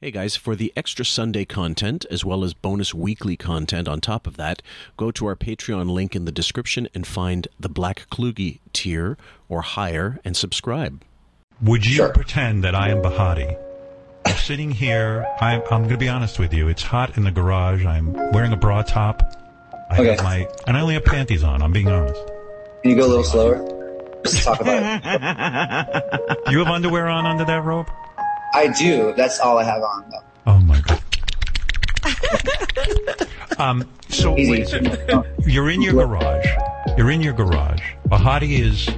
Hey guys, for the extra Sunday content as well as bonus weekly content on top of that, go to our Patreon link in the description and find the Black Klugge tier or higher and subscribe. Would you Sure. pretend that I am Bahati? I'm sitting here. I'm, I'm going to be honest with you. It's hot in the garage. I'm wearing a bra top. I Okay. have my, and I only have panties on. I'm being honest. Can you go a little slower? Just talk about it. You have underwear on under that robe? I do. That's all I have on though. Oh my god. um. So wait. You're in your garage. You're in your garage. Bahati is.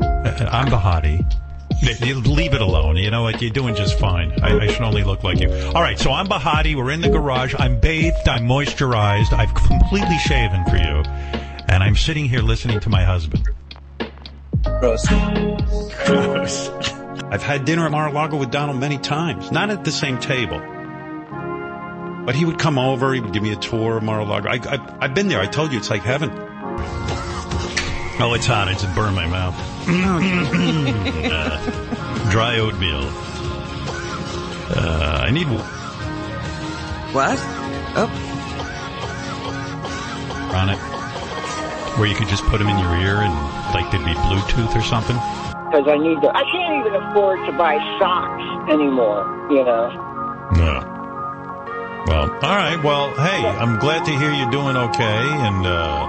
Uh, I'm Bahati. You leave it alone. You know what? You're doing just fine. I, I should only look like you. All right. So I'm Bahati. We're in the garage. I'm bathed. I'm moisturized. I've completely shaven for you, and I'm sitting here listening to my husband. Gross. I've had dinner at Mar-a-Lago with Donald many times, not at the same table. But he would come over, he would give me a tour of Mar-a-Lago. I, I, I've been there. I told you, it's like heaven. Oh, it's hot. I just burned my mouth. Uh, dry oatmeal. Uh, I need What? Oh, on it where you could just put them in your ear and like they'd be Bluetooth or something. Because I need to. I can't even afford to buy socks anymore. You know. No. Well, all right. Well, hey, I'm glad to hear you're doing okay, and uh,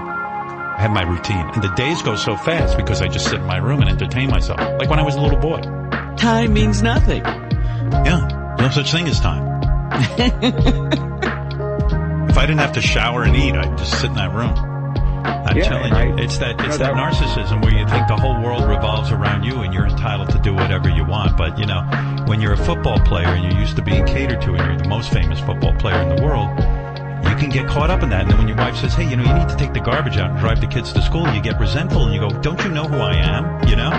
I have my routine. And the days go so fast because I just sit in my room and entertain myself, like when I was a little boy. time means nothing. Yeah, no such thing as time. if I didn't have to shower and eat, I'd just sit in that room. I'm Yeah, telling I- you, it's that it's No, that that- narcissism where you think the whole world revolves around you and you're entitled to do whatever you want. But you know, when you're a football player and you're used to being catered to and you're the most famous football player in the world, you can get caught up in that. And then when your wife says, "Hey, you know, you need to take the garbage out and drive the kids to school," you get resentful and you go, "Don't you know who I am?" You know.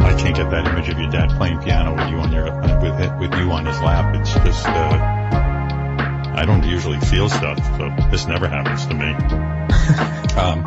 I can't get that image of your dad playing piano with you on your with it, with you on his lap. It's just uh, I don't usually feel stuff, so this never happens to me. um,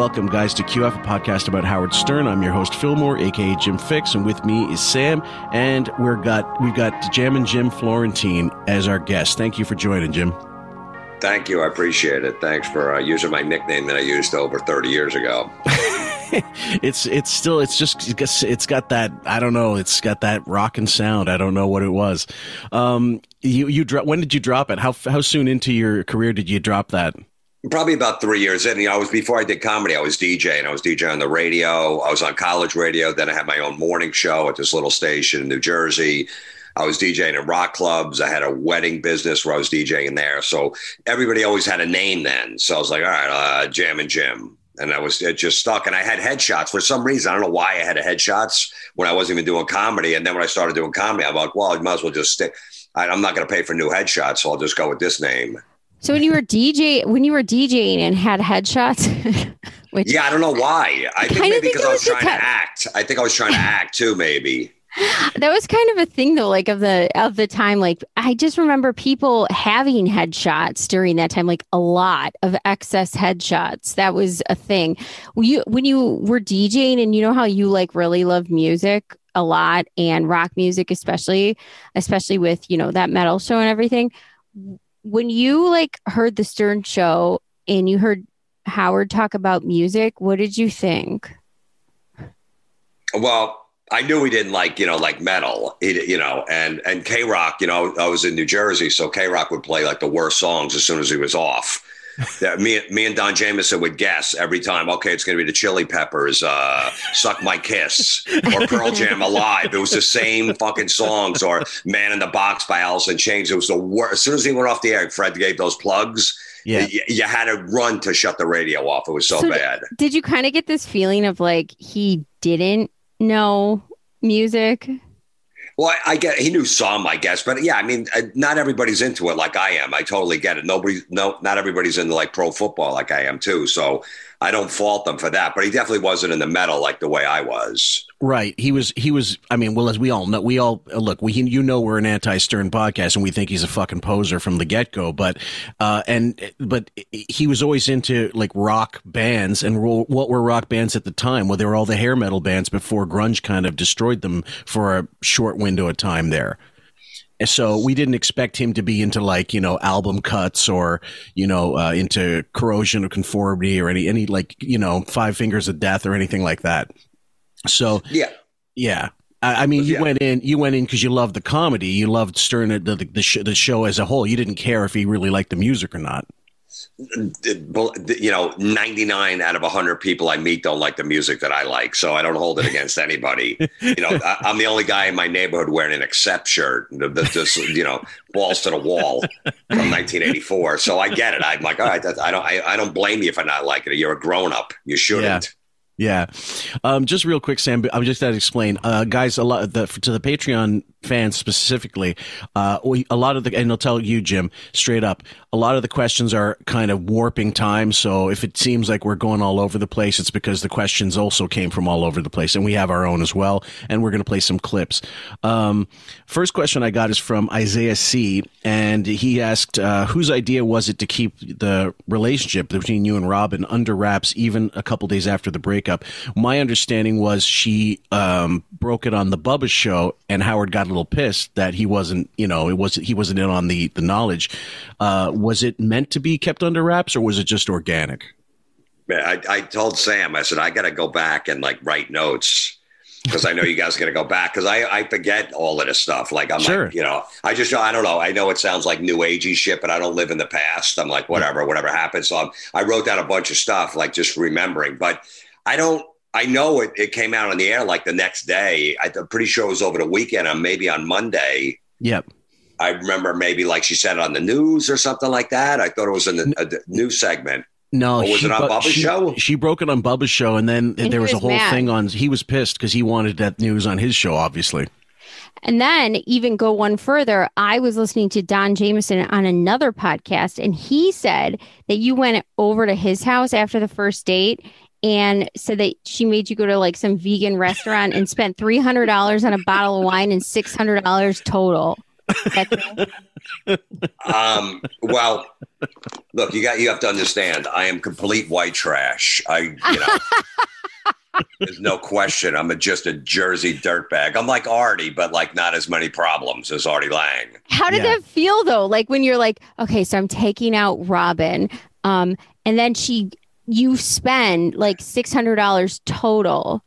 Welcome, guys, to QF, a podcast about Howard Stern. I'm your host, Fillmore, aka Jim Fixx, and with me is Sam, and we're got we've got Jammin' Jim Florentine as our guest. Thank you for joining, Jim. Thank you. I appreciate it. Thanks for uh, using my nickname that I used over 30 years ago. it's it's still it's just it's- got that I don't know it's got that rockin' sound. I don't know what it was. Um, you you dro- when did you drop it? How how soon into your career did you drop that? Probably about three years in. You know, I was before I did comedy. I was DJ and I was DJ on the radio. I was on college radio. Then I had my own morning show at this little station in New Jersey. I was DJing in rock clubs. I had a wedding business where I was DJing there. So everybody always had a name then. So I was like, all right, uh, Jammin' Jim. And I was it just stuck. And I had headshots for some reason. I don't know why I had headshots when I wasn't even doing comedy. And then when I started doing comedy, I'm like, well, I might as well just stick. I, I'm not going to pay for new headshots, so I'll just go with this name. So when you were DJ, when you were DJing and had headshots, which Yeah, I don't know why. I think maybe because I was was trying to act. I think I was trying to act too, maybe. that was kind of a thing though, like of the of the time. Like I just remember people having headshots during that time, like a lot of excess headshots. That was a thing. When you when you were DJing and you know how you like really love music a lot and rock music especially, especially with, you know, that metal show and everything. When you like heard the Stern show and you heard Howard talk about music, what did you think? Well, I knew he didn't like, you know, like metal, he, you know, and and K Rock, you know, I was in New Jersey, so K Rock would play like the worst songs as soon as he was off. Yeah, me, me and Don Jamieson would guess every time. Okay, it's going to be the Chili Peppers, uh, "Suck My Kiss," or Pearl Jam "Alive." It was the same fucking songs, or "Man in the Box" by Alice in Chains. It was the worst. As soon as he went off the air, Fred gave those plugs. Yeah. you, you had to run to shut the radio off. It was so, So d- bad. Did you kind of get this feeling of like he didn't know music? Well, I, I get he knew some, I guess, but yeah, I mean, uh, not everybody's into it like I am. I totally get it. Nobody, no, not everybody's into like pro football like I am too. So I don't fault them for that, but he definitely wasn't in the metal like the way I was. Right. He was. He was. I mean, well, as we all know, we all look. We you know we're an anti-Stern podcast, and we think he's a fucking poser from the get-go. But uh, and but he was always into like rock bands, and what were rock bands at the time? Well, they were all the hair metal bands before grunge kind of destroyed them for a short window of time there so we didn't expect him to be into like you know album cuts or you know uh, into corrosion of conformity or any any like you know five fingers of death or anything like that so yeah yeah I, I mean, you Yeah. went in. You went in because you loved the comedy. You loved Stern, the the, the, sh- the show as a whole. You didn't care if he really liked the music or not. You know, 99 out of 100 people I meet don't like the music that I like. So I don't hold it against anybody. You know, I, I'm the only guy in my neighborhood wearing an Accept shirt, the, this, you know, balls to the wall from 1984. So I get it. I'm like, all right, that, I don't, I, I don't blame you for not liking it. You're a grown up. You shouldn't. Yeah. Um, just real quick, Sam. I'm just going to explain, uh, guys. A lot the, to the Patreon fans specifically. Uh, a lot of the, and I'll tell you, Jim, straight up. A lot of the questions are kind of warping time. So if it seems like we're going all over the place, it's because the questions also came from all over the place, and we have our own as well. And we're going to play some clips. Um, first question I got is from Isaiah C, and he asked, uh, "Whose idea was it to keep the relationship between you and Robin under wraps, even a couple days after the breakup?" My understanding was she um, broke it on the Bubba show, and Howard got little pissed that he wasn't, you know, it was he wasn't in on the the knowledge. Uh, was it meant to be kept under wraps, or was it just organic? I, I told Sam, I said, I got to go back and like write notes because I know you guys are going to go back because I, I forget all of this stuff. Like, I'm Sure. like, you know, I just, I don't know. I know it sounds like new agey shit, but I don't live in the past. I'm like, whatever, whatever happens. So I'm, I wrote down a bunch of stuff, like just remembering, but I don't, I know it, it came out on the air like the next day. I- I'm pretty sure it was over the weekend or maybe on Monday. Yep. I remember maybe like she said it on the news or something like that. I thought it was in the, a, uh, the news segment. No, Or was it on bu- Bubba's she, show? She broke it on Bubba's show, and then And there was a whole mad. thing on. He was pissed because he wanted that news on his show, obviously. And then even go one further, I was listening to Don Jamieson on another podcast, and he said that you went over to his house after the first date and said that she made you go to like some vegan restaurant and spent three hundred dollars on a bottle of wine and six hundred dollars total. Um, well, look, you got you have to understand. I am complete white trash. I, you know, there's no question. I'm a, just a Jersey dirtbag. I'm like Artie, but like not as many problems as Artie Lange. How did Yeah. that feel though? Like when you're like, okay, so I'm taking out Robin, um, and then she, you spend like six hundred dollars total.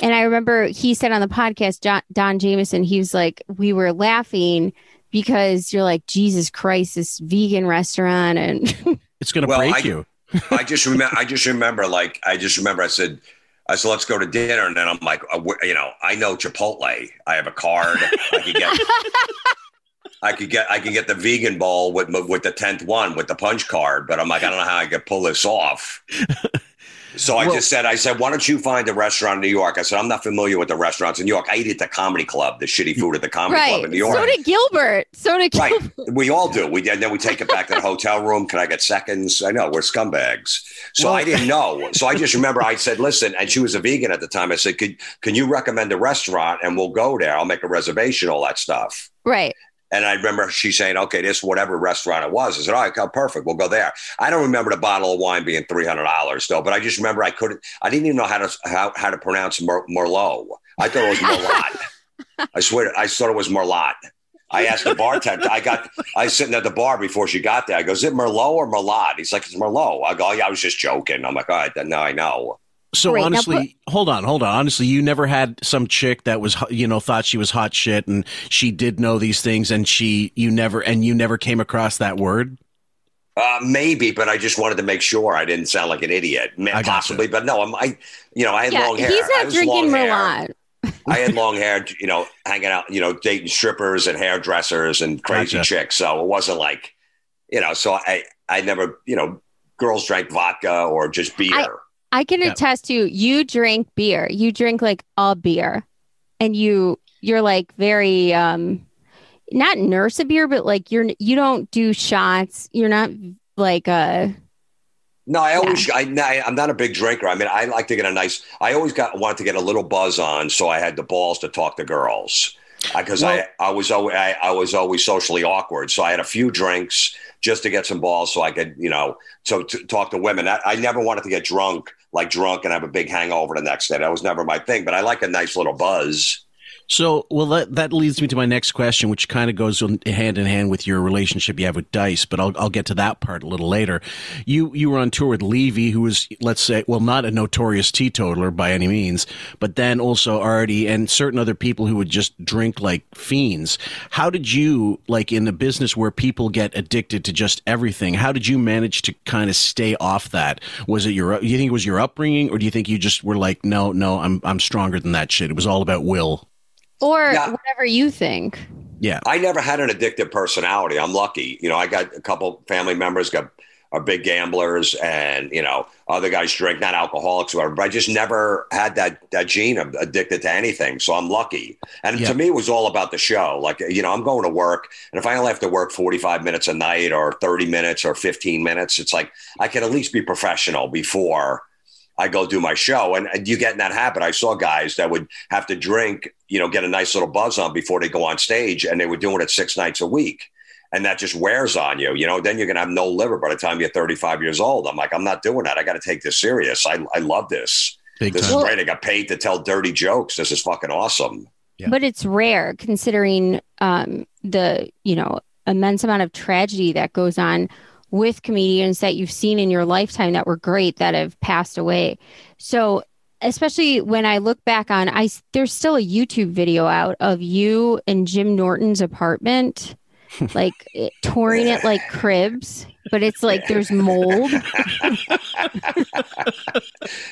And I remember he said on the podcast, John, Don Jamieson, he was like, we were laughing because you're like, Jesus Christ, this vegan restaurant, and It's going to Well, break I- you. I just remember. I just remember. Like I just remember. I said. I said, let's go to dinner. And then I'm like, uh, you know, I know Chipotle. I have a card. I could get, I could get, I could get the vegan ball with with the tenth one with the punch card. But I'm like, I don't know how I could pull this off. So I Well- just said, I said, why don't you find a restaurant in New York? I said, I'm not familiar with the restaurants in New York. I eat at the comedy club, the shitty food at the comedy club in New York. So did Gilbert. So did Right. We all do. We and then we take it back to the hotel room. Can I get seconds? I know we're scumbags. So I didn't know. So I just remember I said, listen, and she was a vegan at the time. I said, Could, can you recommend a restaurant and we'll go there? I'll make a reservation, all that stuff. Right. And I remember she saying, okay, this whatever restaurant it was. I said, all right, perfect. We'll go there. I don't remember the bottle of wine being three hundred dollars though, but I just remember I couldn't. I didn't even know how to how, how to pronounce Mer, Merlot. I thought it was Merlot. I swear, I thought it was Merlot. I asked the bartender. I got. I was sitting at the bar before she got there. I go, "Is it Merlot or Merlot?" He's like, "It's Merlot." I go, "Oh, "Yeah, I was just joking." I'm like, "All right, then now I know." So Great. Now honestly, hold on, hold on. Honestly, you never had some chick that was, you know, thought she was hot shit, and she did know these things, and she, you never, and you never came across that word. Uh, maybe, but I just wanted to make sure I didn't sound like an idiot. I. Possibly, but no. I'm. I, you know, I had Yeah. long hair. He's not was drinking long hair. Merlot. I had long hair, you know, hanging out, you know, dating strippers and hairdressers and crazy Gotcha. chicks. So it wasn't like, you know, so I, I never, you know, girls drank vodka or just beer. I can Yeah. attest to you drink beer. You drink like a beer, and you you're like very um not nurse a beer, but like you're you don't do shots. You're not like a No, I always, I, I, I'm not a big drinker. I mean, I like to get a nice, I always got, wanted to get a little buzz on so I had the balls to talk to girls. Because I, I, was always, I, I was always socially awkward. So I had a few drinks just to get some balls so I could, you know, so to talk to women. I, I never wanted to get drunk, like drunk and have a big hangover the next day. That was never my thing, but I like a nice little buzz. So, well, that, that leads me to my next question, which kind of goes hand in hand with your relationship you have with Dice, but I'll, I'll get to that part a little later. You you were on tour with Levy, who was, let's say, well, not a notorious teetotaler by any means, but then also Artie and certain other people who would just drink like fiends. How did you, like in a business where people get addicted to just everything, how did you manage to kind of stay off that? Was it your, you think it was your upbringing, or do you think you just were like, no, no, I'm, I'm stronger than that shit? It was all about will or yeah. whatever you think. Yeah. I never had an addictive personality. I'm lucky. You know, I got a couple family members got are big gamblers and, you know, other guys drink, not alcoholics, whatever, but I just never had that that gene of addicted to anything. So I'm lucky. And yeah. to me it was all about the show. Like, you know, I'm going to work and if I only have to work 45 minutes a night or 30 minutes or 15 minutes, it's like I can at least be professional before I go do my show. And, and, you get in that habit. I saw guys that would have to drink, you know, get a nice little buzz on before they go on stage, and they were doing it six nights a week. And that just wears on you, you know. Then you're gonna have no liver by the time you're 35 years old. I'm like, I'm not doing that. I got to take this serious. I, I love this. Big this time. is great. I got paid to tell dirty jokes. This is fucking awesome. Yeah. But it's rare considering um, the you know immense amount of tragedy that goes on with comedians that you've seen in your lifetime that were great that have passed away. So, especially when I look back on I there's still a YouTube video out of you in Jim Norton's apartment like it, touring it like cribs, but it's like there's mold.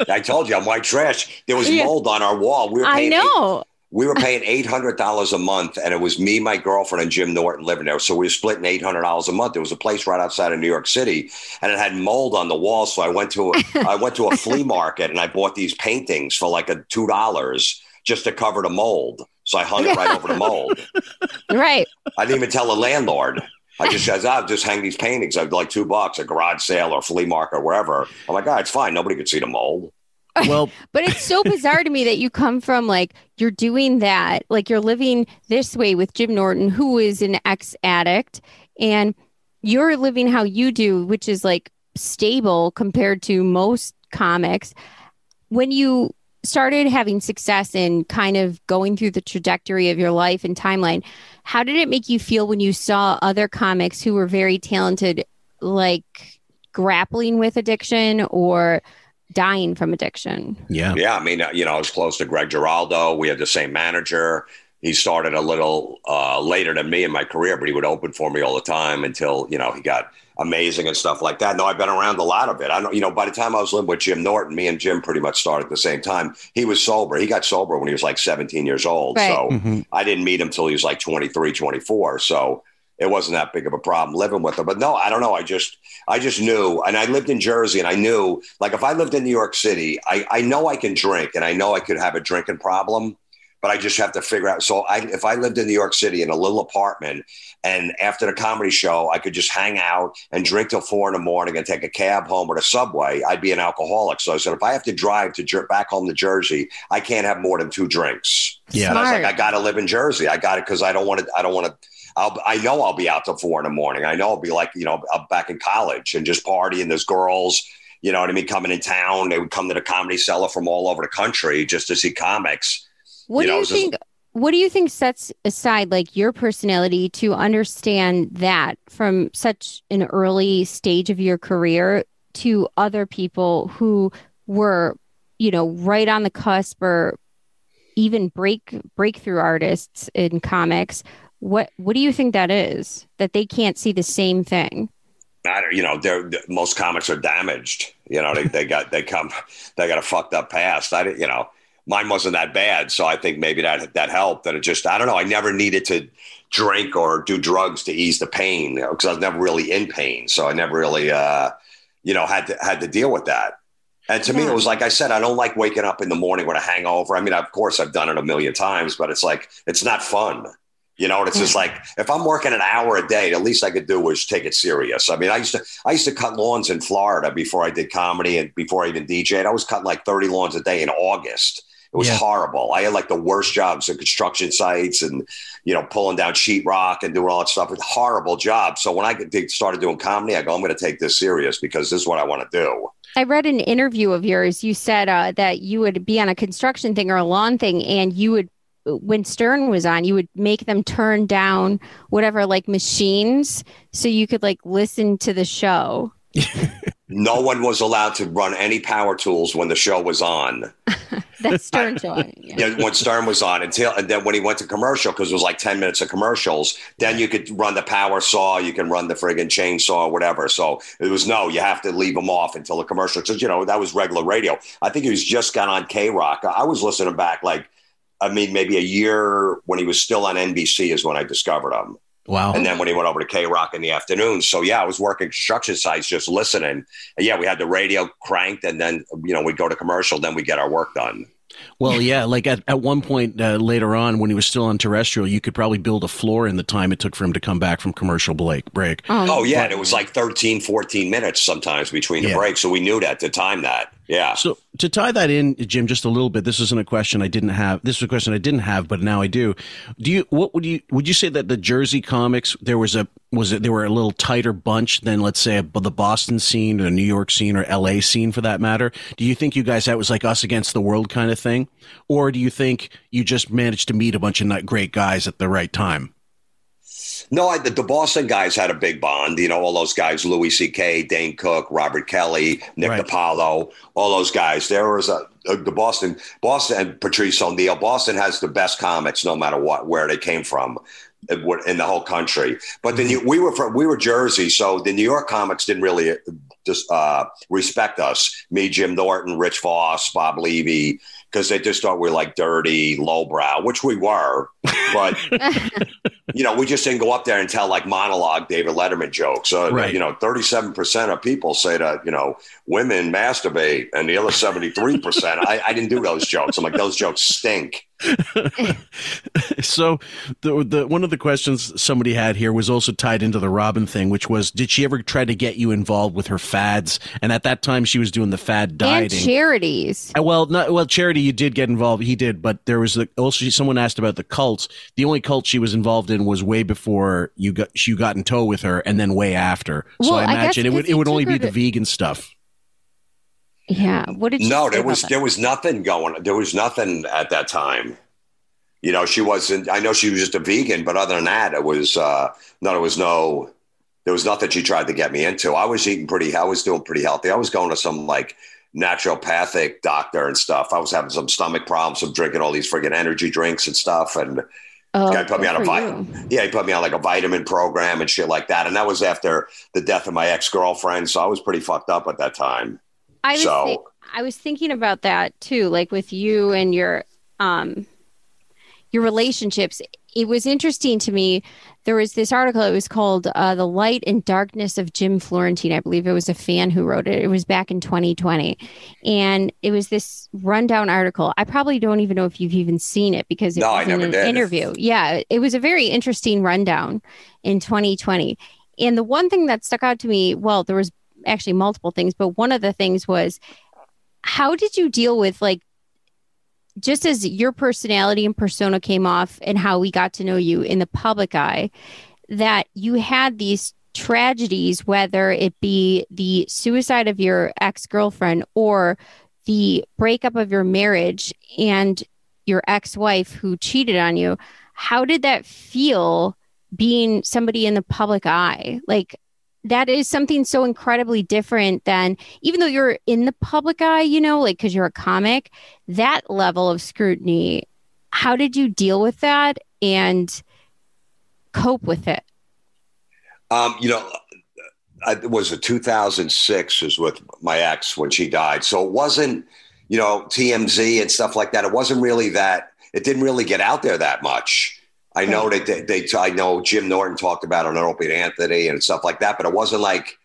I told you I'm white trash. There was mold on our wall. We were I know we were paying eight hundred dollars a month, and it was me, my girlfriend, and Jim Norton living there. So we were splitting eight hundred dollars a month. It was a place right outside of New York City, and it had mold on the walls. So I went to a, I went to a flea market and I bought these paintings for like a two dollars just to cover the mold. So I hung it right over the mold. Right. I didn't even tell the landlord. I just says, I'll just hang these paintings. I'd like two bucks, a garage sale or flea market or wherever. I'm like, oh, it's fine. Nobody could see the mold. Well, but it's so bizarre to me that you come from like you're doing that, like you're living this way with Jim Norton, who is an ex addict, and you're living how you do, which is like stable compared to most comics. When you started having success in kind of going through the trajectory of your life and timeline, how did it make you feel when you saw other comics who were very talented, like grappling with addiction or dying from addiction. Yeah. Yeah. I mean, uh, you know, I was close to Greg Giraldo. We had the same manager. He started a little uh, later than me in my career, but he would open for me all the time until, you know, he got amazing and stuff like that. No, I've been around a lot of it. I know, you know, by the time I was living with Jim Norton, me and Jim pretty much started at the same time. He was sober. He got sober when he was like 17 years old. Right. So mm-hmm. I didn't meet him till he was like 23, 24. So it wasn't that big of a problem living with her. But no, I don't know. I just I just knew, and I lived in Jersey, and I knew like if I lived in New York City, I I know I can drink, and I know I could have a drinking problem. But I just have to figure out. So, I, if I lived in New York City in a little apartment, and after the comedy show, I could just hang out and drink till four in the morning and take a cab home or the subway, I'd be an alcoholic. So I said, if I have to drive to back home to Jersey, I can't have more than two drinks. Yeah, and I was like, I got to live in Jersey. I got it because I don't want to. I don't want to I'll, I know I'll be out till four in the morning. I know I'll be like, you know, I'm back in college and just partying. There's girls, you know what I mean, coming in town. They would come to the comedy cellar from all over the country just to see comics. What you do know, you think? Just, what do you think sets aside like your personality to understand that from such an early stage of your career to other people who were, you know, right on the cusp or even break breakthrough artists in comics what What do you think that is? That they can't see the same thing? I don't, you know, they're, most comics are damaged. You know, they, they got they come they got a fucked up past. I you know, mine wasn't that bad, so I think maybe that that helped. That it just I don't know. I never needed to drink or do drugs to ease the pain because you know, I was never really in pain, so I never really uh, you know had to had to deal with that. And to yeah. me, it was like I said, I don't like waking up in the morning with a hangover. I mean, of course, I've done it a million times, but it's like it's not fun You know, and it's just like if I'm working an hour a day, the least I could do was take it serious. I mean, I used to I used to cut lawns in Florida before I did comedy and before I even DJed. I was cutting like 30 lawns a day in August. It was Yeah. horrible. I had like the worst jobs at construction sites and you know pulling down sheetrock and doing all that stuff. It was horrible job. So when I started doing comedy, I go, I'm going to take this serious because this is what I want to do. I read an interview of yours. You said uh, that you would be on a construction thing or a lawn thing, and you would, when Stern was on, you would make them turn down whatever like machines so you could like listen to the show. No one was allowed to run any power tools when the show was on. That's Stern show. Yeah. Yeah, when Stern was on until and then when he went to commercial because it was like 10 minutes of commercials, then you could run the power saw, you can run the friggin' chainsaw or whatever. So it was no, you have to leave them off until the commercial. Because you know, that was regular radio. I think he was just got on K Rock. I was listening back like I mean, maybe a year when he was still on NBC is when I discovered him. Wow. And then when he went over to K Rock in the afternoon. So yeah, I was working construction sites just listening. And yeah, we had the radio cranked and then you know, we'd go to commercial, then we get our work done. Well, yeah, like at, at one point uh, later on when he was still on terrestrial, you could probably build a floor in the time it took for him to come back from commercial break. break. Um, Oh yeah, and it was like 13, 14 minutes sometimes between the Yeah. breaks. So we knew that to time that. Yeah. So to tie that in, Jim, just a little bit. This isn't a question I didn't have. This was a question I didn't have, but now I do. Do you? What would you? Would you say that the Jersey comics there was a was it they were a little tighter bunch than let's say the Boston scene or the New York scene or L.A. scene for that matter? Do you think you guys that was like us against the world kind of thing, or do you think you just managed to meet a bunch of great guys at the right time? No, I, the, the Boston guys had a big bond. You know, all those guys, Louis C.K., Dane Cook, Robert Kelly, Nick Right. DiPaolo, all those guys. There was a, a the Boston, Boston and Patrice O'Neal. Boston has the best comics no matter what, where they came from in the whole country. But then you, we were from, we were Jersey. So the New York comics didn't really uh, just uh, respect us. Me, Jim Norton, Rich Voss, Bob Levy, because they just thought we were like dirty, lowbrow, which we were. But you know, we just didn't go up there and tell like monologue David Letterman jokes. So, Right. you know, 37% of people say that, you know, women masturbate and the other 73%. I, I didn't do those jokes. I'm like, those jokes stink. so the the one of the questions somebody had here was also tied into the Robin thing, which was did she ever try to get you involved with her fads? And at that time, she was doing the fad and dieting. charities. Uh, Well, not well. Charity, you did get involved. He did, but there was the, also someone asked about the cults. The only cult she was involved in was way before you got you got in tow with her, and then way after. so Well, I I guess imagine it would it would only be her the vegan stuff. Yeah. What did you No, say there about was that? there was nothing going. On. There was nothing at that time. You know, she wasn't. I know she was just a vegan, but other than that, it was uh, no. There was no. There was nothing she tried to get me into. I was eating pretty. I was doing pretty healthy. I was going to some like naturopathic doctor and stuff. I was having some stomach problems from drinking all these friggin' energy drinks and stuff. And Oh, guy put me on a vitamin. Yeah, he put me on like a vitamin program and shit like that. And that was after the death of my ex girlfriend. So I was pretty fucked up at that time. I was So- I was thinking about that too, like with you and your um your relationships. It was interesting to me. There was this article. It was called uh, "The Light and Darkness of Jim Florentine." I believe it was a fan who wrote it. It was back in 2020, and it was this rundown article. I probably don't even know if you've even seen it because it No, was in an did. interview. Yeah, it was a very interesting rundown in 2020. And the one thing that stuck out to me, well, there was actually multiple things, but one of the things was how did you deal with like just as your personality and persona came off and how we got to know you in the public eye that you had these tragedies whether it be the suicide of your ex-girlfriend or the breakup of your marriage and your ex-wife who cheated on you how did that feel being somebody in the public eye? Like that is something so incredibly different than even though you're in the public eye, you know, like because you're a comic, that level of scrutiny, how did you deal with that and cope with it? Um, you know, I, it was a 2006 is with my ex when she died. So it wasn't, you know, TMZ and stuff like that. It wasn't really that. It didn't really get out there that much. I know that they, they, I know Jim Norton talked about it on Opie and Anthony and stuff like that, but it wasn't like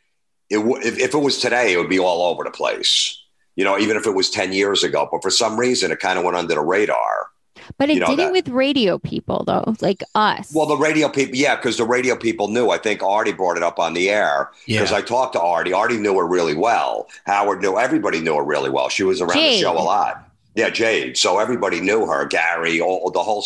it. w- If, if it was today, it would be all over the place. You know, even if it was 10 years ago. But for some reason, it kind of went under the radar. But it You know, didn't that- with radio people though, like us. Well, the radio people, yeah, because the radio people knew. I think Artie brought it up on the air because Yeah. I talked to Artie. Artie knew her really well. Howard knew everybody knew her really well. She was around Jade. the show a lot. Yeah, Jade. So everybody knew her. Gary, all the whole.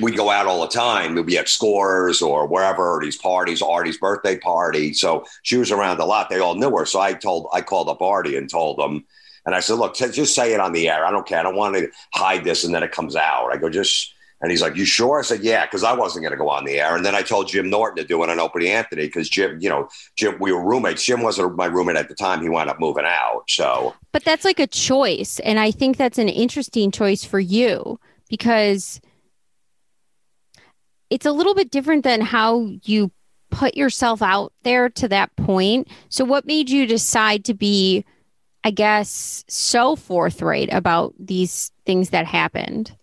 We go out all the time. We'd be at scores or wherever these parties, Artie's birthday party. So she was around a lot. They all knew her. So I told, I called up Artie and told them, and I said, look, just say it on the air. I don't care. I don't want to hide this and then it comes out. I go, just and he's like, "You sure?" I said, "Yeah," because I wasn't going to go on the air. And then I told Jim Norton to do it on Opie Anthony because Jim, you know, Jim, we were roommates. Jim wasn't my roommate at the time. He wound up moving out. So But that's like a choice. And I think that's an interesting choice for you because it's a little bit different than how you put yourself out there to that point. So, what made you decide to be, I guess, so forthright about these things that happened?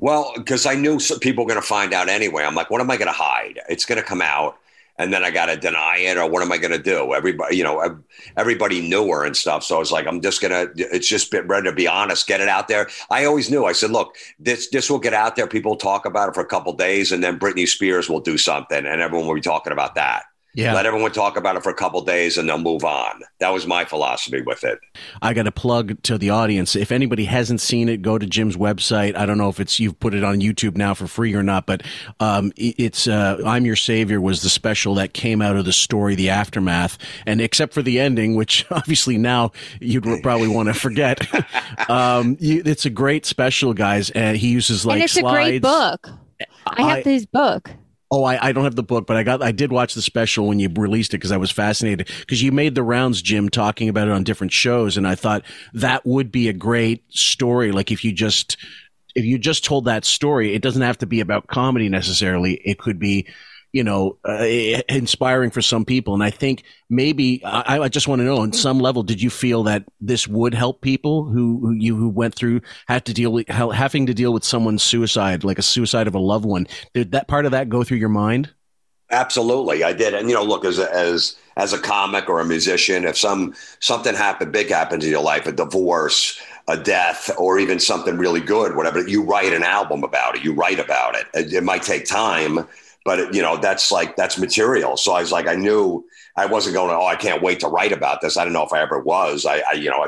Well, because I knew people were going to find out anyway. I'm like, what am I going to hide? It's going to come out, and then I got to deny it, or what am I going to do? Everybody, you know, everybody knew her and stuff. So I was like, I'm just gonna. It's just been ready to be honest, get it out there. I always knew. I said, look, this this will get out there. People talk about it for a couple days, and then Britney Spears will do something, and everyone will be talking about that. Yeah. Let everyone talk about it for a couple days, and they'll move on. That was my philosophy with it. I got a plug to the audience. If anybody hasn't seen it, go to Jim's website. I don't know if it's you've put it on YouTube now for free or not, but um, it's uh, "I'm Your Savior" was the special that came out of the story, the aftermath, and except for the ending, which obviously now you'd probably want to forget. um, you, it's a great special, guys, and he uses like and it's slides. a great book. I have I- this book. Oh, I, I don't have the book, but I got I did watch the special when you released it because I was fascinated because you made the rounds, Jim, talking about it on different shows, and I thought that would be a great story. Like if you just if you just told that story, it doesn't have to be about comedy necessarily. It could be, you know, uh, inspiring for some people. And I think maybe I, I just want to know on some level, did you feel that this would help people who, who you who went through had to deal with having to deal with someone's suicide, like a suicide of a loved one? Did that part of that go through your mind? Absolutely, I did. And you know, look as a, as as a comic or a musician, if some something happened, big happens in your life, a divorce, a death, or even something really good, whatever, you write an album about it. You write about it. It, it might take time, but it, you know, that's like that's material. So I was like, I knew I wasn't going. Oh, I can't wait to write about this. I don't know if I ever was. I, I you know,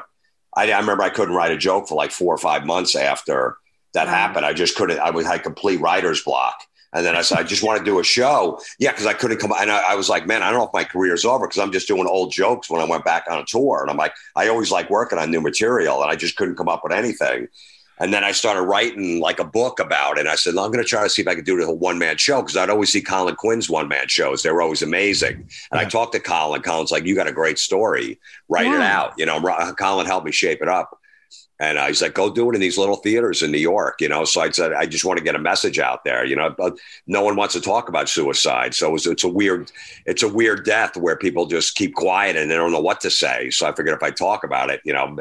I, I remember I couldn't write a joke for like four or five months after that Wow. happened. I just couldn't. I was had complete writer's block. And then I said, I just want to do a show. Yeah, because I couldn't come. And I, I was like, man, I don't know if my career's over because I'm just doing old jokes when I went back on a tour. And I'm like, I always like working on new material, and I just couldn't come up with anything. And then I started writing like a book about it. And I said, no, I'm going to try to see if I could do the one man show because I'd always see Colin Quinn's one man shows. They were always amazing. And I talked to Colin. Colin's like, you got a great story. Write it out. You know, Colin helped me shape it up. And uh, he's like, go do it in these little theaters in New York, you know. So I said, I just want to get a message out there, you know. But no one wants to talk about suicide, so it's, it's a weird, it's a weird death where people just keep quiet and they don't know what to say. So I figured if I talk about it, you know,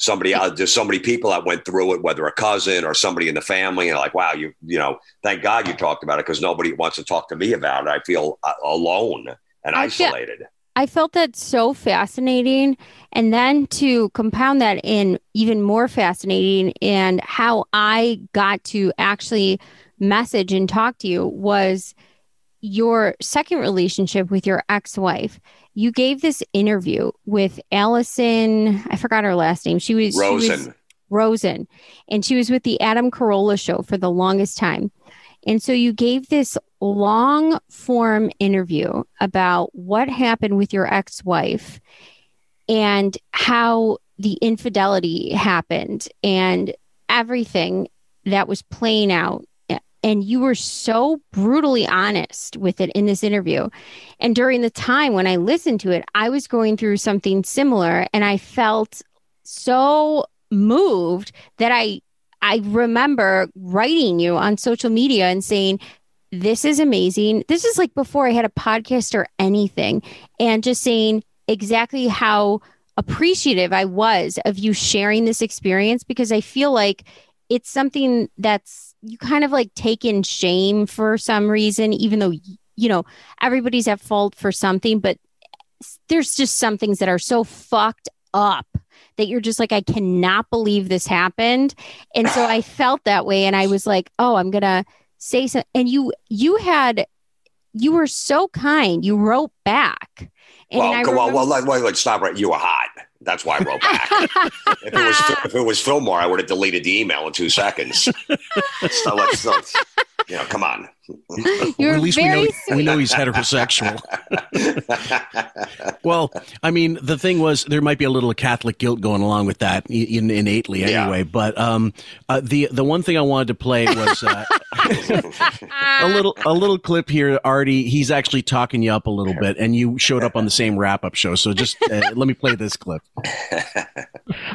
somebody, uh, there's so many people that went through it, whether a cousin or somebody in the family, and like, wow, you, you know, thank God you talked about it because nobody wants to talk to me about it. I feel uh, alone and I feel- isolated. I felt that so fascinating. And then to compound that in even more fascinating, and how I got to actually message and talk to you was your second relationship with your ex wife. You gave this interview with Alison, I forgot her last name. She was she was- Rosen. Rosen, and she was with the Adam Carolla show for the longest time. And so you gave this long form interview about what happened with your ex wife and how the infidelity happened and everything that was playing out. And you were so brutally honest with it in this interview. And during the time when I listened to it, I was going through something similar and I felt so moved that I I remember writing you on social media and saying, This is amazing. This is like before I had a podcast or anything, and just saying exactly how appreciative I was of you sharing this experience because I feel like it's something that's you kind of like take in shame for some reason, even though you know everybody's at fault for something, but there's just some things that are so fucked up that you're just like, I cannot believe this happened. And so I felt that way. And I was like, oh, I'm going to say something. And you, you had, you were so kind. You wrote back. And well, I remember- Well, let, wait, wait, stop right. You were hot. That's why I wrote back. if it was if it was Fillmore, I would have deleted the email in two seconds. so let's, let's you know, come on. You're at least we know very we know he's heterosexual. well, I mean, the thing was there might be a little Catholic guilt going along with that in, innately, Yeah. anyway. But um, uh, the the one thing I wanted to play was uh, a little a little clip here. Artie, he's actually talking you up a little bit, and you showed up on the same wrap up show. So just uh, let me play this clip.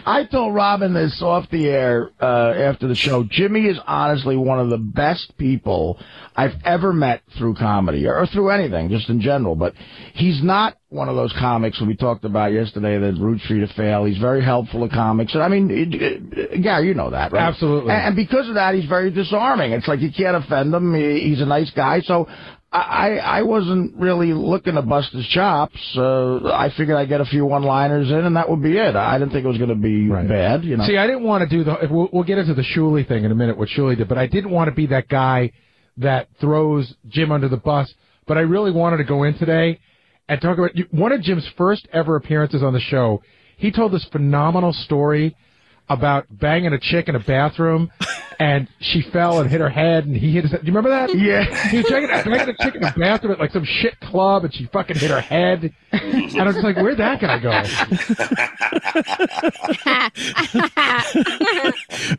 I told Robin this off the air uh, after the show. Jimmy is honestly one of the best people I've ever met through comedy or through anything, just in general. But he's not one of those comics we talked about yesterday that roots for you to fail. He's very helpful to comics. And I mean, it, it, Gary, you know that, right? Absolutely. And, and because of that, he's very disarming. It's like you can't offend him. He, he's a nice guy. So I, I wasn't really looking to bust his chops. Uh, I figured I'd get a few one-liners in, and that would be it. I didn't think it was going to be bad. You know. See, I didn't want to do the. We'll, we'll get into the Shuli thing in a minute, what Shuli did, but I didn't want to be that guy that throws Jim under the bus. But I really wanted to go in today and talk about one of Jim's first ever appearances on the show. He told this phenomenal story about banging a chick in a bathroom, and she fell and hit her head, and he hit his. Do you remember that? Yeah. He was banging, banging a chick in a bathroom at like some shit club, and she fucking hit her head. And I was like, where'd that guy go?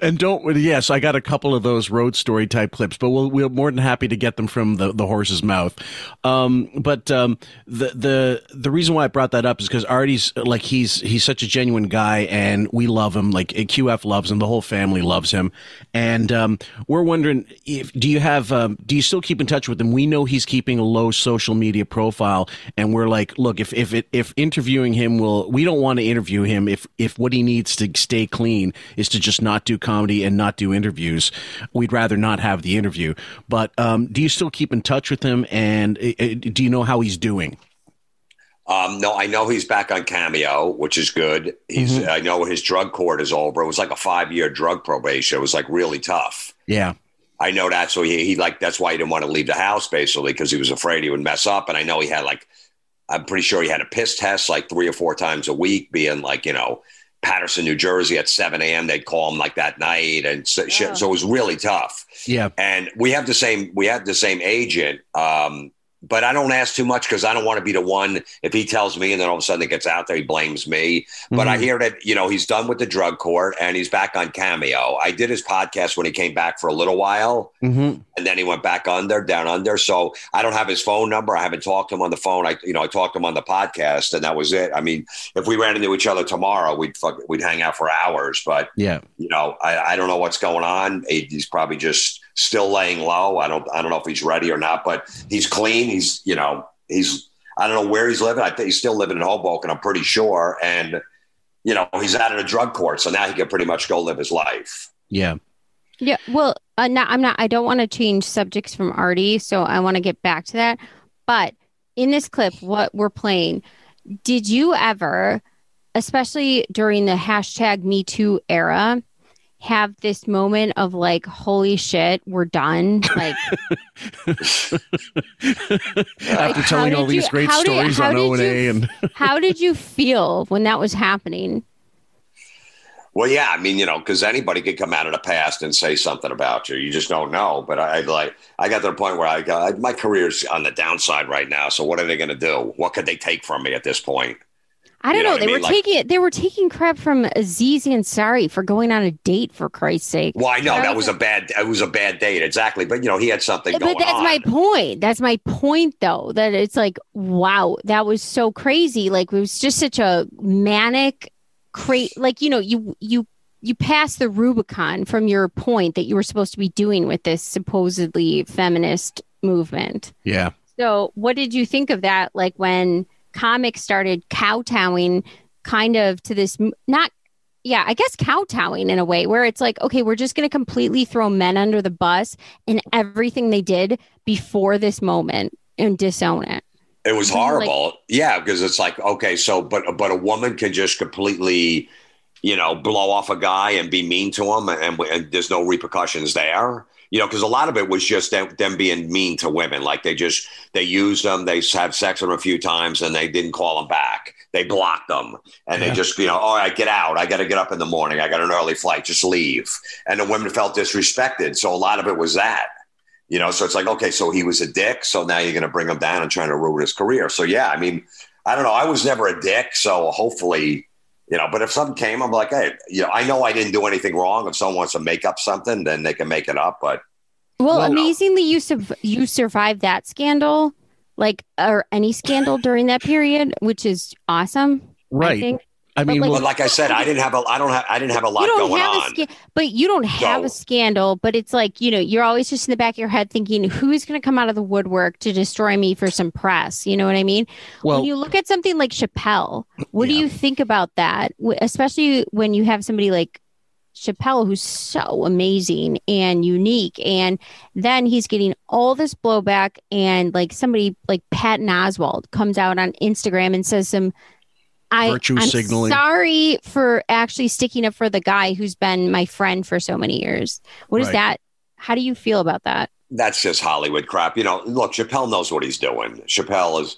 and don't yes, I got a couple of those road story type clips, but we'll we're more than happy to get them from the, the horse's mouth. Um, but um, the the the reason why I brought that up is because Artie's like he's he's such a genuine guy, and we love him. Like QF loves him, the whole family loves him, and um, we're wondering if do you have um, do you still keep in touch with him? We know he's keeping a low social media profile, and we're like, look, if if it, if interviewing him will, we don't want to interview him if if what he needs to stay clean is to just not do comedy and not do interviews. We'd rather not have the interview. But um, do you still keep in touch with him, and uh, uh, do you know how he's doing? Um, no, I know he's back on Cameo, which is good. He's Mhm. I know his drug court is over. It was like a five year drug probation. It was like really tough. Yeah. I know that. So he, he like that's why he didn't want to leave the house basically because he was afraid he would mess up. And I know he had like I'm pretty sure he had a piss test like three or four times a week, being like you know Paterson, New Jersey at 7 a.m. They'd call him like that night, and so, shit. so it was really tough. Yeah. And we have the same we have the same agent. Um, but I don't ask too much because I don't want to be the one if he tells me and then all of a sudden it gets out there, he blames me. But I Mhm. hear that, you know, he's done with the drug court and he's back on Cameo. I did his podcast when he came back for a little while Mm-hmm. And then he went back under, down under. So I don't have his phone number. I haven't talked to him on the phone. I, you know, I talked to him on the podcast and that was it. I mean, if we ran into each other tomorrow, we'd fuck, we'd hang out for hours, but Yeah. you know, I, I don't know what's going on. He's probably just still laying low. I don't I don't know if he's ready or not, but he's clean. He's you know he's I don't know where he's living. I think he's still living in Hoboken. I'm pretty sure, and you know he's out of the drug court, so now he can pretty much go live his life. Yeah. Yeah, well, uh, no, I'm not. I don't want to change subjects from Artie, so I want to get back to that. But in this clip, what we're playing, did you ever, especially during the hashtag Me Too era, have this moment of like, "Holy shit, we're done"? Like, After how telling all you- these great did- stories on O and A, and how did you feel when that was happening? Well, yeah, I mean, you know, because anybody could come out of the past and say something about you. You just don't know. But I, I like, I got to the point where I got my career's on the downside right now. So what are they going to do? What could they take from me at this point? I don't You know know. what I They were mean? Like- taking they were taking crap from Aziz Ansari for going on a date. For Christ's sake. Well, I know That that was a bad, it was a bad date, exactly. But you know, he had something but that's on. my point. That's my point, though. That it's like, wow, that was so crazy. Like it was just such a manic, cra Like you know, you you you pass the Rubicon from your point that you were supposed to be doing with this supposedly feminist movement. yeah. So, what did you think of that? Like when comics started kowtowing, kind of to this not. Yeah, I guess kowtowing in a way where it's like, okay, we're just going to completely throw men under the bus and everything they did before this moment and disown it. It was Really, like- horrible. yeah, because it's like, okay, so but but a woman can just completely you know, blow off a guy and be mean to him, and, and there's no repercussions there. You know, because a lot of it was just them, them being mean to women. Like they just they used them, they have sex with them a few times, and they didn't call them back. They blocked them, and Yeah. they just you know, all right, get out. I got to get up in the morning. I got an early flight. Just leave. And the women felt disrespected. So a lot of it was that. You know, so it's like, okay, so he was a dick. So now you're going to bring him down and trying to ruin his career. So yeah, I mean, I don't know. I was never a dick. So hopefully, you know, but if something came, I'm like, hey, you know, I know I didn't do anything wrong. If someone wants to make up something, then they can make it up. But Well, Well- amazingly, you sub- you survived that scandal, like or any scandal during that period, which is awesome. I Right. Think. I mean, like- but like I said, I didn't have a, I don't have, I didn't have a lot going have on. a sca- but you don't have a scandal. But it's like you know, you're always just in the back of your head thinking, who's going to come out of the woodwork to destroy me for some press? You know what I mean? well, when you look at something like Chappelle, what do you think about that? Especially when you have somebody like Chappelle who's so amazing and unique, and then he's getting all this blowback, and like somebody like Patton Oswalt comes out on Instagram and says some. I, Virtue I'm signaling. sorry for actually sticking up for the guy who's been my friend for so many years. What is Right. that? How do you feel about that? That's just Hollywood crap. You know, look, Chappelle knows what he's doing. Chappelle is,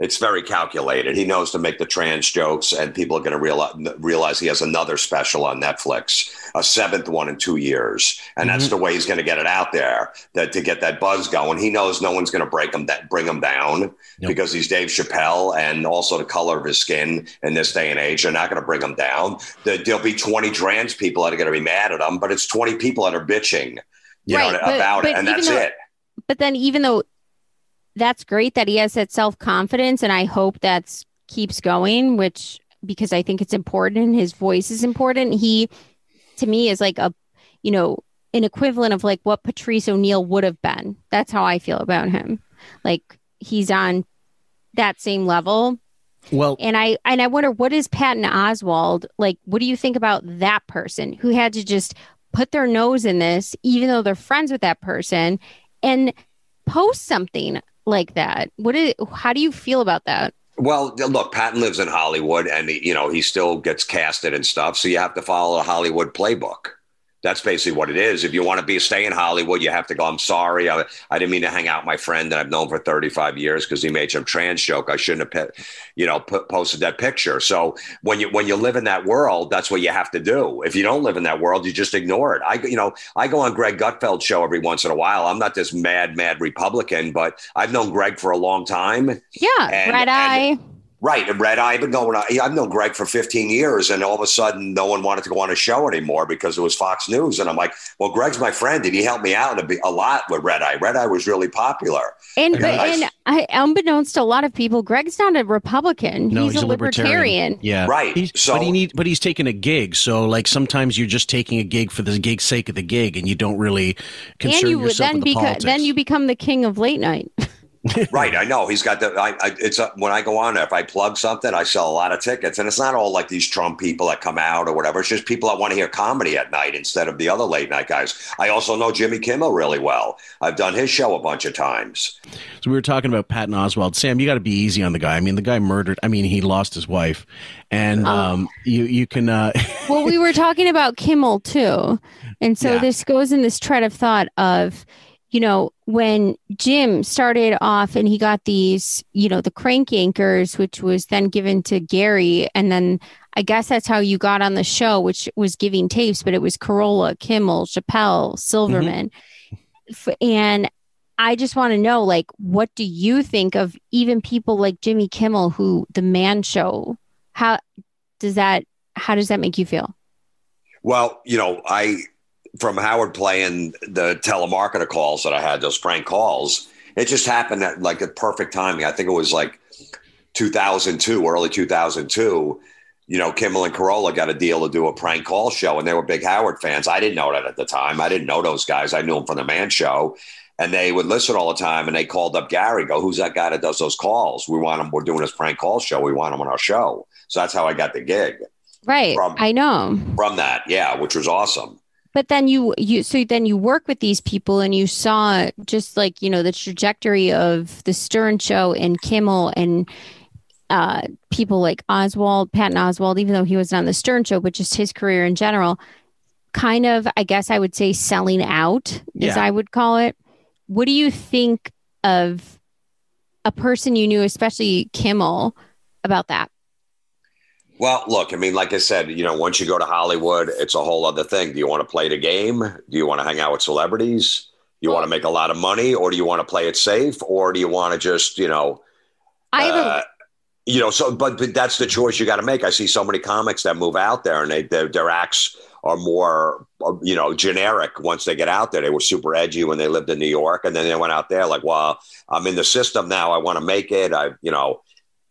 it's very calculated. He knows to make the trans jokes, and people are going to realize, realize he has another special on Netflix, a seventh one in two years, and that's Mm-hmm. the way he's going to get it out there that to get that buzz going. He knows no one's going to break him that bring him down Nope. because he's Dave Chappelle, and also the color of his skin in this day and age, they're not going to bring him down. There- There'll be twenty trans people that are going to be mad at him, but it's twenty people that are bitching. You Right, know, but- about but it, and that's though- it. but then even though that's great that he has that self-confidence and i hope that's keeps going which because i think it's important his voice is important. He to me is like a you know an equivalent of like what Patrice O'Neal would have been. That's how i feel about him. Like he's on that same level. Well, and I and I wonder what is Patton Oswalt like? What do you think about that person who had to just put their nose in this, even though they're friends with that person, and post something like that? What is? How do you feel about that? Well, look, Patton lives in Hollywood, and he, you know he still gets casted and stuff. So you have to follow the Hollywood playbook. That's basically what it is. If you want to be stay in Hollywood, you have to go. I'm sorry, I, I didn't mean to hang out with my friend that I've known for 35 years because he made some trans joke. I shouldn't have, you know, put, posted that picture. So when you when you live in that world, that's what you have to do. If you don't live in that world, you just ignore it. I, you know, I go on Greg Gutfeld's show every once in a while. I'm not this mad, mad Republican, but I've known Greg for a long time. Yeah, And- red and- eye. Right, and Red Eye. I've been going. I've known Greg for 15 years, and all of a sudden, no one wanted to go on a show anymore because it was Fox News. And I'm like, "Well, Greg's my friend, and he helped me out a, a lot with Red Eye. Red Eye was really popular." And but nice. and I, unbeknownst to a lot of people, Greg's not a Republican. no, he's, a libertarian. Yeah, Right. He's, So- but he need, but he's taking a gig. So like sometimes you're just taking a gig for the gig's sake of the gig, and you don't really concern And you yourself then with the become politics. then you become the king of late night. right, I know he's got the. I, I, it's a, when I go on there, if I plug something, I sell a lot of tickets, and it's not all like these Trump people that come out or whatever. It's just people that want to hear comedy at night instead of the other late night guys. I also know Jimmy Kimmel really well. I've done his show a bunch of times. So we were talking about Patton Oswalt. Sam, you got to be easy on the guy. I mean, the guy murdered. I mean, he lost his wife, and Oh. um, you you can. Uh, well, we were talking about Kimmel too. And so Yeah. this goes in this thread of thought of, you know, when Jim started off and he got these, you know, the Crank Yankers, which was then given to Gary. And then I guess that's how you got on the show, which was giving tapes, but it was Carolla, Kimmel, Chappelle, Silverman. Mm-hmm. F- And I just want to know, like, what do you think of even people like Jimmy Kimmel, who the man show? How does that, how does that make you feel? Well, you know, I from Howard playing the telemarketer calls that I had, those prank calls, it just happened at like at perfect timing. I think it was like 2002, early 2002. You know, Kimmel and Carolla got a deal to do a prank call show, and they were big Howard fans. I didn't know that at the time. I didn't know those guys. I knew them from the Man Show, and they would listen all the time. And they called up Gary, go, "Who's that guy that does those calls? We want him. We're doing this prank call show. We want him on our show." So that's how I got the gig Right. From- I know. from that. Yeah, which was awesome. But then you you so then you work with these people and you saw just like, you know, the trajectory of the Stern show and Kimmel and uh, people like Oswalt, Patton Oswalt, even though he wasn't on the Stern show, but just his career in general, kind of, I guess I would say selling out, as I would call it. What do you think of a person you knew, especially Kimmel, about that? Well, look, I mean, like I said, you know, once you go to Hollywood, it's a whole other thing. Do you want to play the game? Do you want to hang out with celebrities? Do you want to make a lot of money, or do you want to play it safe, or do you want to just, you know, I have uh, you know, so but, but that's the choice you got to make. I see so many comics that move out there, and they their, their acts are more, uh, you know, generic once they get out there. They were super edgy when they lived in New York, and then they went out there like, well, I'm in the system now. I want to make it. I, you know.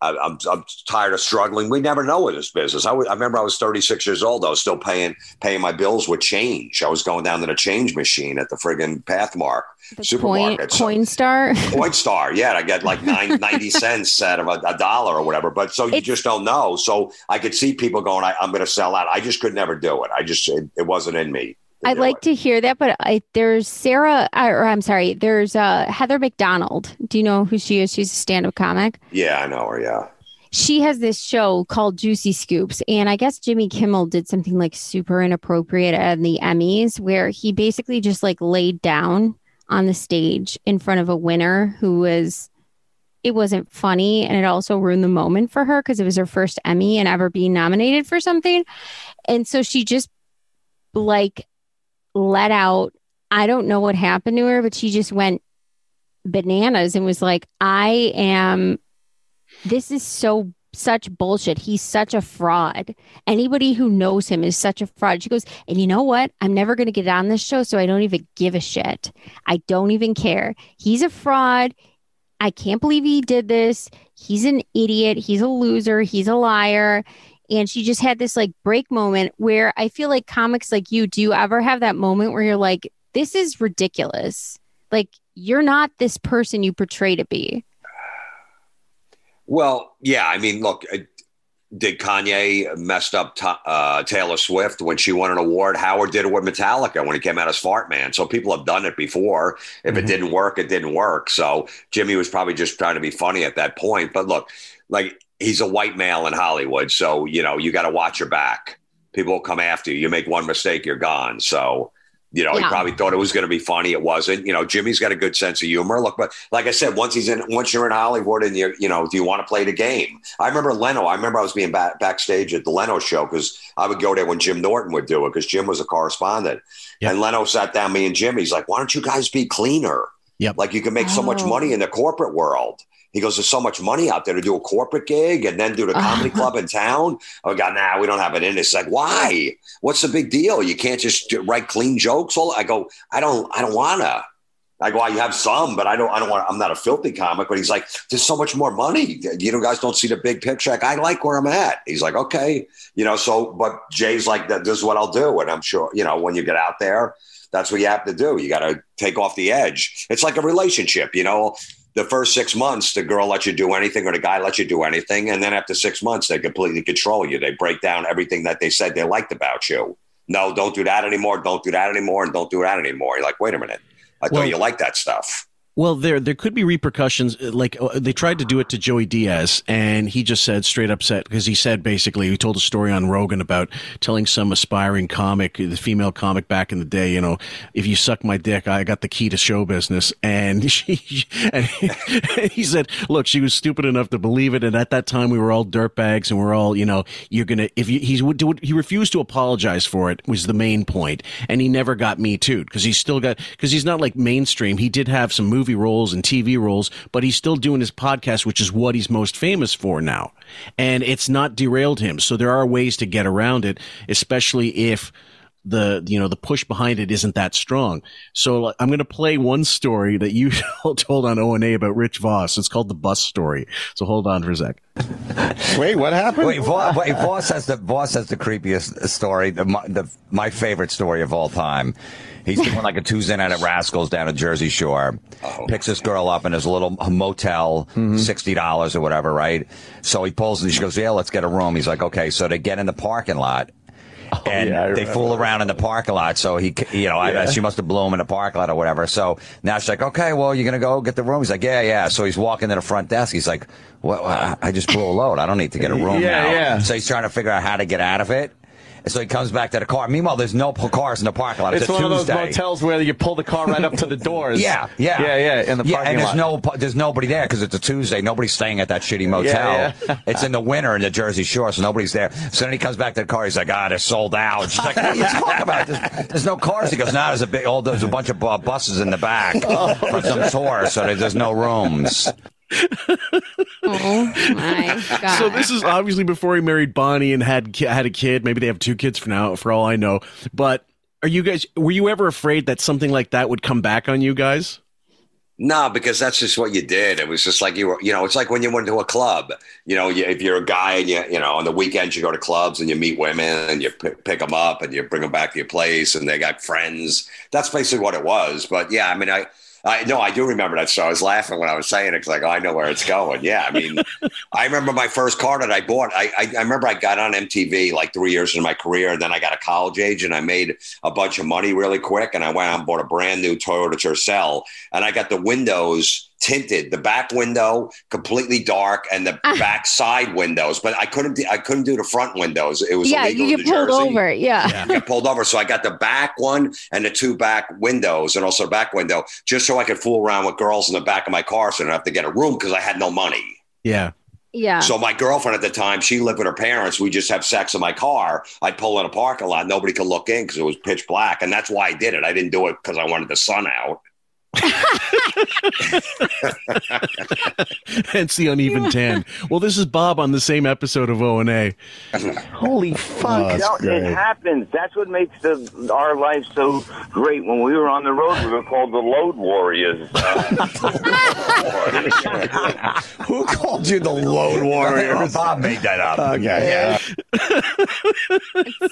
I, I'm, I'm tired of struggling. We never know in this business. I, remember I was 36 years old. I was still paying paying my bills with change. I was going down to the change machine at the friggin' Pathmark the supermarket. So- Coinstar. Point Star, yeah, I get like nine, 90 cents out of a, a dollar or whatever. But so you It's- just don't know. So I could see people going, I, I'm going to sell out. I just could never do it. I just, it, it wasn't in me. I'd like to hear that, but I, there's Sarah, or I'm sorry, there's uh, Heather McDonald. Do you know who she is? She's a stand-up comic. Yeah, I know her. Yeah. She has this show called Juicy Scoops, and I guess Jimmy Kimmel did something like super inappropriate at the Emmys, where he basically just like laid down on the stage in front of a winner who was. It wasn't funny, and it also ruined the moment for her because it was her first Emmy and ever being nominated for something, and so she just like let out I don't know what happened to her, but she just went bananas and was like, I am this is so such bullshit. He's such a fraud. Anybody who knows him is such a fraud. She goes, and you know what? I'm never going to get on this show, so I don't even give a shit. I don't even care. He's a fraud. I can't believe he did this. He's an idiot. He's a loser. He's a liar. And she just had this like break moment where I feel like comics like you, do you ever have that moment where you're like, this is ridiculous? Like, you're not this person you portray to be. Well, yeah. I mean, look, uh, did Kanye messed up Ta- uh, Taylor Swift when she won an award? Howard did it with Metallica when he came out as Fart Man. So people have done it before. If it didn't work, it didn't work. So Jimmy was probably just trying to be funny at that point. But look, like he's a white male in Hollywood, so you know you got to watch your back. People will come after you. You make one mistake, you're gone. So. You know, he probably thought it was going to be funny. It wasn't. You know, Jimmy's got a good sense of humor. Look, but like I said, once he's in, once you're in Hollywood, and you, you know, do you want to play the game? I remember Leno. I remember I was being back, backstage at the Leno show because I would go there when Jim Norton would do it because Jim was a correspondent. Yep. And Leno sat down me and Jim. He's like, "Why don't you guys be cleaner? Yep. Like you can make so much Oh. money in the corporate world." He goes, "There's so much money out there to do a corporate gig and then do the comedy club in town." Oh, I go, "Nah, we don't have it in." It's like, why? What's the big deal? You can't just write clean jokes. All I go, I don't, I don't wanna. I go, I have some, but I don't, I don't want. I'm not a filthy comic. But he's like, there's so much more money. You know, guys don't see the big picture. Like, I like where I'm at. He's like, okay, you know. So, but Jay's like. This is what I'll do, and I'm sure, you know, when you get out there, that's what you have to do. You got to take off the edge. It's like a relationship, you know. The first six months, the girl lets you do anything, or the guy lets you do anything, and then after six months, they completely control you. They break down everything that they said they liked about you. No, don't do that anymore. Don't do that anymore, and don't do that anymore. You're like, wait a minute. I Well- thought you liked that stuff. Well, there there could be repercussions. uh, Like uh, they tried to do it to Joey Diaz, and he just said straight up set because he said basically he told a story on Rogan about telling some aspiring comic, the female comic back in the day, you know, if you suck my dick, I got the key to show business. And she and he said, look, she was stupid enough to believe it, and at that time we were all dirtbags, and we're all, you know, you're gonna if you he would he refused to apologize for it was the main point, and he never got me too because he's still got because he's not like mainstream. He did have some movie roles and TV roles, but he's still doing his podcast, which is what he's most famous for now, and it's not derailed him. So there are ways to get around it, especially if the you know the push behind it isn't that strong. So I'm going to play one story that you all told on O and A about Rich Voss. It's called the bus story. So hold on for a sec. Wait, what happened? Wait, Voss, wait, Voss has the Voss has the creepiest story, the, my- the my favorite story of all time. He's doing like a Tuesday night at Rascals down at Jersey Shore. Oh. Picks this girl up in his little motel, mm-hmm. sixty dollars or whatever, right? So he pulls and she goes, "Yeah, let's get a room." He's like, "Okay." So they get in the parking lot, oh, and yeah, they fool around in the parking lot. So he, you know, I, she must have blew him in the parking lot or whatever. So now she's like, okay, well, you're gonna go get the room. He's like, yeah, yeah. So he's walking to the front desk. He's like, well, I I just blew a load. I don't need to get a room Yeah, now. yeah. So he's trying to figure out how to get out of it. So he comes back to the car. Meanwhile, there's no cars in the parking lot. It's, It's a one of those Tuesday. motels where you pull the car right up to the doors. Yeah, yeah, yeah, yeah. In the yeah, parking and there's lot. no there's nobody there because it's a Tuesday. Nobody's staying at that shitty motel. Yeah, yeah. it's in the winter in the Jersey Shore, so nobody's there. So then he comes back to the car. He's like, "Ah, they're sold out." She's like, "What are you talking about? There's, there's no cars." He goes, "No, there's a big. Oh, there's a bunch of uh, buses in the back Oh. for some tours, so there's no rooms." Oh my god. So this is obviously before he married Bonnie and had had a kid. Maybe they have two kids for now, for all I know. But are you guys? Were you ever afraid that something like that would come back on you guys? No, because that's just what you did. It was just like you were, you know, it's like when you went to a club. You know, you, if you're a guy and you, you know, on the weekends you go to clubs and you meet women and you p- pick them up and you bring them back to your place and they got friends. That's basically what it was. But yeah, I mean, I, I no, I do remember that. So I was laughing when I was saying it because like, oh, I know where it's going. Yeah, I mean, I remember my first car that I bought. I, I I remember I got on MTV like three years into my career, and then I got a college age, and I made a bunch of money really quick, and I went out and bought a brand new Toyota Tercel, and I got the windows tinted, the back window completely dark, and the ah. back side windows, but I couldn't I couldn't do the front windows. It was yeah, illegal you in get New pulled Jersey. over. Yeah. I got pulled over. So I got the back one and the two back windows and also the back window just so I could fool around with girls in the back of my car so I didn't have to get a room because I had no money. Yeah. Yeah. So my girlfriend at the time, she lived with her parents. We just have sex in my car. I'd pull in a parking lot. Nobody could look in because it was pitch black. And that's why I did it. I didn't do it because I wanted the sun out. Hence the uneven tan. Well, this is Bob on the same episode of O and A. Holy Oh, fuck! No, it happens. That's what makes the, our life so great. When we were on the road, we were called the Load Warriors. Who called you the Load Warriors? Bob made that up. Okay. Yeah.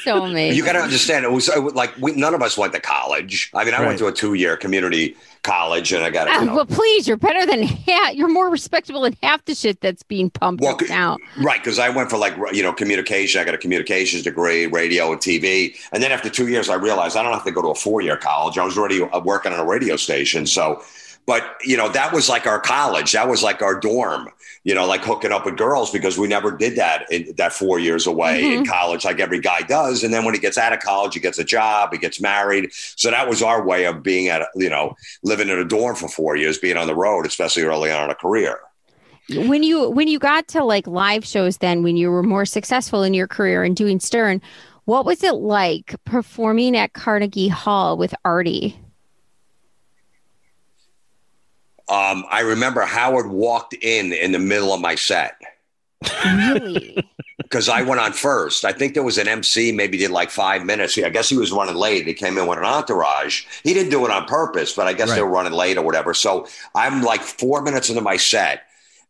so amazing. You got to understand, it was, it was like we, none of us went to college. I mean, I Right. went to a two year community college and I got, Ah, you know, well, please, you're better than half. You're more respectable than half the shit that's being pumped Well, now. Right, because I went for like you know communication. I got a communications degree, radio and TV, and then after two years, I realized I don't have to go to a four year college. I was already uh, working on a radio station, so. But you know that was like our college. That was like our dorm. You know, like hooking up with girls because we never did that in that four years away in mm-hmm. college, like every guy does. And then when he gets out of college, he gets a job, he gets married. So that was our way of being at you know living in a dorm for four years, being on the road, especially early on in a career. when you when you got to like live shows then when you were more successful in your career and doing stern what was it like performing at carnegie hall with artie Um, I remember Howard walked in in the middle of my set really because I went on first. I think there was an MC, maybe did like five minutes. I guess he was running late. He came in with an entourage. He didn't do it on purpose, but I guess they were running late or whatever. So I'm like four minutes into my set.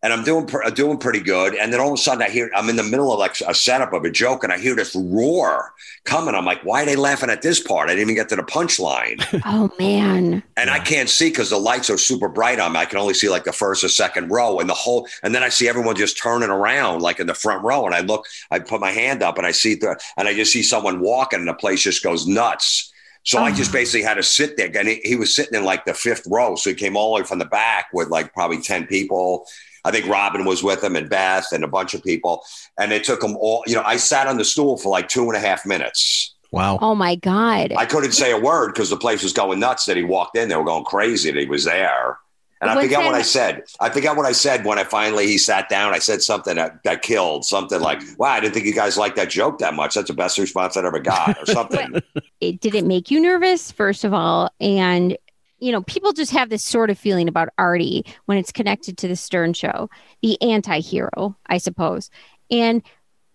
And I'm doing doing pretty good, and then all of a sudden I hear I'm in the middle of like a setup of a joke, and I hear this roar coming. I'm like, "Why are they laughing at this part? I didn't even get to the punchline." oh man and I can't see because the lights are super bright on me. I can only see like the first or second row, and the whole. And then I see everyone just turning around like in the front row, and I look, I put my hand up, and I see the, and I just see someone walking, and the place just goes nuts. So I just oh. basically had to sit there, and he, he was sitting in like the fifth row, so he came all the way from the back with like probably ten people. I think Robin was with him and Beth and a bunch of people, and it took them all. You know, I sat on the stool for like two and a half minutes. Wow. oh my god I couldn't say a word because the place was going nuts that he walked in. They were going crazy that he was there. And I What's forget what I said. I forget what I said when I finally he sat down. I said something that, that killed something like, "Wow, I didn't think you guys liked that joke that much. That's the best response I ever got," or something. it did it make you nervous first of all and you know people just have this sort of feeling about artie when it's connected to the stern show the anti-hero i suppose. And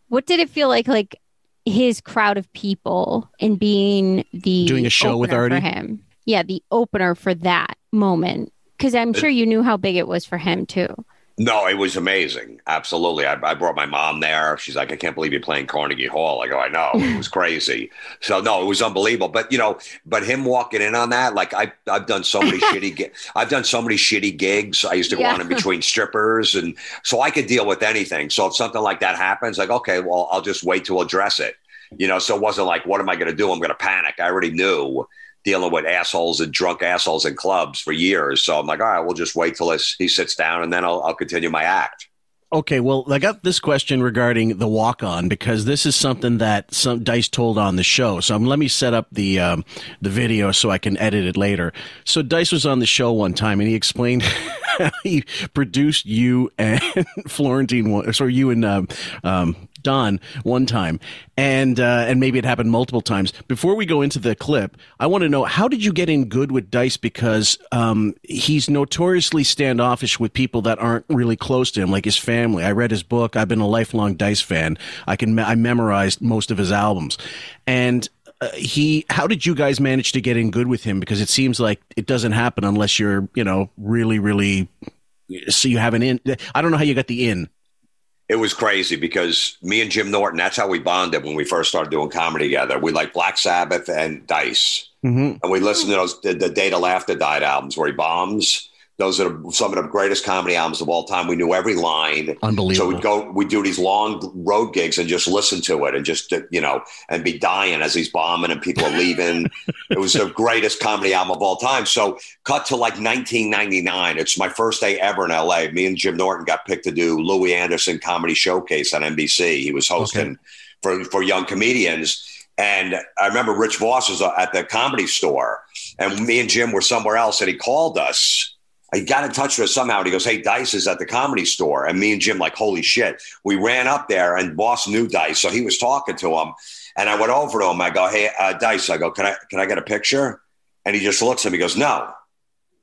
what did it feel like like his crowd of people and being the Doing a show with Artie? for him? Yeah the opener for that moment. Because i'm sure you knew how big it was for him too no, it was amazing. Absolutely. I, I brought my mom there. She's like, "I can't believe you're playing Carnegie Hall." I go, "I know." It was crazy. So no, it was unbelievable. But you know, but him walking in on that, like I, I've done so many shitty, I've done so many shitty gigs. I used to go Yeah. on in between strippers, and so I could deal with anything. So if something like that happens, like okay, well, I'll just wait to address it. You know, so it wasn't like, what am I going to do? I'm going to panic. I already knew dealing with assholes and drunk assholes in clubs for years. So I'm like, all right, we'll just wait till this, he sits down and then I'll, I'll continue my act. Okay, well, I got this question regarding the walk on because this is something that some Dice told on the show. So um, let me set up the um, the video so I can edit it later. So Dice was on the show one time and he explained he produced you and Florentine, sorry, you and um, um, Don one time, and uh, and maybe it happened multiple times. Before we go into the clip, I want to know how did you get in good with Dice because um, he's notoriously standoffish with people that aren't really close to him, like his family. I read his book. I've been a lifelong Dice fan. I can I memorized most of his albums, and uh, he how did you guys manage to get in good with him because it seems like it doesn't happen unless you're you know really really so you have an in i don't know how you got the in it was crazy because me and jim norton that's how we bonded when we first started doing comedy together. We like black sabbath and dice. Mm-hmm. and we listened to those the, the Day the Laughter Died albums where he bombs those are some of the greatest comedy albums of all time. We knew every line. Unbelievable. So we'd go, we'd do these long road gigs and just listen to it and just, you know, and be dying as he's bombing and people are leaving. it was the greatest comedy album of all time. So cut to like 1999. It's my first day ever in LA. Me and Jim Norton got picked to do Louie Anderson Comedy Showcase on NBC. He was hosting okay. for, for young comedians. And I remember Rich Voss was at the comedy store and me and Jim were somewhere else and he called us he got in touch with us somehow and he goes, Hey, Dice is at the comedy store. And me and Jim, like, holy shit. We ran up there and Voss knew Dice. So he was talking to him. And I went over to him. I go, Hey, uh, Dice, I go, Can I can I get a picture? And he just looks at me, goes, No.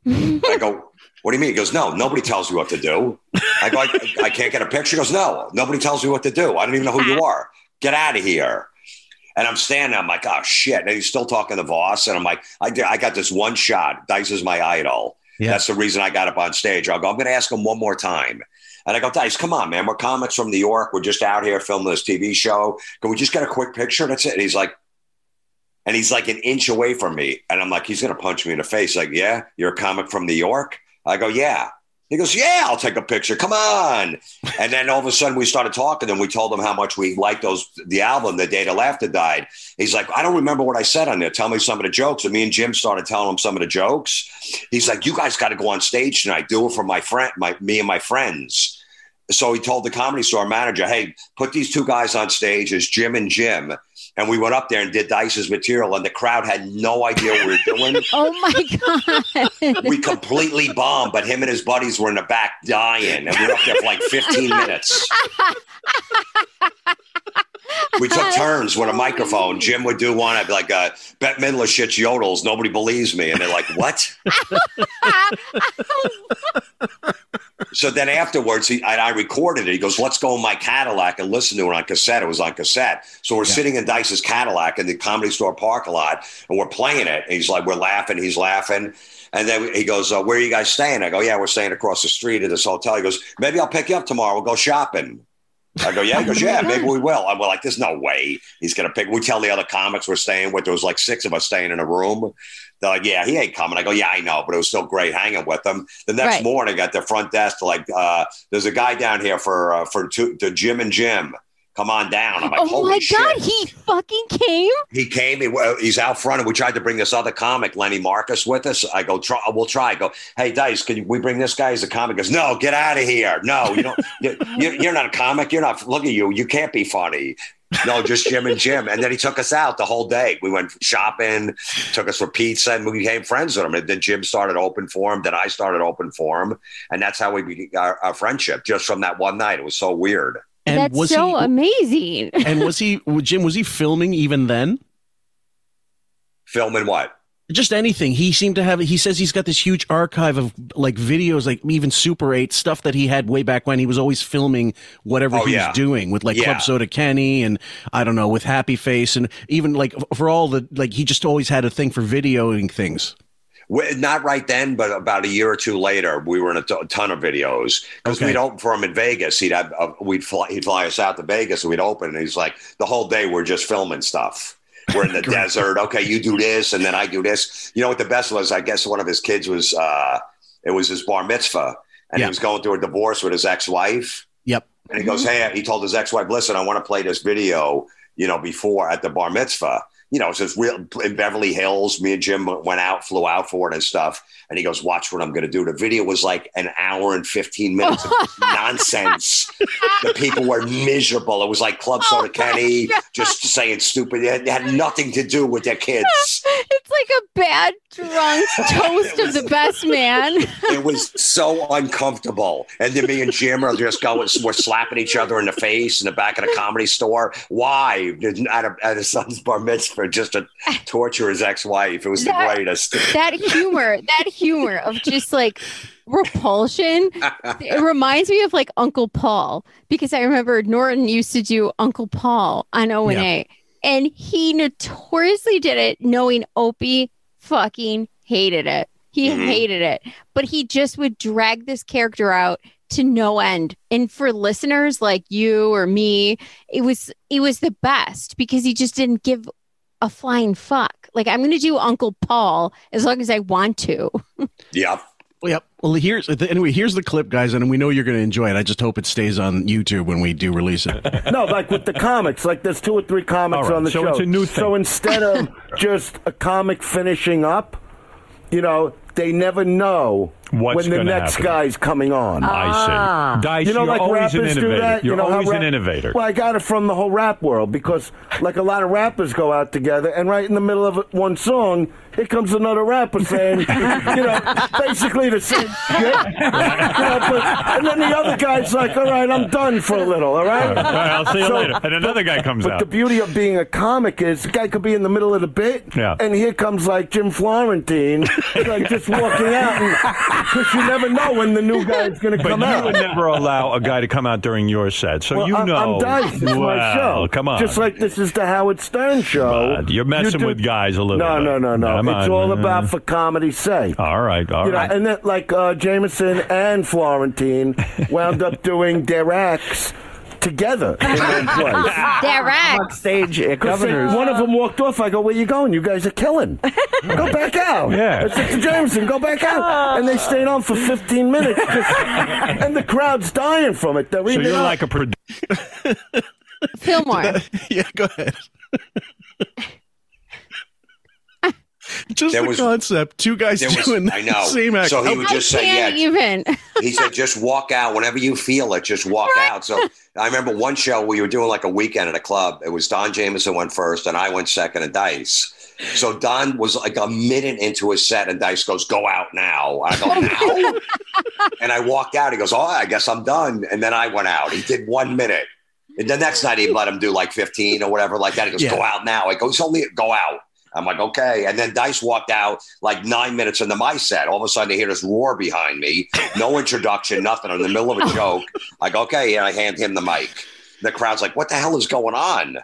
I go, What do you mean? He goes, No, nobody tells me what to do. I go, I, I can't get a picture. He goes, No, nobody tells me what to do. I don't even know who you are. Get out of here. And I'm standing, I'm like, oh shit. And he's still talking to Voss. And I'm like, I, I got this one shot. Dice is my idol. Yeah. That's the reason I got up on stage. I'll go, I'm going to ask him one more time. And I go, Dice, come on, man. We're comics from New York. We're just out here filming this TV show. Can we just get a quick picture? That's it. And he's like, and he's like an inch away from me. And I'm like, he's going to punch me in the face. Like, yeah, you're a comic from New York? I go, yeah. He goes, Yeah, I'll take a picture. Come on. And then all of a sudden we started talking and we told him how much we liked those the album, The Day the Laughter Died. He's like, I don't remember what I said on there. Tell me some of the jokes. And me and Jim started telling him some of the jokes. He's like, You guys got to go on stage tonight. Do it for my friend, my me and my friends. So he told the comedy store manager, Hey, put these two guys on stage as Jim and Jim and we went up there and did Dice's material, and the crowd had no idea what we were doing. oh my god! we completely bombed, but him and his buddies were in the back dying, and we were up there for like 15 minutes. we took turns with a microphone. Jim would do one. I'd be like, uh, Bette Midler shits yodels. Nobody believes me. And they're like, what? so then afterwards, he, I, I, recorded it. He goes, let's go in my Cadillac and listen to it on cassette. It was on cassette. So we're yeah. sitting in Dice's Cadillac in the comedy store parking lot and we're playing it. And he's like, we're laughing. He's laughing. And then he goes, uh, where are you guys staying? I go, yeah, we're staying across the street at this hotel. He goes, maybe I'll pick you up tomorrow. We'll go shopping. I go, yeah. He goes, yeah, maybe we will. I'm like, there's no way he's going to pick. We tell the other comics we're staying with. There was like six of us staying in a room. They're like, yeah, he ain't coming. I go, yeah, I know, but it was still great hanging with him. The next right. morning at the front desk, like, uh, there's a guy down here for uh, for two, to Jim and Jim come on down. I'm like, oh my shit. god, he fucking came. He came. He, he's out front, and we tried to bring this other comic, Lenny Marcus, with us. I go, try, we'll try. I go, hey, Dice, can we bring this guy as a comic? He goes, no, get out of here. No, you don't. you, you're not a comic. You're not. Look at you. You can't be funny. no, just Jim and Jim. And then he took us out the whole day. We went shopping, took us for pizza, and we became friends with him. And then Jim started open for him. Then I started open for him. And that's how we began our, our friendship just from that one night. It was so weird. And That's was so he, amazing. and was he, Jim, was he filming even then? Filming what? Just anything. He seemed to have, he says he's got this huge archive of like videos, like even Super 8 stuff that he had way back when he was always filming whatever oh, he yeah. was doing with like yeah. Club Soda Kenny and I don't know, with Happy Face and even like for all the, like he just always had a thing for videoing things not right then, but about a year or two later, we were in a, t- a ton of videos because okay. we'd open for him in Vegas. He'd have uh, we'd fly, he'd fly us out to Vegas, and we'd open, and he's like, the whole day we're just filming stuff. We're in the desert. Okay, you do this, and then I do this. You know what the best was? I guess one of his kids was uh, it was his bar mitzvah, and yep. he was going through a divorce with his ex wife. Yep. And he goes, mm-hmm. hey, he told his ex wife, listen, I want to play this video you know, before at the bar mitzvah. You know, it's real in Beverly Hills. Me and Jim went out, flew out for it and stuff. And he goes, "Watch what I'm going to do." The video was like an hour and 15 minutes of nonsense. The people were miserable. It was like Club Oh Soda Kenny just saying stupid. It had nothing to do with their kids. It's like a bad drunk toast of the best man. It was so uncomfortable. And then me and Jim are just going, we're slapping each other in the face in the back of the comedy store. Why? At, a, at his son's bar mitzvah, just to torture his ex wife. It was the greatest. that humor, that humor of just like repulsion, it reminds me of like Uncle Paul because I remember Norton used to do Uncle Paul on O and A, and he notoriously did it knowing Opie fucking hated it. He Mhm. hated it, but he just would drag this character out to no end. And for listeners like you or me, it was it was the best because he just didn't give a flying fuck. Like I'm going to do Uncle Paul as long as I want to. Yep. Yep. Well, here's anyway. Here's the clip, guys, and we know you're going to enjoy it. I just hope it stays on YouTube when we do release it. no, like with the comics, like there's two or three comics All right, on the so show. it's a new thing. So instead of just a comic finishing up, you know, they never know What's when the next happen. guy's coming on. I see. Ah. Dice, you know, you're like always an rappers do innovator. that. You're you know how always an innovator. Well, I got it from the whole rap world because, like, a lot of rappers go out together, and right in the middle of one song, here comes another rapper saying, you know, basically the same shit. You know, but, and then the other guy's like, all right, I'm done for a little, all right? All right, I'll see you So- later. And another guy comes but out. the beauty of being a comic is the guy could be in the middle of the bit, Yeah. and here comes like Jim Florentine, like just walking out, because you never know when the new guy is going to But come you out. would never allow a guy to come out during your set, so Well, you I'm, know. I'm Dice. It's my show. Come on. Just like this is the Howard Stern show. But you're messing You with guys a little No, bit. no, no, no. Come it's on. all about for comedy's sake. All right, all you right. know, and then like uh, Jamieson and Florentine wound up doing their acts together in one place. Derek. stage at 'Cause they- Governors. one of them walked off. I go, "Where you going? You guys are killing. Go back out." Yeah. I said to Jamieson, "Go back out." And they stayed on for 15 minutes, and the crowd's dying from it. They're so you're up. like a producer. Fillmore. yeah, go ahead. Just There the was- concept. Two guys there was- doing I know. the same act. So he How- would just say, Can't yeah. even. he said, just walk out whenever you feel it. Just walk out. So I remember one show we were doing like a weekend at a club. It was Don Jamieson went first, and I went second, and Dice. So Don was like a minute into his set, and Dice goes, "Go out now." I go now, and I walked out. He goes, "Oh, I guess I'm done." And then I went out. He did one minute, and the next night he let him do like 15 or whatever like that. He goes, Yeah. "Go out now." I go, "It's only go out." I'm like, okay. And then Dice walked out like nine minutes into my set. All of a sudden, I hear this roar behind me. No introduction, nothing. I'm in the middle of a joke. I go, okay. And I hand him the mic. The crowd's like, what the hell is going on?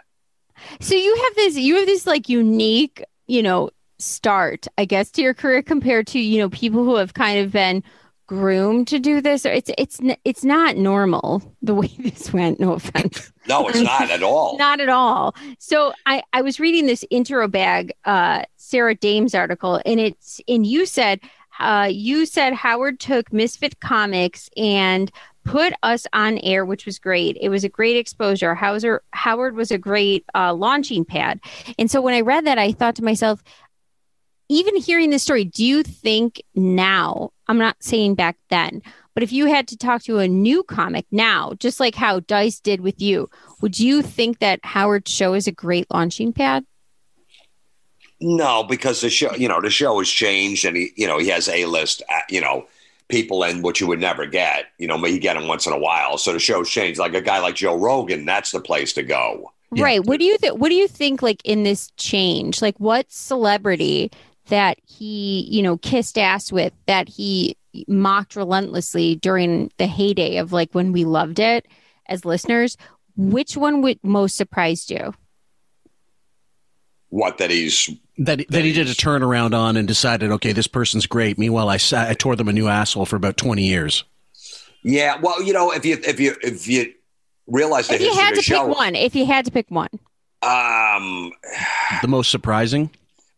So you have this, you have this like unique, you know, start, I guess, to your career compared to you know people who have kind of been groomed to do this. Or it's it's it's not normal the way this went. No offense. No, it's not at all. Not at all. So I, I was reading this Interrobang, uh, Sarah Dames article, and it's and you said, uh, you said Howard took Misfit Comics and put us on air, which was great. It was a great exposure. Hauser, Howard was a great uh, launching pad. And so when I read that, I thought to myself, even hearing this story, do you think now, I'm not saying back then, but if you had to talk to a new comic now, just like how Dice did with you, would you think that Howard's show is a great launching pad? No, because the show, you know, the show has changed, and he, you know, he has a list, uh, you know, people in which you would never get. You know, but you get them once in a while. So the show's changed. Like a guy like Joe Rogan, that's the place to go. Right. What do you think? What do you think? Like in this change, like what celebrity that he, you know, kissed ass with that he mocked relentlessly during the heyday of like when we loved it as listeners? Which one would most surprised you? What that he's that that he did a turnaround on and decided, okay, this person's great. Meanwhile, I sa- I tore them a new asshole for about twenty years. Yeah, well, you know, if you if you if you realize the If you history had to show, pick one, if you had to pick one, um, The most surprising.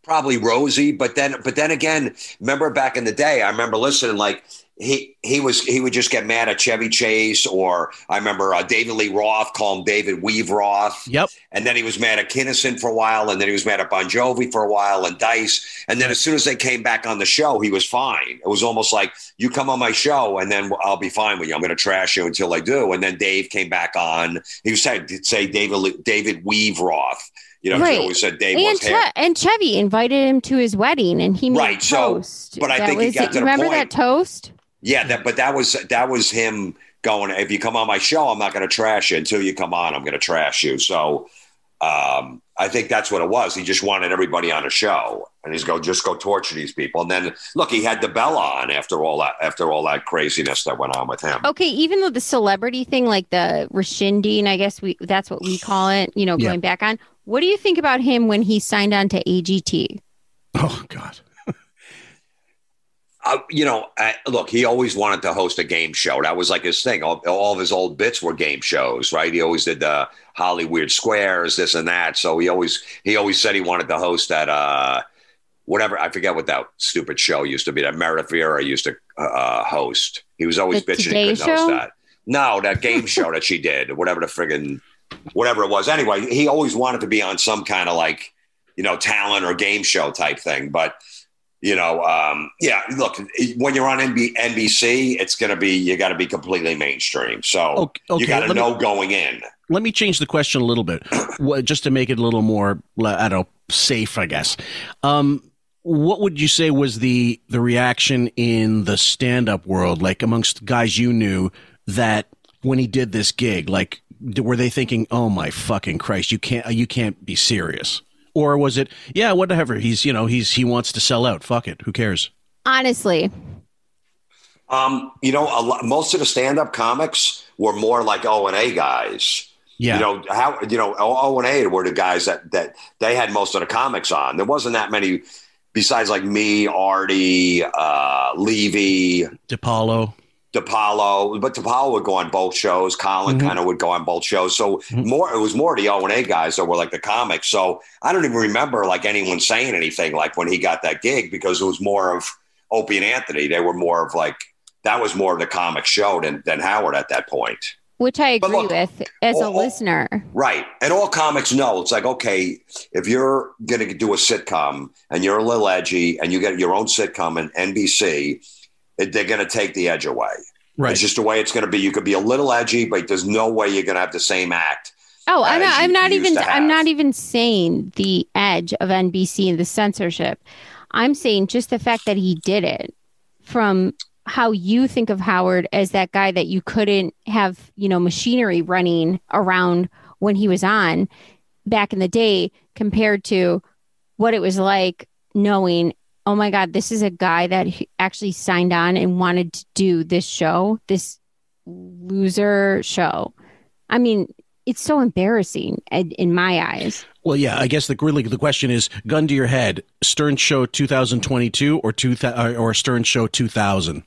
Probably Rosie, but then but then again, remember back in the day, I remember listening like he he was he would just get mad at Chevy Chase or I remember uh, David Lee Roth call him David Weave Roth. Yep. And then he was mad at Kinison for a while, and then he was mad at Bon Jovi for a while, and Dice. And then as soon as they came back on the show, he was fine. It was almost like you come on my show, and then I'll be fine with you. I'm going to trash you until I do. And then Dave came back on. He was saying say David David Weave Roth. You know, he Right. always said Dave and, was hair. Che- and Chevy invited him to his wedding, and he made Right, a so- toast. but I That think he was got it. to the remember point- that toast. Yeah, that but that was that was him going. If you come on my show, I'm not going to trash you until you come on. I'm going to trash you. So um, I think that's what it was. He just wanted everybody on a show, and he's go just go torture these people. And then look, he had the bell on after all that after all that craziness that went on with him. Okay, even though the celebrity thing, like the rescinding, I guess we that's what we call it. You know, Yeah. going back on. What do you think about him when he signed on to AGT? Oh God. Uh, you know, I, look, he always wanted to host a game show. That was like his thing. All, all of his old bits were game shows, right? He always did the Hollywood Squares, this and that. So he always he always said he wanted to host that. Uh, whatever I forget what that stupid show used to be that Meredith Vieira used to uh, host. He was always The bitching he couldn't host that. No, that game show that she did, whatever the friggin' whatever it was. Anyway, he always wanted to be on some kind of like you know talent or game show type thing, but you know, um, yeah. Look, when you're on NB- NBC, it's going to be you got to be completely mainstream. So Okay, okay, you got to let me- know going in. Let me change the question a little bit, just to make it a little more, I don't know, safe, I guess. Um, what would you say was the the reaction in the stand up world, like amongst guys you knew, that when he did this gig, like were they thinking, "Oh my fucking Christ, you can't you can't be serious," or was it, "Yeah, whatever, he's you know he's he wants to sell out, fuck it, who cares." Honestly, Um, you know, a lot, most of the stand-up comics were more like O and A guys. Yeah. You know how you know O and A were the guys that that they had most of the comics on. There wasn't that many besides like me, Artie, uh, Levy, DiPaolo. DiPaolo, but DiPaolo would go on both shows. Colin mm-hmm. kind of would go on both shows. So mm-hmm. more, it was more the O and A guys that were like the comics. So I don't even remember like anyone saying anything like when he got that gig because it was more of Opie and Anthony. They were more of like that was more of the comic show than than Howard at that point. which I agree look, with as a listener. Right. And all comics know it's like, okay, if you're going to do a sitcom and you're a little edgy and you get your own sitcom in NBC, it, they're going to take the edge away. Right. It's just the way it's going to be. You could be a little edgy, but there's no way you're going to have the same act. Oh, I'm not, I'm not even I'm not even saying the edge of NBC and the censorship. I'm saying just the fact that he did it from how you think of Howard as that guy that you couldn't have, you know, machinery running around when he was on back in the day compared to what it was like knowing, oh my God, this is a guy that actually signed on and wanted to do this show, this loser show. I mean, it's so embarrassing in, in my eyes. Well, yeah, I guess the really the question is, gun to your head, Stern Show 2022 or two thou- uh, or Stern Show 2000.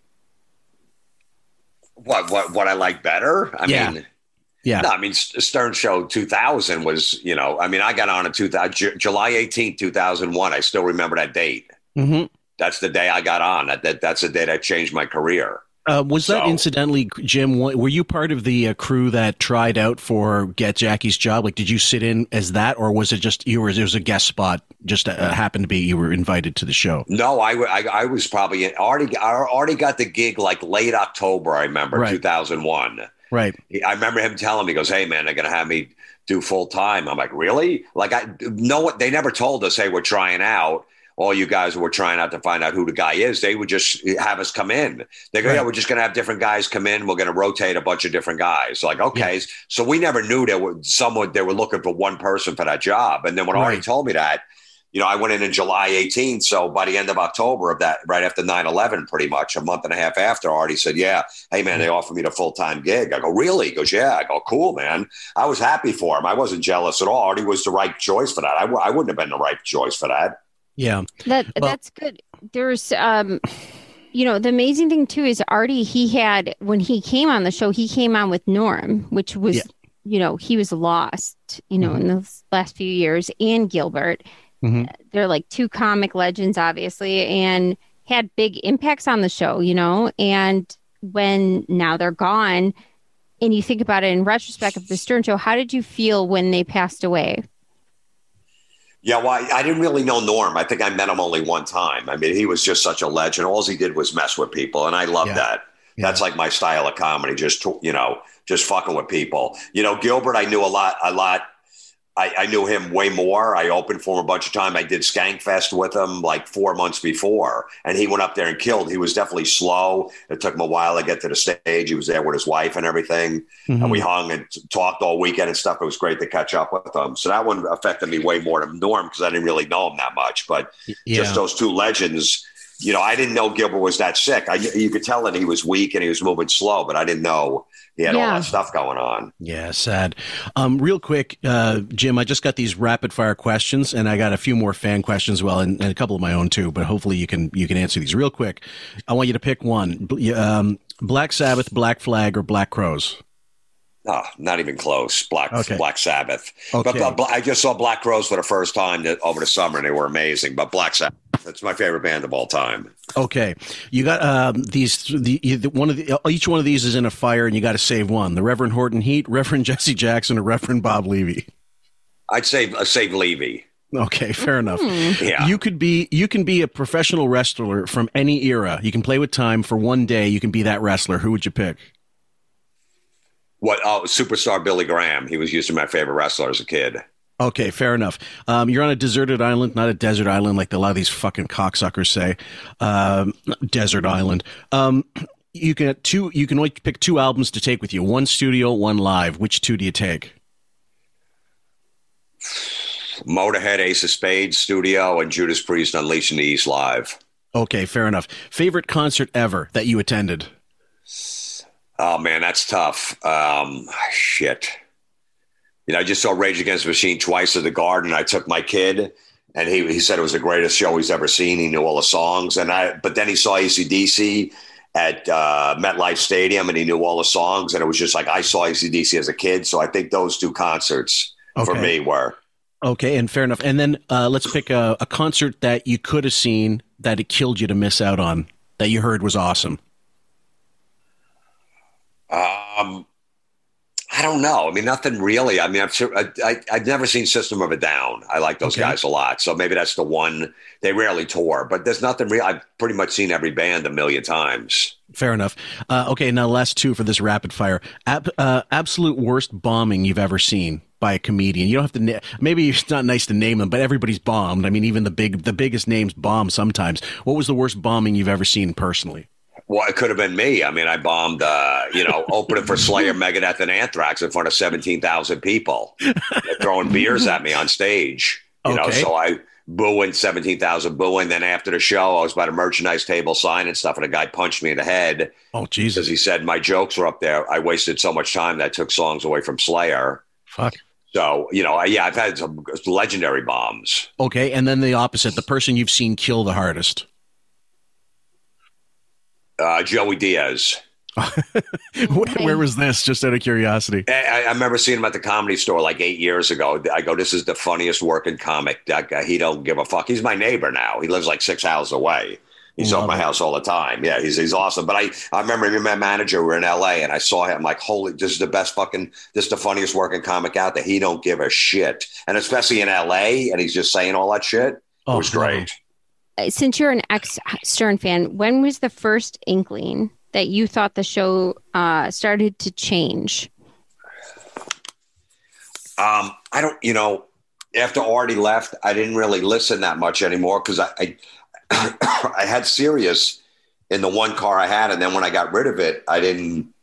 What what what I like better? I Yeah. mean, Yeah. no, I mean Stern Show 2000 was you know I mean I got on in 2000 Ju- July 18th 2001. I still remember that date. Mm-hmm. That's the day I got on. That, that that's the day that changed my career. Uh, was that incidentally, Jim? Were you part of the uh, crew that tried out for Get Jackie's job? Like, did you sit in as that, or was it just you were? It was a guest spot. Just uh, happened to be you were invited to the show. No, I, I, I was probably already I already got the gig like late October. I remember Right. 2001. Right. I remember him telling me, he "Goes, hey man, they're gonna have me do full time." I'm like, "Really?" Like I know what they never told us. Hey, we're trying out. All you guys were trying out to find out who the guy is. They would just have us come in. They go, Right. "Yeah, we're just gonna have different guys come in. We're gonna rotate a bunch of different guys." Like, okay, so we never knew there were someone they were looking for one person for that job. And then when Artie told me that, you know, I went in in July 18th. So by the end of October of that, right after 9 11, pretty much a month and a half after, Artie said, Yeah, hey, man, they offered me the full time gig. I go, Really? He goes, Yeah. I go, Cool, man. I was happy for him. I wasn't jealous at all. Artie was the right choice for that. I, w- I wouldn't have been the right choice for that. Yeah. That Well- that's good. There's um you know, the amazing thing too is Artie he had when he came on the show, he came on with Norm, which was Yeah. you know, he was lost, you know, in the last few years and Gilbert. Mhm. They're like two comic legends, obviously, and had big impacts on the show, you know. And when now they're gone, and you think about it in retrospect of the Stern Show, how did you feel when they passed away? Yeah, well, I, I didn't really know Norm. I think I met him only one time. I mean, he was just such a legend. All he did was mess with people, and I love Yeah. that. That's like my style of comedy. Just you know, just fucking with people. You know, Gilbert, I knew a lot. A lot. I, I knew him way more. I opened for him a bunch of time. I did Skankfest with him like four months before, and he went up there and killed. He was definitely slow. It took him a while to get to the stage. He was there with his wife and everything, and we mhm. hung and talked all weekend and stuff. It was great to catch up with him. So that one affected me way more than Norm because I didn't really know him that much. But Yeah. just those two legends. You know, I didn't know Gilbert was that sick. I, you could tell that he was weak and he was moving slow, but I didn't know he had all Yeah. that stuff going on. Yeah, sad. Um, real quick, uh, Jim, I just got these rapid fire questions, and I got a few more fan questions, as well, and, and a couple of my own too. But hopefully, you can you can answer these real quick. I want you to pick one: um, Black Sabbath, Black Flag, or Black Crowes. Oh, not even close. Black Okay. Black Sabbath. Okay. But, but I just saw Black Crowes for the first time over the summer, and they were amazing. But Black Sabbath, that's my favorite band of all time. Okay, you got um, these. The, the one of the, each one of these is in a fire, and you got to save one: the Reverend Horton Heat, Reverend Jesse Jackson, or Reverend Bob Levy. I'd save uh, save Levy. Okay, fair enough. Yeah. You could be you can be a professional wrestler from any era. You can play with time for one day. You can be that wrestler. Who would you pick? What? Oh, superstar Billy Graham. He was used to my favorite wrestler as a kid. Okay, fair enough. Um, you're on a deserted island, not a desert island like a lot of these fucking cocksuckers say. Um, desert island. Um, you can two. You can only pick two albums to take with you: one studio, one live. Which two do you take? Motorhead, Ace of Spades, Studio, and Judas Priest Unleashed in the East live. Okay, fair enough. Favorite concert ever that you attended? Oh man, that's tough. Um, shit. You know, I just saw Rage Against the Machine twice at the Garden. I took my kid, and he he said it was the greatest show he's ever seen. He knew all the songs, and I. But then he saw ACDC at uh, MetLife Stadium, and he knew all the songs, and it was just like I saw ACDC as a kid. So I think those two concerts for me were. Okay, and fair enough. And then uh, let's pick a, a concert that you could have seen that it killed you to miss out on that you heard was awesome. Um, I don't know. I mean, nothing really. I mean, I'm sure I, I, I've never seen System of a Down. I like those Okay. guys a lot. So maybe that's the one they rarely tour, but there's nothing real. I've pretty much seen every band a million times. Fair enough. Uh, okay, now last two for this rapid fire. Ab- uh, absolute worst bombing you've ever seen by a comedian. You don't have to. Na- maybe it's not nice to name them, but everybody's bombed. I mean, even the big, the biggest names bomb sometimes. What was the worst bombing you've ever seen personally? Well, it could have been me. I mean, I bombed, uh, you know, opening for Slayer, Megadeth, and Anthrax in front of 17,000 people. They're throwing beers at me on stage. You know, so I booing 17,000 booing. Then after the show, I was by the merchandise table signing stuff, and a guy punched me in the head. Oh, Jesus. Because he said my jokes were up there. I wasted so much time that I took songs away from Slayer. Fuck. So, you know, I- yeah, I've had some legendary bombs. Okay, and then the opposite. The person you've seen kill the hardest. Uh, Joey Diaz. Where, where was this? Just out of curiosity. I, I remember seeing him at the comedy store like eight years ago. I go, this is the funniest working comic. That guy, he don't give a fuck. He's my neighbor now. He lives like six houses away. He's Love at my it. house all the time. Yeah, he's he's awesome. But I, I remember him and my manager were in L.A. and I saw him like, holy, this is the best fucking, this is the funniest working comic out there. He don't give a shit, and especially in L.A. and he's just saying all that shit. It Oh, was great. Since you're an ex Stern fan, when was the first inkling that you thought the show uh, started to change? Um, I don't, you know, after Artie left, I didn't really listen that much anymore because I, I, I had Sirius in the one car I had, and then when I got rid of it, I didn't.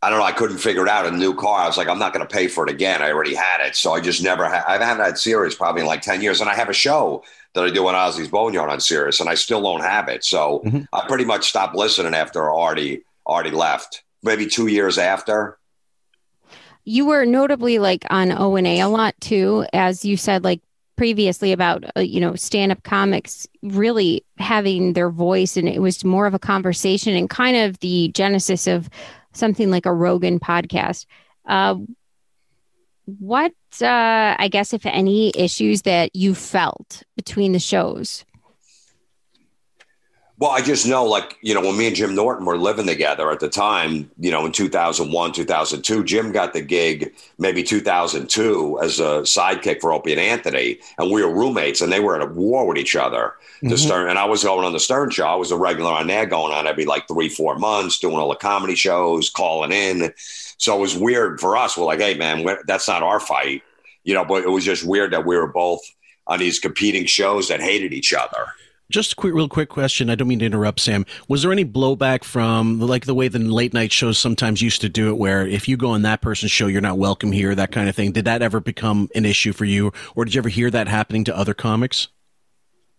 I don't know. I couldn't figure it out. A new car. I was like, I'm not going to pay for it again. I already had it, so I just never. Ha- I haven't had Sirius probably in like ten years, and I have a show that I do on Ozzy's Boneyard on Sirius, and I still don't have it. So I pretty much stopped listening after Artie Artie left. Maybe two years after. You were notably like on O and A a lot too, as you said like previously about uh, you know stand up comics really having their voice, and it was more of a conversation and kind of the genesis of something like a Rogan podcast. Uh, what uh, I guess if any issues that you felt between the shows? Well, I just know, like, you know, when me and Jim Norton were living together at the time, you know, in 2001, 2002, Jim got the gig maybe 2002 as a sidekick for Opie and Anthony. And we were roommates and they were at a war with each other. The Mhm. Stern, and I was going on the Stern show. I was a regular on there going on every like three, four months, doing all the comedy shows, calling in. So it was weird for us. We're like, hey, man, that's not our fight, you know, but it was just weird that we were both on these competing shows that hated each other. Just a quick, real quick question. I don't mean to interrupt, Sam. Was there any blowback from like the way the late night shows sometimes used to do it, where if you go on that person's show, you're not welcome here, that kind of thing? Did that ever become an issue for you, or did you ever hear that happening to other comics?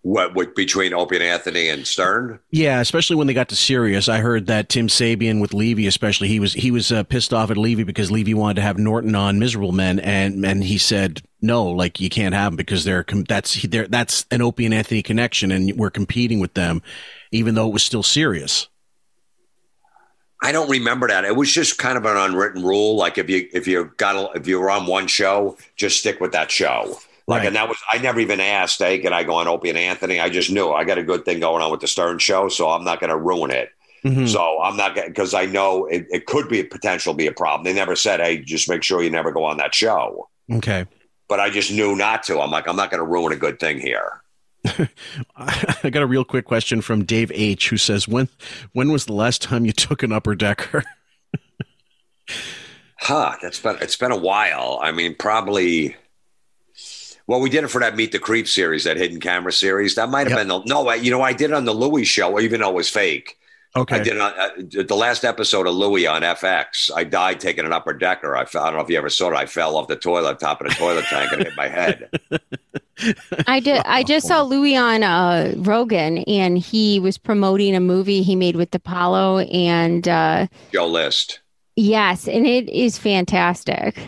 What, what between Opie and Anthony and Stern? Yeah, especially when they got to Sirius. I heard that Tim Sabean with Levy, especially he was he was uh, pissed off at Levy because Levy wanted to have Norton on Miserable Men, and and he said no, like you can't have them because they're com- that's they're, that's an Opie and Anthony connection, and we're competing with them, even though it was still Sirius. I don't remember that. It was just kind of an unwritten rule. Like if you if you got a, if you were on one show, just stick with that show. Like, and that was I never even asked, hey, can I go on Opie and Anthony? I just knew I got a good thing going on with the Stern show, so I'm not going to ruin it. Mm-hmm. So I'm not going because I know it, it could be a potential be a problem. They never said, hey, just make sure you never go on that show. Okay. But I just knew not to. I'm like, I'm not going to ruin a good thing here. I got a real quick question from Dave H, who says when when was the last time you took an upper decker? Huh? That's been it's been a while. I mean, probably. Well, we did it for that Meet the Creep series, that hidden camera series. That might have been the no. I, you know, I did it on the Louie show, even though it was fake. Okay. I did it on uh, the last episode of Louie on FX. I died taking an upper decker. I, I don't know if you ever saw it. I fell off the toilet, top of the toilet tank, and hit my head. I did. I just saw Louis on uh, Rogan, and he was promoting a movie he made with Apollo, and uh, Joe List. yes, and it is fantastic.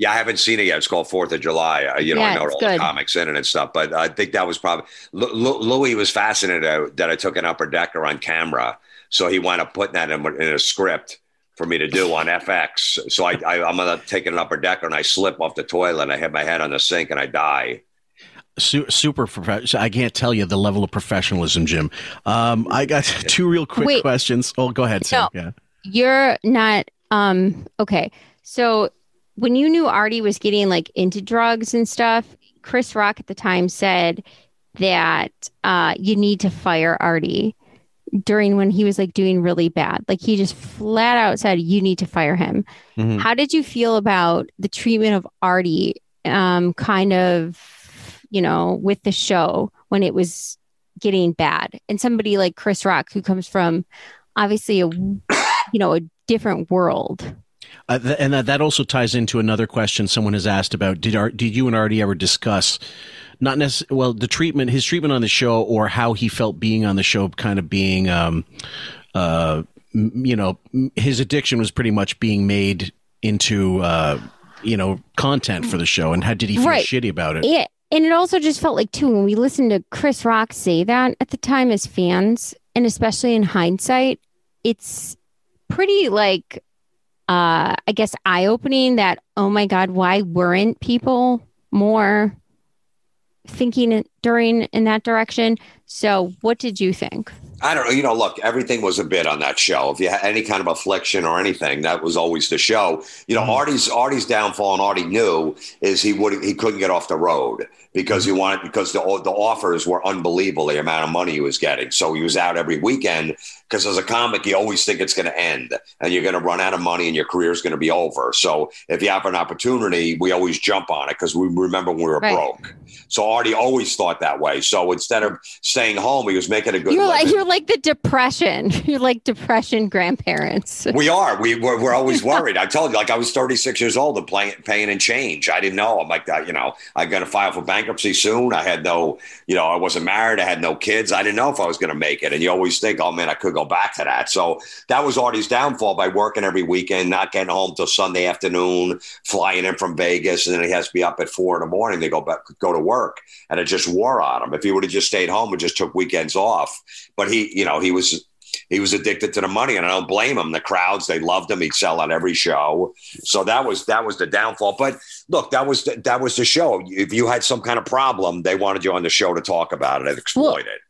Yeah, I haven't seen it yet. It's called Fourth of July. Uh, you know, Yeah, I know all good. the comics in it and stuff, but I think that was probably Lu- Lu- Louis was fascinated uh, that I took an upper decker on camera, so he wound up putting that in, in a script for me to do on FX. So I, I I'm gonna take an upper decker and I slip off the toilet and I hit my head on the sink and I die. Super professional. I can't tell you the level of professionalism, Jim. Um, I got two real quick Wait. questions. Oh, go ahead, Sam. No. Yeah. You're not um okay. So when you knew Artie was getting like into drugs and stuff, Chris Rock at the time said that uh you need to fire Artie during when he was like doing really bad. Like he just flat out said you need to fire him. Mhm. How did you feel about the treatment of Artie um kind of you know with the show when it was getting bad and somebody like Chris Rock who comes from obviously a you know a different world Uh, th- and that, that also ties into another question someone has asked about. Did Ar- did you and Artie ever discuss, not necessarily, well, the treatment, his treatment on the show, or how he felt being on the show, kind of being, um, uh, m- you know, m- his addiction was pretty much being made into, uh, you know, content for the show. And how did he feel Right. shitty about it? Yeah, and it also just felt like too when we listened to Chris Rock say that at the time as fans, and especially in hindsight, it's pretty like uh I guess eye opening that oh my god, why weren't people more thinking during in that direction? So what did you think? I don't know. You know, look, everything was a bit on that show. If you had any kind of affliction or anything, that was always the show. You know, Artie's Artie's downfall, and Artie knew is he would he couldn't get off the road because he wanted because the the offers were unbelievable the amount of money he was getting. So he was out every weekend because as a comic, you always think it's going to end and you're going to run out of money and your career is going to be over. So if you have an opportunity, we always jump on it because we remember when we were Right. broke. So Artie always thought that way. So instead of staying home, he was making a good You're like living. you're like the depression. You're like depression grandparents. We are. We we're, we're always worried. I told you, like I was 36 years old and playing, paying and change. I didn't know. I'm like that. You know, I'm going to file for bankruptcy soon. I had no, you know, I wasn't married. I had no kids. I didn't know if I was going to make it. And you always think, oh man, I could go back to that. So that was Artie's downfall by working every weekend, not getting home till Sunday afternoon, flying in from Vegas, and then he has to be up at four in the morning to go back, go to work, and it just wore on him. If he would have just stayed home and just took weekends off, but he, you know, he was he was addicted to the money and i don't blame him the crowds they loved him he'd sell out every show so that was that was the downfall but look, that was the, that was the show. If you had some kind of problem, they wanted you on the show to talk about it and exploit it.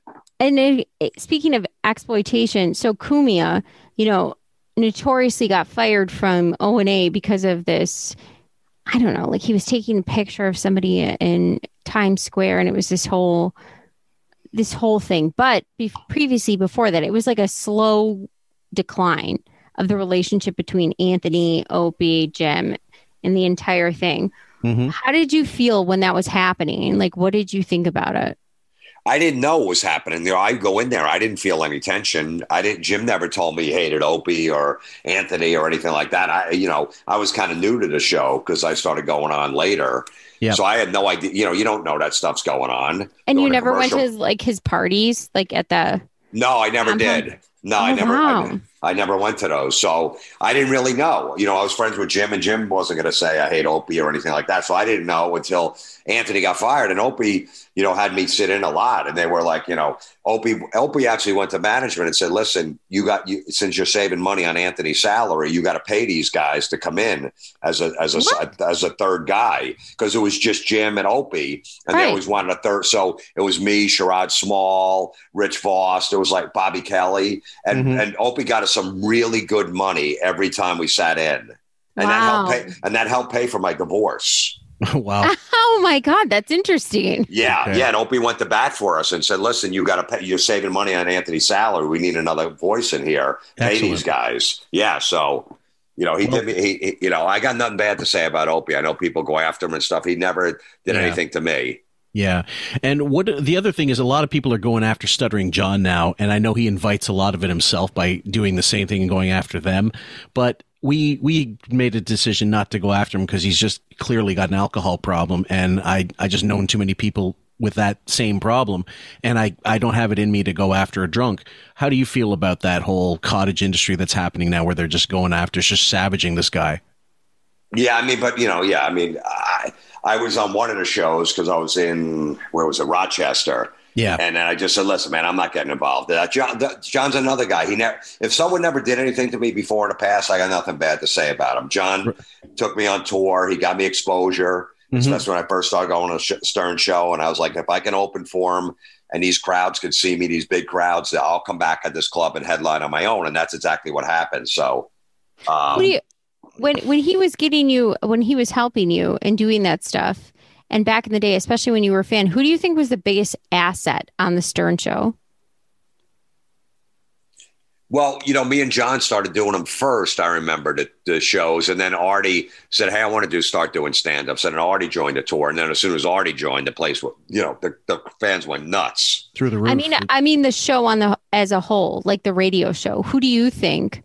And then, eh, speaking of exploitation, so Cumia, you know, notoriously got fired from O and A because of this. I don't know, like he was taking a picture of somebody in Times Square, and it was this whole this whole thing. But be- previously, before that, it was like a slow decline of the relationship between Anthony, Opie, Jim, and the entire thing. Mhm. How did you feel when that was happening? Like, what did you think about it? I didn't know what was happening there. I go in there. I didn't feel any tension. I didn't. Jim never told me he hated Opie or Anthony or anything like that. I, you know, I was kind of new to the show because I started going on later. Yeah. So I had no idea. You know, you don't know that stuff's going on. And you never went to his, like his parties, like at the. No, I never did. No, I Oh, never. wow. I, I never went to those, so I didn't really know. You know, I was friends with Jim, and Jim wasn't going to say I hate Opie or anything like that. So I didn't know until Anthony got fired, and Opie, you know, had me sit in a lot, and they were like, you know, Opie, Opie actually went to management and said, "Listen, you got you since you're saving money on Anthony's salary, you got to pay these guys to come in as a as a as a third guy because it was just Jim and Opie, and they always wanted a third. So it was me, Sherrod Small, Rich Voss. It was like Bobby Kelly, and Mhm. and Opie got us some really good money every time we sat in, and that Wow. helped pay and that helped pay for my divorce. wow. Oh my God, that's interesting. Yeah, Okay. yeah. And Opie went to bat for us and said, "Listen, you got to pay. You're saving money on Anthony's salary. We need another voice in here. Pay these guys." Yeah. So, you know, he did. Me, he, he, you know, I got nothing bad to say about Opie. I know people go after him and stuff. He never did Yeah. anything to me. Yeah. And what the other thing is a lot of people are going after Stuttering John now, and I know he invites a lot of it himself by doing the same thing and going after them. But we we made a decision not to go after him because he's just clearly got an alcohol problem and I I just known too many people with that same problem and I I don't have it in me to go after a drunk. How do you feel about that whole cottage industry that's happening now where they're just going after just savaging this guy? Yeah, I mean, but you know, yeah, I mean, I I was on one of the shows because I was in where was it, Rochester. Yeah. And then I just said, listen, man, I'm not getting involved. Uh, John, that- John's another guy. He never, if someone never did anything to me before in the past, I got nothing bad to say about him. John took me on tour. He got me exposure. Mhm. So that's when I first started going to Sh- Stern Show. And I was like, if I can open for him and these crowds could see me, these big crowds, I'll come back at this club and headline on my own. And that's exactly what happened. So, um, What you, when when he was getting you, when he was helping you and doing that stuff, and back in the day, especially when you were a fan, who do you think was the biggest asset on the Stern Show? Well, you know, me and John started doing them first. I remember the, the shows, and then Artie said, "Hey, I want to do start doing stand-ups." And then Artie joined the tour, and then as soon as Artie joined, the place, wa- you know, the, the fans went nuts. Through the roof. I mean, I mean the show on the as a whole, like the radio show. Who do you think?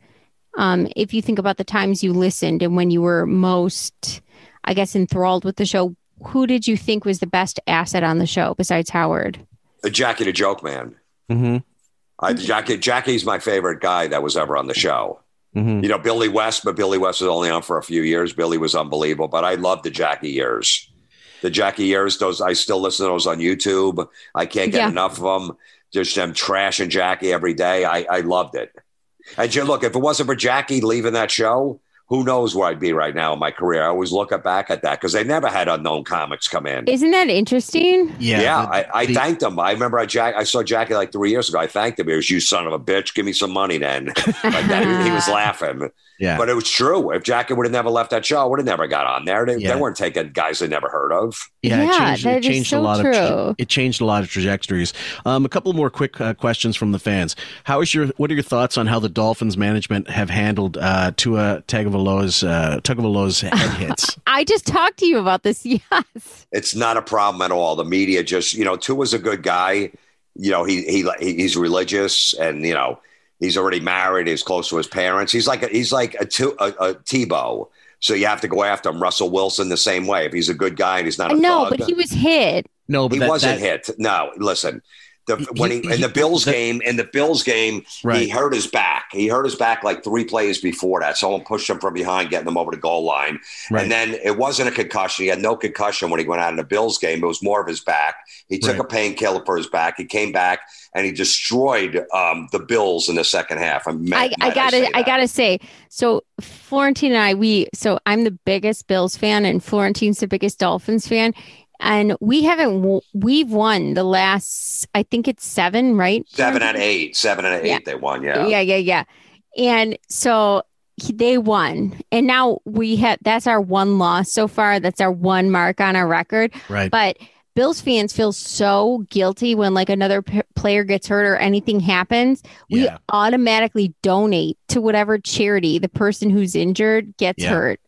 Um, if you think about the times you listened and when you were most, I guess, enthralled with the show, who did you think was the best asset on the show besides Howard? Uh, Jackie the Joke Man. mm-hmm. I, Jackie, Jackie's my favorite guy that was ever on the show. Mm-hmm. You know, Billy West, but Billy West was only on for a few years. Billy was unbelievable, but I love the Jackie years. The Jackie years, those I still listen to those on YouTube. I can't get Yeah. enough of them. Just them trashing Jackie every day. I, I loved it. And you look, if it wasn't for Jackie leaving that show, who knows where I'd be right now in my career? I always look back at that because they never had unknown comics come in. Isn't that interesting? Yeah. Yeah, the- I, I the- thanked him. I remember I Jack I saw Jackie like three years ago. I thanked him. He was you son of a bitch. Give me some money then. like that. He, he was laughing. Yeah. But it was true. If Jackie would have never left that show, I would have never got on there. They, Yeah. they weren't taking guys they never heard of. Yeah, it changed, that it is changed so a lot true. of it changed a lot of trajectories. Um, a couple more quick uh, questions from the fans. How is your what are your thoughts on how the Dolphins management have handled uh, Tua Tagovailoa's uh, Tagovailoa's head hits? I just talked to you about this. Yes. It's not a problem at all. The media just, you know, Tua's a good guy. You know, he he he's religious, and you know, he's already married. He's close to his parents. He's like a, he's like a, Tu- a, a Tebow. So you have to go after him. Russell Wilson the same way. If he's a good guy and he's not a No, thug, but he was hit. No, but he that, wasn't that- hit. No, listen. The, when he, in the Bills game, in the Bills game, he hurt his back. He hurt his back like three plays before that. Someone pushed him from behind, getting him over the goal line. Right. And then it wasn't a concussion. He had no concussion when he went out in the Bills game. It was more of his back. He took Right. a painkiller for his back. He came back and he destroyed um, the Bills in the second half. I'm I, I gotta I that. gotta say, so Florentine and I, we so I'm the biggest Bills fan and Florentine's the biggest Dolphins fan. And we haven't we've won the last I think it's seven, right? seven and eight, seven and eight. Yeah. They won. Yeah. yeah, yeah, yeah. And so they won, and now we have that's our one loss so far. That's our one mark on our record. Right. But Bills fans feel so guilty when like another p- player gets hurt or anything happens. We Yeah. automatically donate to whatever charity the person who's injured gets Yeah. hurt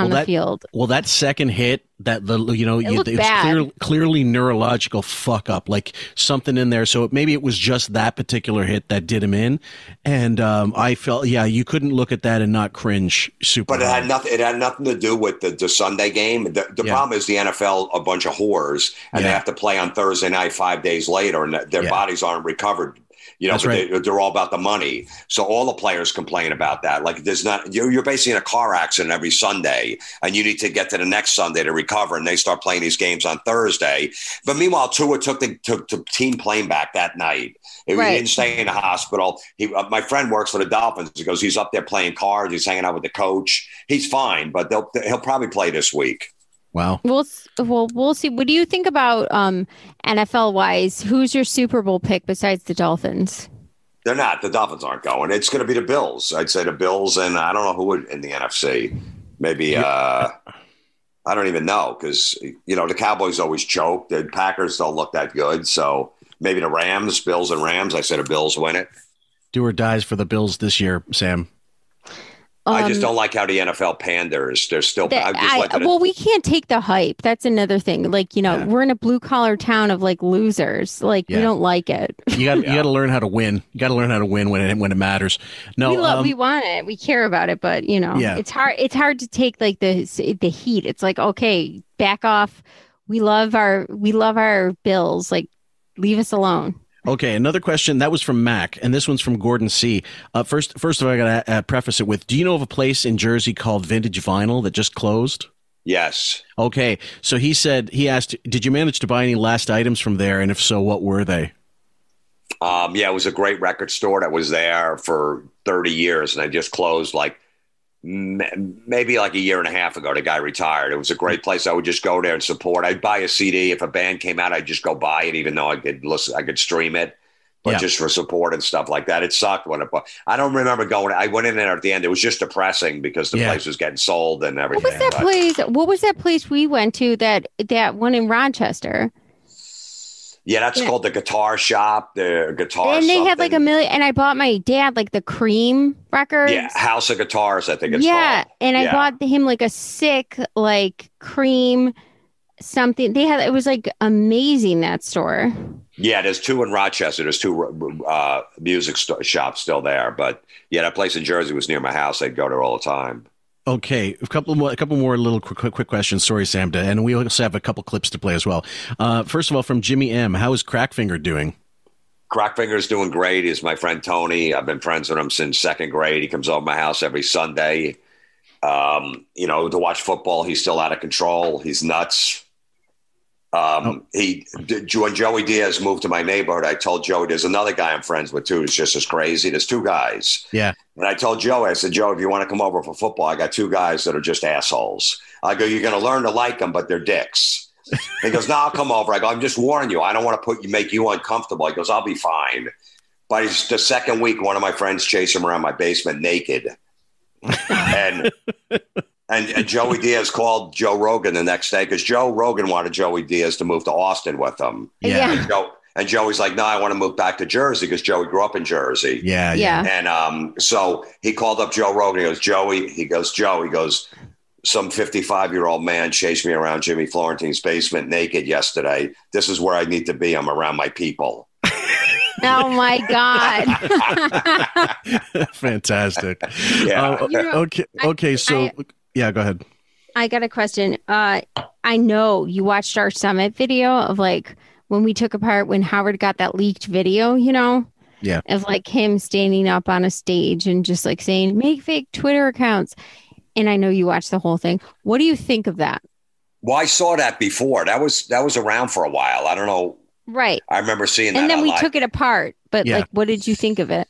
on Well, the that- field. Well, that second hit, that the you know, you, looked it's bad. clear, clearly neurological fuck up, like something in there. So maybe it was just that particular hit that did him in, and um, I felt, yeah, you couldn't look at that and not cringe. Super, But it hard. had nothing. It had nothing to do with the, the Sunday game. The, the Yeah. problem is the NFL a bunch of whores, and they have to play on Thursday night five days later, and their Yeah. bodies aren't recovered. You know, right. they, they're all about the money. So all the players complain about that. Like there's not you're, you're basically in a car accident every Sunday, and you need to get to the next Sunday to recover, and they start playing these games on Thursday. But meanwhile, Tua took the took the team plane back that night. He Right. didn't stay in the hospital. He, uh, my friend works for the Dolphins. He goes, he's up there playing cards. He's hanging out with the coach. He's fine, but they'll, he'll probably play this week. Wow. We'll well we'll see. What do you think about um NFL wise? Who's your Super Bowl pick besides the Dolphins? They're not. The Dolphins aren't going. It's going to be the Bills. I'd say the Bills, and I don't know who would in the NFC. Maybe uh, I don't even know because you know the Cowboys always choke. The Packers don't look that good. So maybe the Rams, Bills, and Rams. I said the Bills win it. Do or dies for the Bills this year, Sam. I just Um, don't like how the NFL panders. They're still. That- I just I- well, we can't take the hype. That's another thing. Like, you know, Yeah. we're in a blue collar town of like losers. Like, Yeah. we don't like it. You got you got to learn how to win. You got to learn how to win when it when it matters. No, we love, um, we want it. We care about it, but you know, Yeah. it's hard. It's hard to take like the the heat. It's like, okay, back off. We love our we love our bills. Like, leave us alone. Okay, another question that was from Mac, and this one's from Gordon C. Uh, first, first of all, I got to uh, preface it with: Do you know of a place in Jersey called Vintage Vinyl that just closed? yes. Okay, so he said he asked, "Did you manage to buy any last items from there? And if so, what were they?" Um, yeah, it was a great record store that was there for 30 years, and they just closed like maybe like a year and a half ago. The guy retired. It was a great place. I would just go there and support. I'd buy a CD if a band came out. I'd just go buy it, even though I could listen, I could stream it, but Yeah. just for support and stuff like that. It sucked when it. I don't remember going. I went in there at the end. It was just depressing because the Yeah. place was getting sold and everything. What was that but- place? What was that place we went to? That that one in Rochester. Yeah, that's Yeah. called the Guitar Shop. The guitar. Shop. And they had like a million. And I bought my dad like the Cream records. Yeah, House of Guitars. I think it's yeah, called. and I Yeah. bought him like a sick like cream something. They had it was like amazing that store. Yeah, there's two in Rochester. There's two uh, music st- shops still there, but yeah, that place in Jersey was near my house. I'd go there all the time. Okay, a couple more, a couple more little quick, quick, questions. Sorry, Sam, and we also have a couple clips to play as well. Uh, first of all, from Jimmy M, how is Crackfinger doing? Crackfinger's doing great. He's my friend Tony. I've been friends with him since second grade. He comes over my house every Sunday. Um, you know, to watch football. He's still out of control. He's nuts. Um, he d- when Joey Diaz moved to my neighborhood, I told Joey there's another guy I'm friends with too. It's just as crazy. There's two guys. Yeah, And I told Joe, I said, Joe, if you want to come over for football, I got two guys that are just assholes. I go, you're going to learn to like them, but they're dicks. He goes, no, I'll come over. I go, I'm just warning you. I don't want to put you, make you uncomfortable. He goes, I'll be fine. But it's the second week, one of my friends chased him around my basement naked. and, and and Joey Diaz called Joe Rogan the next day because Joe Rogan wanted Joey Diaz to move to Austin with him. Yeah. And, Joe, and Joey's like, no, I want to move back to Jersey because Joey grew up in Jersey. yeah, yeah. Yeah. And um, so he called up Joe Rogan. He goes, Joey, he goes, Joe, he goes, some 55 year old man chased me around Jimmy Florentine's basement naked yesterday. This is where I need to be. I'm around my people. Oh my god. Fantastic. Yeah. Uh, You know, okay, okay. So, I- yeah, go ahead. I got a question. Uh, I know you watched our summit video of like when we took apart when Howard got that leaked video, you know, Yeah. of like him standing up on a stage and just like saying, make fake Twitter accounts. And I know you watched the whole thing. What do you think of that? Well, I saw that before. That was that was around for a while. I don't know. Right. I remember seeing that. And then we took it apart. But Yeah. like, what did you think of it?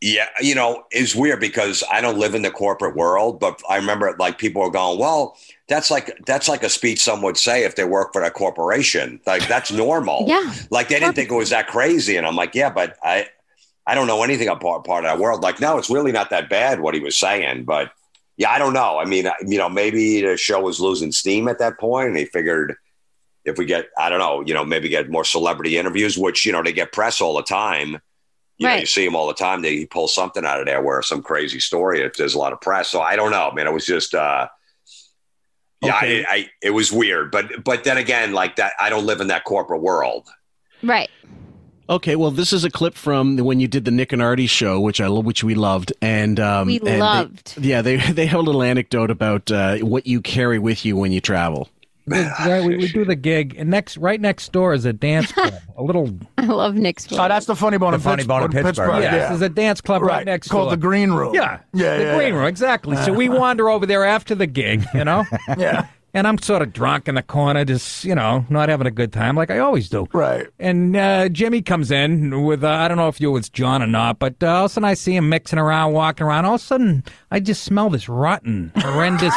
Yeah, you know, it's weird because I don't live in the corporate world, but I remember like people were going, "Well, that's like that's like a speech some would say if they work for a corporation. Like that's normal." Yeah. Like they didn't think it was that crazy, and I'm like, "Yeah, but I I don't know anything about part of that world." Like, no, it's really not that bad what he was saying, but yeah, I don't know. I mean, I- you know, maybe the show was losing steam at that point, and they figured if we get, I don't know, you know, maybe get more celebrity interviews, which you know they get press all the time. You know, you see him all the time. They pull something out of there where some crazy story. If there's a lot of press, so I don't know, man. It was just, uh, yeah, Okay. I, I, it was weird. But, but then again, like that, I don't live in that corporate world. Right. Okay, well, this is a clip from when you did the Nick and Artie show, which I lo- which we loved, and um, We and they- loved. yeah, they they have a little anecdote about uh, what you carry with you when you travel. Right, we, we do the gig, and next, right next door is a dance club. A little. I love Nick's. Oh, that's the funny bone The in Funny Bone in Pittsburgh. Pittsburgh. Yeah, this is a dance club right next called door. the Green Room. Yeah, yeah, the yeah, green yeah. room exactly. So we wander over there after the gig, you know. Yeah. And I'm sort of drunk in the corner, just you know, not having a good time like I always do. Right. And uh, Jimmy comes in with uh, I don't know if you was John or not, but uh, all of a sudden I see him mixing around, walking around. All of a sudden I just smell this rotten, horrendous,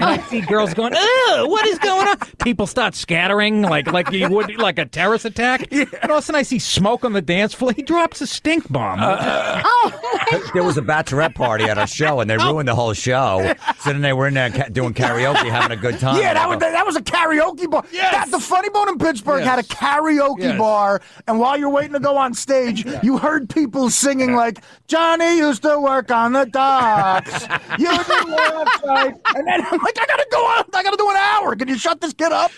and I see girls going, "Ugh, what is going on?" People start scattering like like you would like a terrorist attack. And all of a sudden I see smoke on the dance floor. He drops a stink bomb. Uh, oh, There was a bachelorette party at our show, and they oh. ruined the whole show. So then they were in there ca- doing karaoke, having a good time. Yeah, that was that was a karaoke bar. That the Funny Bone in Pittsburgh had a karaoke Yes. bar, and while you're waiting to go on stage, you heard people singing like Johnny used to work on the docks. you didn't last night, and then I'm like, I gotta go on. I gotta do an hour. Can you shut this kid up?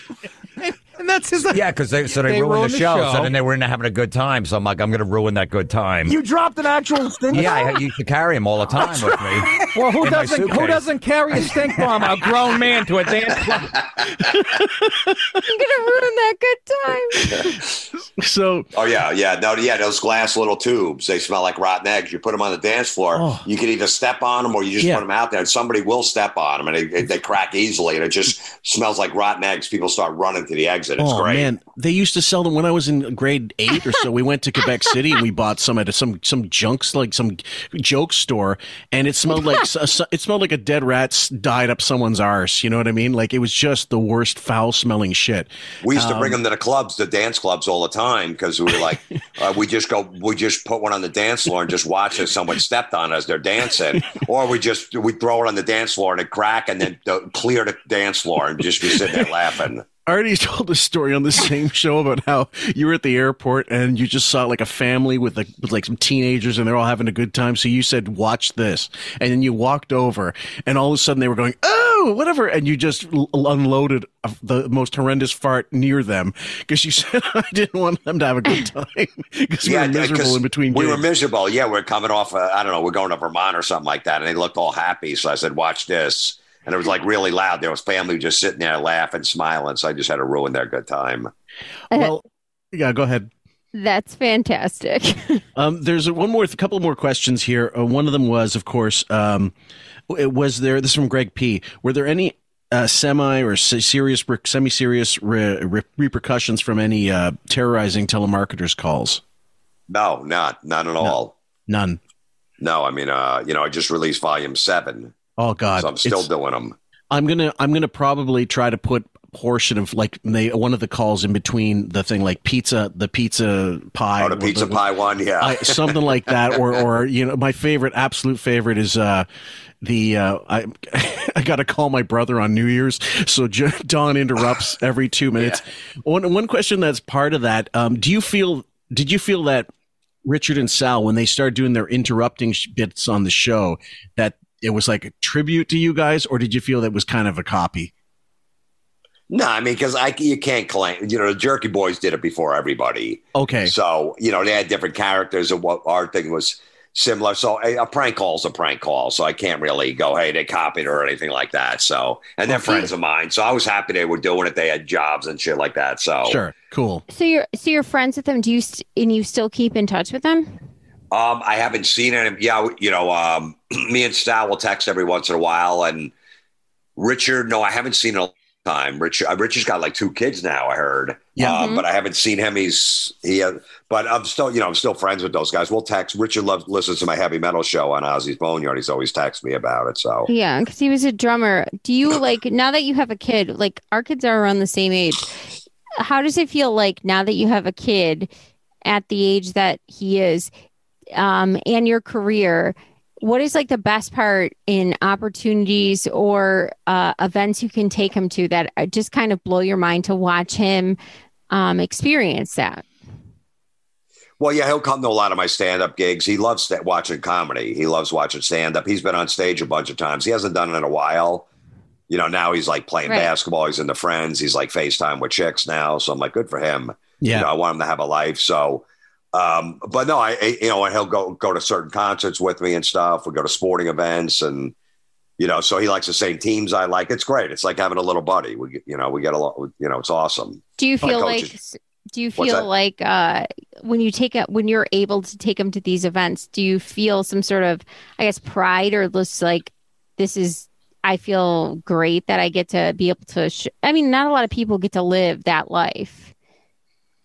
And that's his. Yeah, because they so they, They ruined, ruined the, the show, show. So then they were in having a good time. So I'm like, I'm going to ruin that good time. You dropped an actual stink. bomb. yeah, I bomb? used to carry him all the time with me. Well, who doesn't who doesn't carry a stink bomb? A grown man to a dance club. I'm gonna ruin that good time. So, Oh yeah, yeah, no, yeah, those glass little tubes. They smell like rotten eggs. You put them on the dance floor. Oh. You can either step on them or you just Yeah. put them out there, and somebody will step on them, and they, they, they crack easily, and it just smells like rotten eggs. People start running to the exit. It's oh great. man, they used to sell them when I was in grade eight or so. We went to Quebec City and we bought some at some some junks like some joke store, and it smelled like it smelled like a dead rat died up someone's arse. You know what I mean? Like it was just the worst foul smelling shit. We used to Um, bring them to the clubs, the dance clubs, all the time because we were like, uh, we just go, we just put one on the dance floor and just watch as someone stepped on as they're dancing, or we just we throw it on the dance floor and it crack and then clear the dance floor and just be sitting there laughing. Artie told a story on the same show about how you were at the airport and you just saw like a family with like with like some teenagers and they're all having a good time. So you said, "Watch this," and then you walked over, and all of a sudden they were going, "Oh, whatever," and you just l- unloaded a- the most horrendous fart near them because you said I didn't want them to have a good time because we were miserable in between. We were miserable. Yeah, we're coming off. Uh, I don't know. We're going to Vermont or something like that, and they looked all happy. So I said, "Watch this." And it was like really loud. There was family just sitting there laughing, smiling. So I just had to ruin their good time. Well, yeah, go ahead. That's fantastic. Um, there's a, one more, a couple more questions here. Uh, one of them was, of course, um, was there? This is from Greg P. Were there any uh, semi or serious, semi-serious re- re- repercussions from any uh, terrorizing telemarketers calls? No, not not at all. None. No, I mean, uh, you know, I just released volume seven, Oh God, so I'm still It's- doing them. I'm gonna I'm gonna probably try to put a portion of like they, one of the calls in between the thing like pizza the pizza pie Oh, the pizza pie one, yeah. I, something like that or or you know my favorite absolute favorite is uh the uh I I got to call my brother on New Year's so J- Don interrupts every 2 minutes. One one question that's part of that um do you feel did you feel that Richard and Sal when they started doing their interrupting sh- bits on the show that it was like a tribute to you guys or did you feel that was kind of a copy? No, I mean, because I you can't claim. You know, the Jerky Boys did it before everybody. Okay. So you know they had different characters, and what our thing was. similar. So a, a prank is a prank call. So I can't really go, hey, they copied or anything like that. So, and they're Okay. friends of mine. So I was happy they were doing it. They had jobs and shit like that. So Sure, cool. So you're so you're friends with them. Do you st- and you still keep in touch with them? Um, I haven't seen him. Yeah, you know, um, me and Sal will text every once in a while, and Richard. No, I haven't seen him in a long time. Richard, uh, Richard's got like two kids now. I heard. Yeah. Uh, Mhm. but I haven't seen him. He's he. Uh, but I'm still, you know, I'm still friends with those guys. We'll text. Richard loves listens to my heavy metal show on Ozzy's Boneyard. He's always texts me about it. So Yeah, because he was a drummer. Do you like now that you have a kid? Like our kids are around the same age. How does it feel like now that you have a kid at the age that he is, um, and your career? What is like the best part in opportunities or uh, events you can take him to that uh, just kind of blow your mind to watch him um, experience that? Well, yeah, he'll come to a lot of my stand-up gigs. He loves sta- watching comedy. He loves watching stand-up. He's been on stage a bunch of times. He hasn't done it in a while. You know, now he's like playing Right. basketball. He's into friends. He's like FaceTime with chicks now. So I'm like, good for him. Yeah. You know, I want him to have a life. So, um, but no, I, I- you know, and he'll go go to certain concerts with me and stuff. We go to sporting events and. You know, so he likes the same teams I like. It's great. It's like having a little buddy. We, get- you know, we get a lot. You know, it's awesome. Do you feel like do you feel like uh when you take it when you're able to take them to these events, do you feel some sort of I guess pride or just like this is I feel great that I get to be able to sh- I mean not a lot of people get to live that life.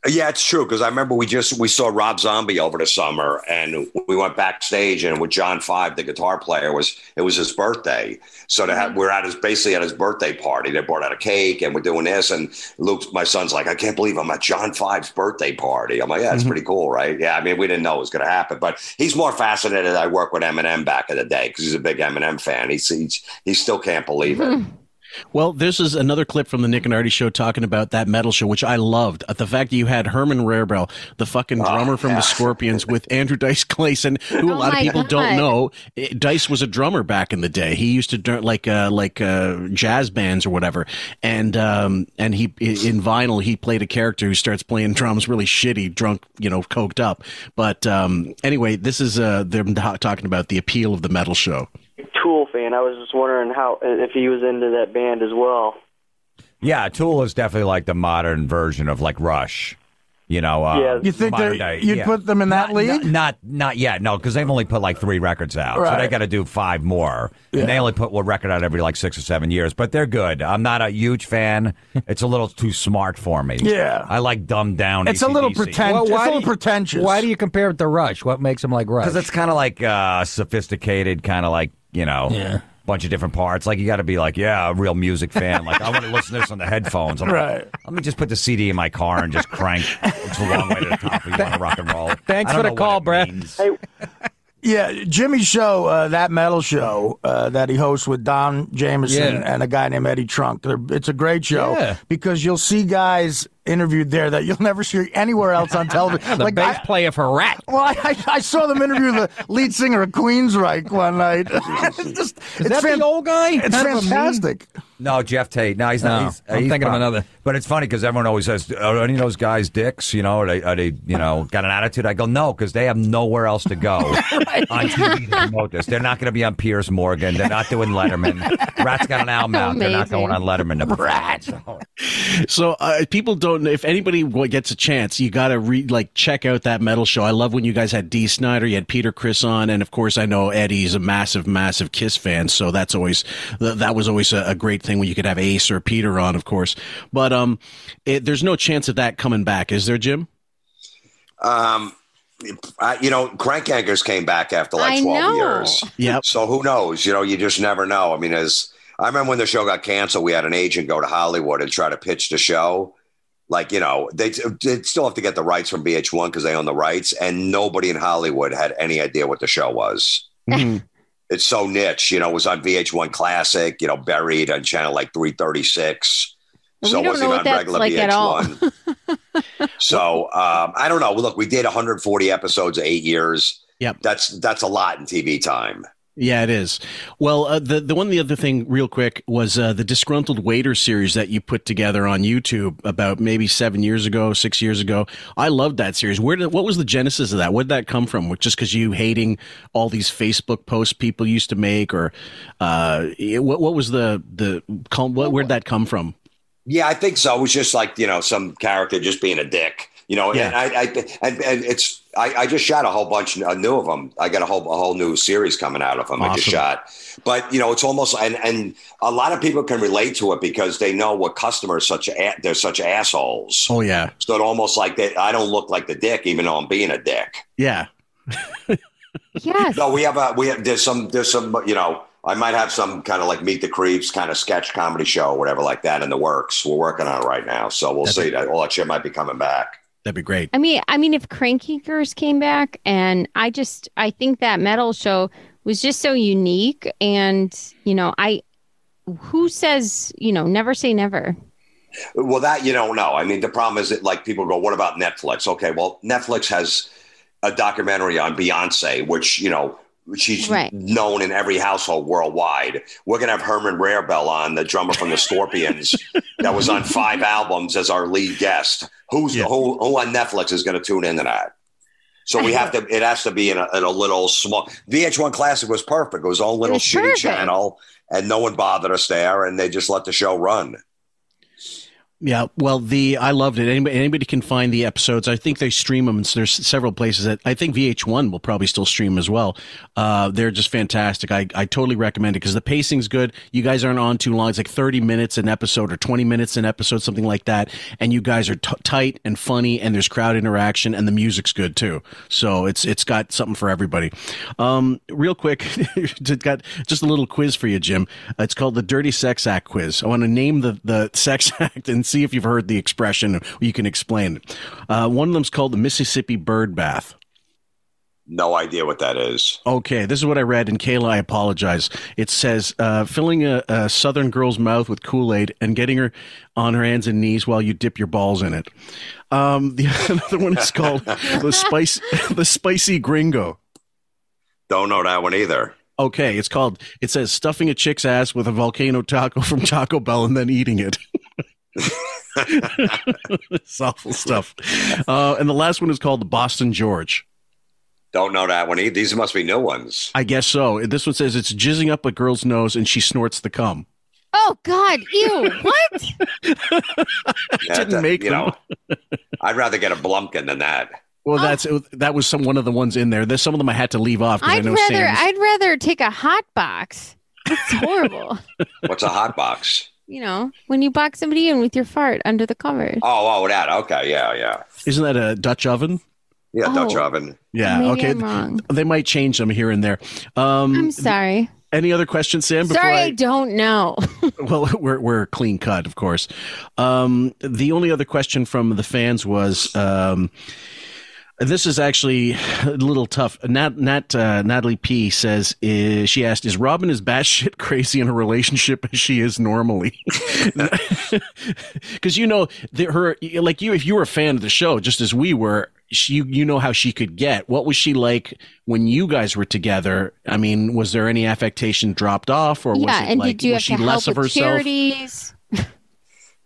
Yeah, it's true because I remember we just we saw Rob Zombie over the summer, and we went backstage, and with John Five, the guitar player, was it was his birthday, so to have, we're at his basically at his birthday party. They brought out a cake, and we're doing this, and Luke, my son's like, I can't believe I'm at John Five's birthday party. I'm like, yeah, it's Mhm. pretty cool, right? Yeah, I mean, we didn't know it was going to happen, but he's more fascinated. I work with Eminem back in the day because he's a big Eminem fan. He's, he's he still can't believe it. Well, this is another clip from the Nick and Artie show talking about that metal show, which I loved. Uh, The fact that you had Herman Rarebell, the fucking drummer from the Scorpions, with Andrew Dice Clayson, who a Oh lot of people God. don't know. eh, Dice was a drummer back in the day. He used to do like uh, like uh, jazz bands or whatever, and um, and he in vinyl he played a character who starts playing drums really shitty, drunk, you know, coked up. But um, anyway, this is uh, them ta- talking about the appeal of the metal show. Tool fan. I was just wondering how if he was into that band as well. Yeah, Tool is definitely like the modern version of like Rush. You know, uh, Yeah. You think modern they're- day, you'd put them in that Not- league? Not, not, not yet, no, because they've only put like three records out, so they got to do five more, and they only put one record out every like six or seven years. But they're good. I'm not a huge fan. It's a little too smart for me. Yeah. I like dumbed down. It's a little AC/DC. pretend- Well, it's a little pretentious. Why do you compare it to Rush? What makes them like Rush? Because it's kind of like uh, sophisticated, kind of like you know, Yeah. bunch of different parts. Like you got to be like, yeah, a real music fan. Like I want to listen to this on the headphones. I'm Right. Like, Let me just put the CD in my car and just crank. It's a long way to the top. If you want to rock and roll. Thanks for the call, it Brett. means. Yeah, Jimmy's show, uh, that metal show uh, that he hosts with Don Jamieson Yeah. and a guy named Eddie Trunk. They're, it's a great show Yeah. because you'll see guys interviewed there that you'll never see anywhere else on television. the bass I, player for Ratt. well, I, I, I saw them interview the lead singer of Queensryche one night. it's just, Is it's that fan- the old guy? It's Kind of a mean- fantastic. No, Geoff Tate. No, he's not. No, he's, I'm he's thinking of another. But it's funny because everyone always says, "Are any of those guys dicks?" You know, are they, are they you know, got an attitude? I go, no, because they have nowhere else to go on TV to promote this. They're not going to be on Piers Morgan. They're not doing Letterman. Ratt's got an album out. They're not going on Letterman. To Ratt. So uh, people don't know if anybody gets a chance, you got to re- like check out that metal show. I love when you guys had Dee Snider, you had Peter Criss on, and of course I know Eddie's a massive, massive Kiss fan, so that's always that was always a, a great thing when you could have Ace or Peter on, of course. But um, it, there's no chance of that coming back, is there, Jim? Um, I, you know, Crank Yankers came back after like I 12 know. years. Yep. So who knows? You know, you just never know. I mean, as I remember when the show got canceled, we had an agent go to Hollywood and try to pitch the show. Like, you know, they they still have to get the rights from VH1 because they own the rights, and nobody in Hollywood had any idea what the show was. It's so niche, you know. It was on VH1 Classic, you know, buried on channel like 336. We so it wasn't know even what on regular like at all. VH1. so um, I don't know. Look, we did 140 episodes, eight years. Yep. That's that's a lot in TV time. Yeah, it is. Well, uh, the the one the other thing, real quick, was uh, the disgruntled waiter series that you put together on YouTube about maybe seven years ago, six years ago. I loved that series. Where did what was the genesis of that? Where did that come from? Just because you hating all these Facebook posts people used to make, or uh, what what was the the what, where'd that come from? Yeah, I think so. It was just like you know some character just being a dick. You know, Yeah. and I, I and, and it's I, I just shot a whole bunch uh, new of them. I got a whole a whole new series coming out of them. I just Awesome. shot, but you know, it's almost and and a lot of people can relate to it because they know what customers such a, they're such assholes. Oh yeah, So it almost like that. I don't look like the dick, even though I'm being a dick. yeah. Yes. No, we have a we have there's some there's some you know I might have some kind of like meet the creeps kind of sketch comedy show or whatever like that in the works. We're working on it right now, so we'll see. That all that shit might be coming back. That'd be great. I mean, I mean, if Crank Yankers came back, and I just, I think that metal show was just so unique, and you know, I, who says, you know, never say never. Well, that you don't know. I mean, the problem is that like people go, "What about Netflix?" Okay, well, Netflix has a documentary on Beyonce, which you know she's Right. known in every household worldwide. We're gonna have Herman Rarebell on, the drummer from the Scorpions, that was on five albums as our lead guest. Who's who, who on Netflix is going to tune into that? So we have to. It has to be in a, in a little small. VH1 Classic was perfect. It was all little shitty perfect. channel, and no one bothered us there, and they just let the show run. Yeah, well, the I loved it. Anybody, anybody can find the episodes. I think they stream them. There's several places that I think VH1 will probably still stream as well. Uh, they're just fantastic. I, I totally recommend it because the pacing's good. You guys aren't on too long. It's like 30 minutes an episode or 20 minutes an episode, something like that. And you guys are t- tight and funny, and there's crowd interaction, and the music's good too. So it's it's got something for everybody. Um, real quick, got just a little quiz for you, Jim. It's called the Dirty Sex Act quiz. I want to name the the sex act and see if you've heard the expression. You can explain it. Uh, one of them's called the Mississippi Bird Bath. No idea what that is. Okay, this is what I read, and Kayla, I apologize. It says uh, filling a, a southern girl's mouth with Kool Aid and getting her on her hands and knees while you dip your balls in it. Um, the other one is called the spice, the spicy gringo. Don't know that one either. Okay, it's called. It says stuffing a chick's ass with a volcano taco from Taco Bell and then eating it. It's awful stuff. Uh, and the last one is called Boston George. Don't know that one. These must be new ones. I guess so. This one says it's jizzing up a girl's nose and she snorts the cum. Oh God, ew! What? Yeah, didn't that- make you them. know. I'd rather get a Blumpkin than that. Well, that's that was some one of the ones in there. There's some of them I had to leave off because I I'd know rather, Sam's. I'd rather take a hot box. It's horrible. What's a hot box? You know, when you box somebody in with your fart under the covers. Oh, oh, that. Okay, yeah, yeah, Isn't that a Dutch oven? yeah. Dutch Oh. oven. Yeah. Maybe okay. I'm wrong. They might change them here and there. Um, I'm sorry. Any other questions, Sam? Before Sorry, I I, don't know. well, we're we're clean cut, of course. Um, the only other question from the fans was. Um, this is actually a little tough. Nat, Nat uh, Natalie P says is, she asked, "Is Robin as batshit crazy in a relationship as she is normally?" Because you know the, her, like you, if you were a fan of the show, just as we were, she, you know how she could get. What was she like when you guys were together? I mean, was there any affectation dropped off, or was yeah, it and like did you was have she to less help of with herself? charities?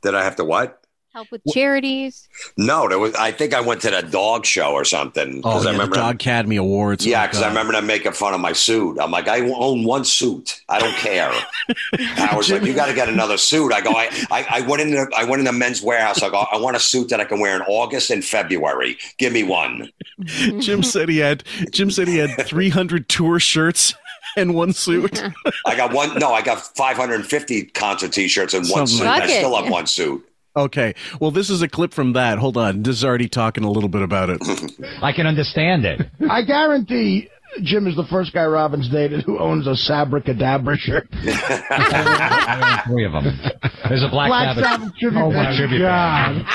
Did I have to what? Help with charities? No, there was. I think I went to the dog show or something. Oh, 'cause yeah, I remember the Dog Academy Awards. Yeah, Oh, because I God. remember them making fun of my suit. I'm like, I own one suit. I don't care. I was like, you got to get another suit. I go, I, I, I went into, I went in the men's warehouse. I go, I want a suit that I can wear in August and February. Give me one. Jim said he had. Jim said he had 300 tour shirts and one suit. I got one. No, I got 550 concert T-shirts and one Something suit. like I still have one suit. Okay. Well, this is a clip from that. Hold on. This is already talking a little bit about it. I can understand it. I guarantee Jim is the first guy Robin's dated who owns a Sabbra Cadabra shirt. I own three of them. There's a Black, Black Sabbath. Sabbath tribute Oh, my band. tribute band.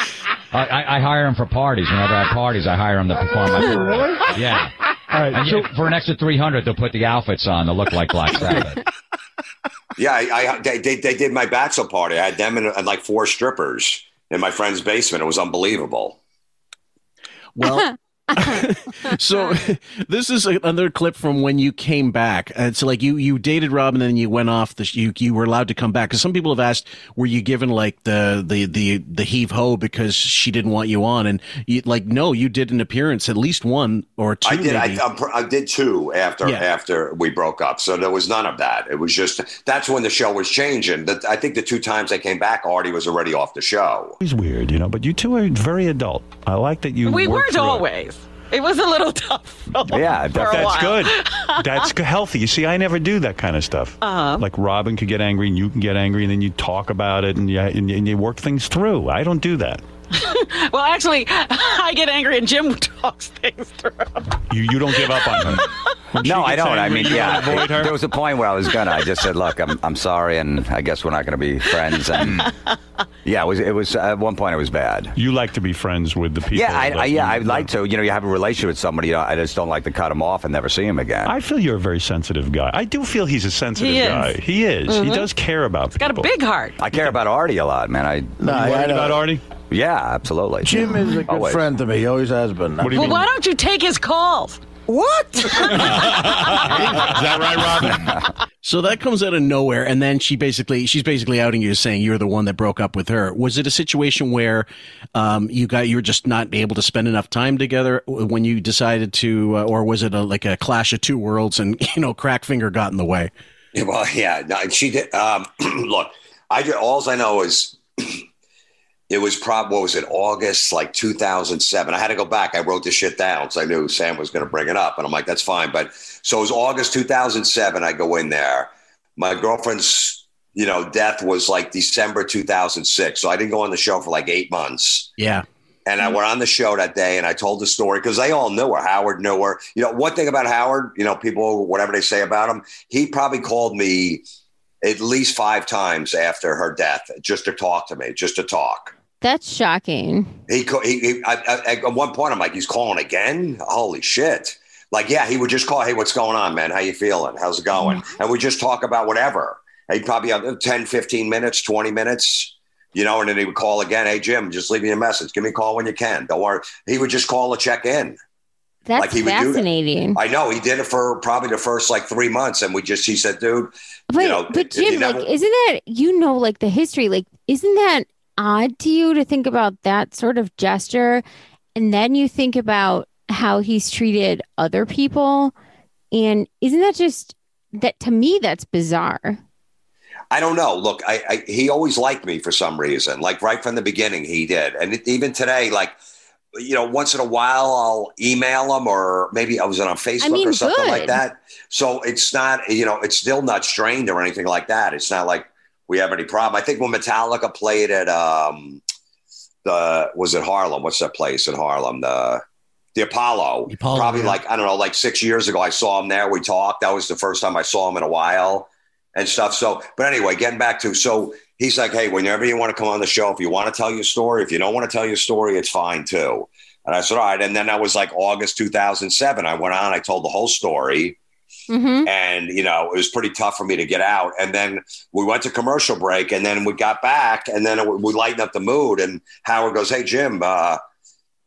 I, I, I hire them for parties. Whenever I have parties, I hire them to perform. My Really? Yeah. All right, And so- for an extra three hundred, they'll put the outfits on. They'll look like Black Sabbath. Yeah, I, I they, they, they did my bachelor party. I had them and, and like four strippers in my friend's basement. It was unbelievable. Well, so this is another clip from when you came back. And so like you you dated Robin and then you went off the you you were allowed to come back because some people have asked were you given like the the the the heave ho because she didn't want you on and you like no you did an appearance at least one or two I did. I. I'm I did two after Yeah. after we broke up. So there was none of that. It was just that's when the show was changing. That I think the two times I came back, Artie was already off the show. He's weird, you know, but you two are very adult. I like that you. we worked weren't through it. Always. It was a little tough. For Yeah, for a that's while. good. That's healthy. You see, I never do that kind of stuff. Uh-huh. Like Robin could get angry and you can get angry, and then you talk about it and you, and, you- and you work things through. I don't do that. well, actually, I get angry and Jim talks things through. You you don't give up on her. When No, I don't. I mean, yeah. don't avoid her. There was a point where I was gonna. I just said, "Look, I'm I'm sorry, and I guess we're not gonna be friends." And yeah, it was it was at one point it was bad. You like to be friends with the people. Yeah, I, I yeah, I'd like to. You know, you have a relationship with somebody. You know, I just don't like to cut them off and never see him again. I feel you're a very sensitive guy. I do feel he's a sensitive He guy. He is. He Mhm. does care about people. Got a big heart. I care about Artie a lot, man. I No, you I- worried I about Artie? Yeah, absolutely. Jim is a good Always. friend to me. He always has been. well, why don't you take his calls? What? is that right, Robin? so that comes out of nowhere, and then she basically she's basically outing you, saying you're the one that broke up with her. Was it a situation where um, you got you were just not able to spend enough time together when you decided to, uh, or was it a, like a clash of two worlds, and you know, Crackfinger got in the way? Yeah, Well, yeah, no, she did. Um, look, I did. All I know is it was prob. What was it? August, like 2007. I had to go back. I wrote this shit down, so I knew Sam was going to bring it up, and I'm like, that's fine. But so it was August 2007. I go in there. My girlfriend's, you know, death was like December 2006. So I didn't go on the show for like eight months. Yeah. And I went on the show that day and I told the story because they all knew her. Howard knew her. You know, one thing about Howard, you know, people, whatever they say about him, he probably called me at least five times after her death just to talk to me, just to talk. That's shocking. He, he, he I, I, at one point, I'm like, he's calling again? Holy shit. Like, yeah, he would just call, hey, what's going on, man? How you feeling? How's it going? Mm-hmm. And we just talk about whatever. He'd probably have uh, 10, 15 minutes, 20 minutes, you know, and then he would call again. Hey, Jim, just leave me a message. Give me a call when you can. Don't worry. He would just call a check in. That's Like he would do that. fascinating. I know he did it for probably the first like three months. And we just, he said, dude, But you know, but Jim, never- like, isn't that you know like the history? Like, isn't that odd to you to think about that sort of gesture, and then you think about how he's treated other people, and isn't that just that to me? That's bizarre. I don't know. Look, I, I he always liked me for some reason. Like right from the beginning, he did, and it, even today, like you know, once in a while, I'll email him, or maybe I was on Facebook mean, or something like that. So it's not, you know, it's still not strained or anything like that. It's not like we have any problem. I think when Metallica played at um the was it Harlem? What's that place in Harlem? The the Apollo. Apollo, probably yeah. like I don't know, like six years ago. I saw him there. We talked. That was the first time I saw him in a while and stuff. So, but anyway, getting back to so he's like, hey, whenever you want to come on the show, if you want to tell your story, if you don't want to tell your story, it's fine too. And I said, all right. And then that was like August 2007. I went on, I told the whole story. Mm-hmm. And, you know, it was pretty tough for me to get out. And then we went to commercial break and then we got back and then it, we lightened up the mood. And Howard goes, hey, Jim, uh,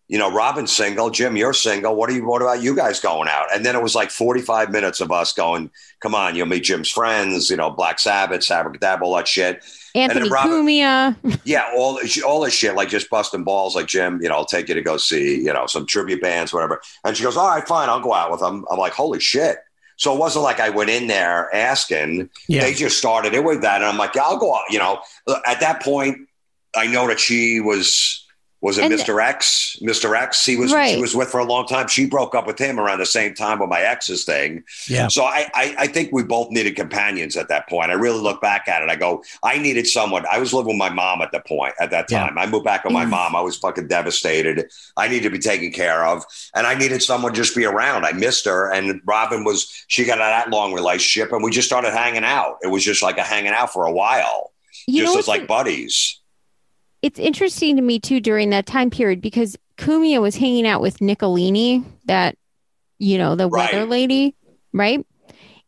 you know, Robin's single. Jim, you're single. What do you? What about you guys going out? And then it was like 45 minutes of us going, "Come on, you'll meet Jim's friends. You know, Black Sabbath, Sabbath, Dab, all that shit." Anthony then Robin- Cumia. yeah, all all this shit, like just busting balls, like Jim. You know, I'll take you to go see, you know, some tribute bands, whatever. And she goes, "All right, fine, I'll go out with them." I'm like, "Holy shit!" So it wasn't like I went in there asking. Yeah. They just started it with that, and I'm like, yeah, "I'll go out." You know, at that point, I know that she was was it And- Mr. X? Mr. X. He was Right. she was with for a long time. She broke up with him around the same time with my ex's thing. Yeah. So I, I I think we both needed companions at that point. I really look back at it. I go, I needed someone. I was living with my mom at the point at that Yeah. time. I moved back with my mm-hmm. mom. I was fucking devastated. I needed to be taken care of, and I needed someone to just be around. I missed her, and Robin was. She got that long relationship, and we just started hanging out. It was just like a hanging out for a while, You just as like buddies. It's interesting to me too during that time period because Cumia was hanging out with Nicolini, that you know, the Right. weather lady, right?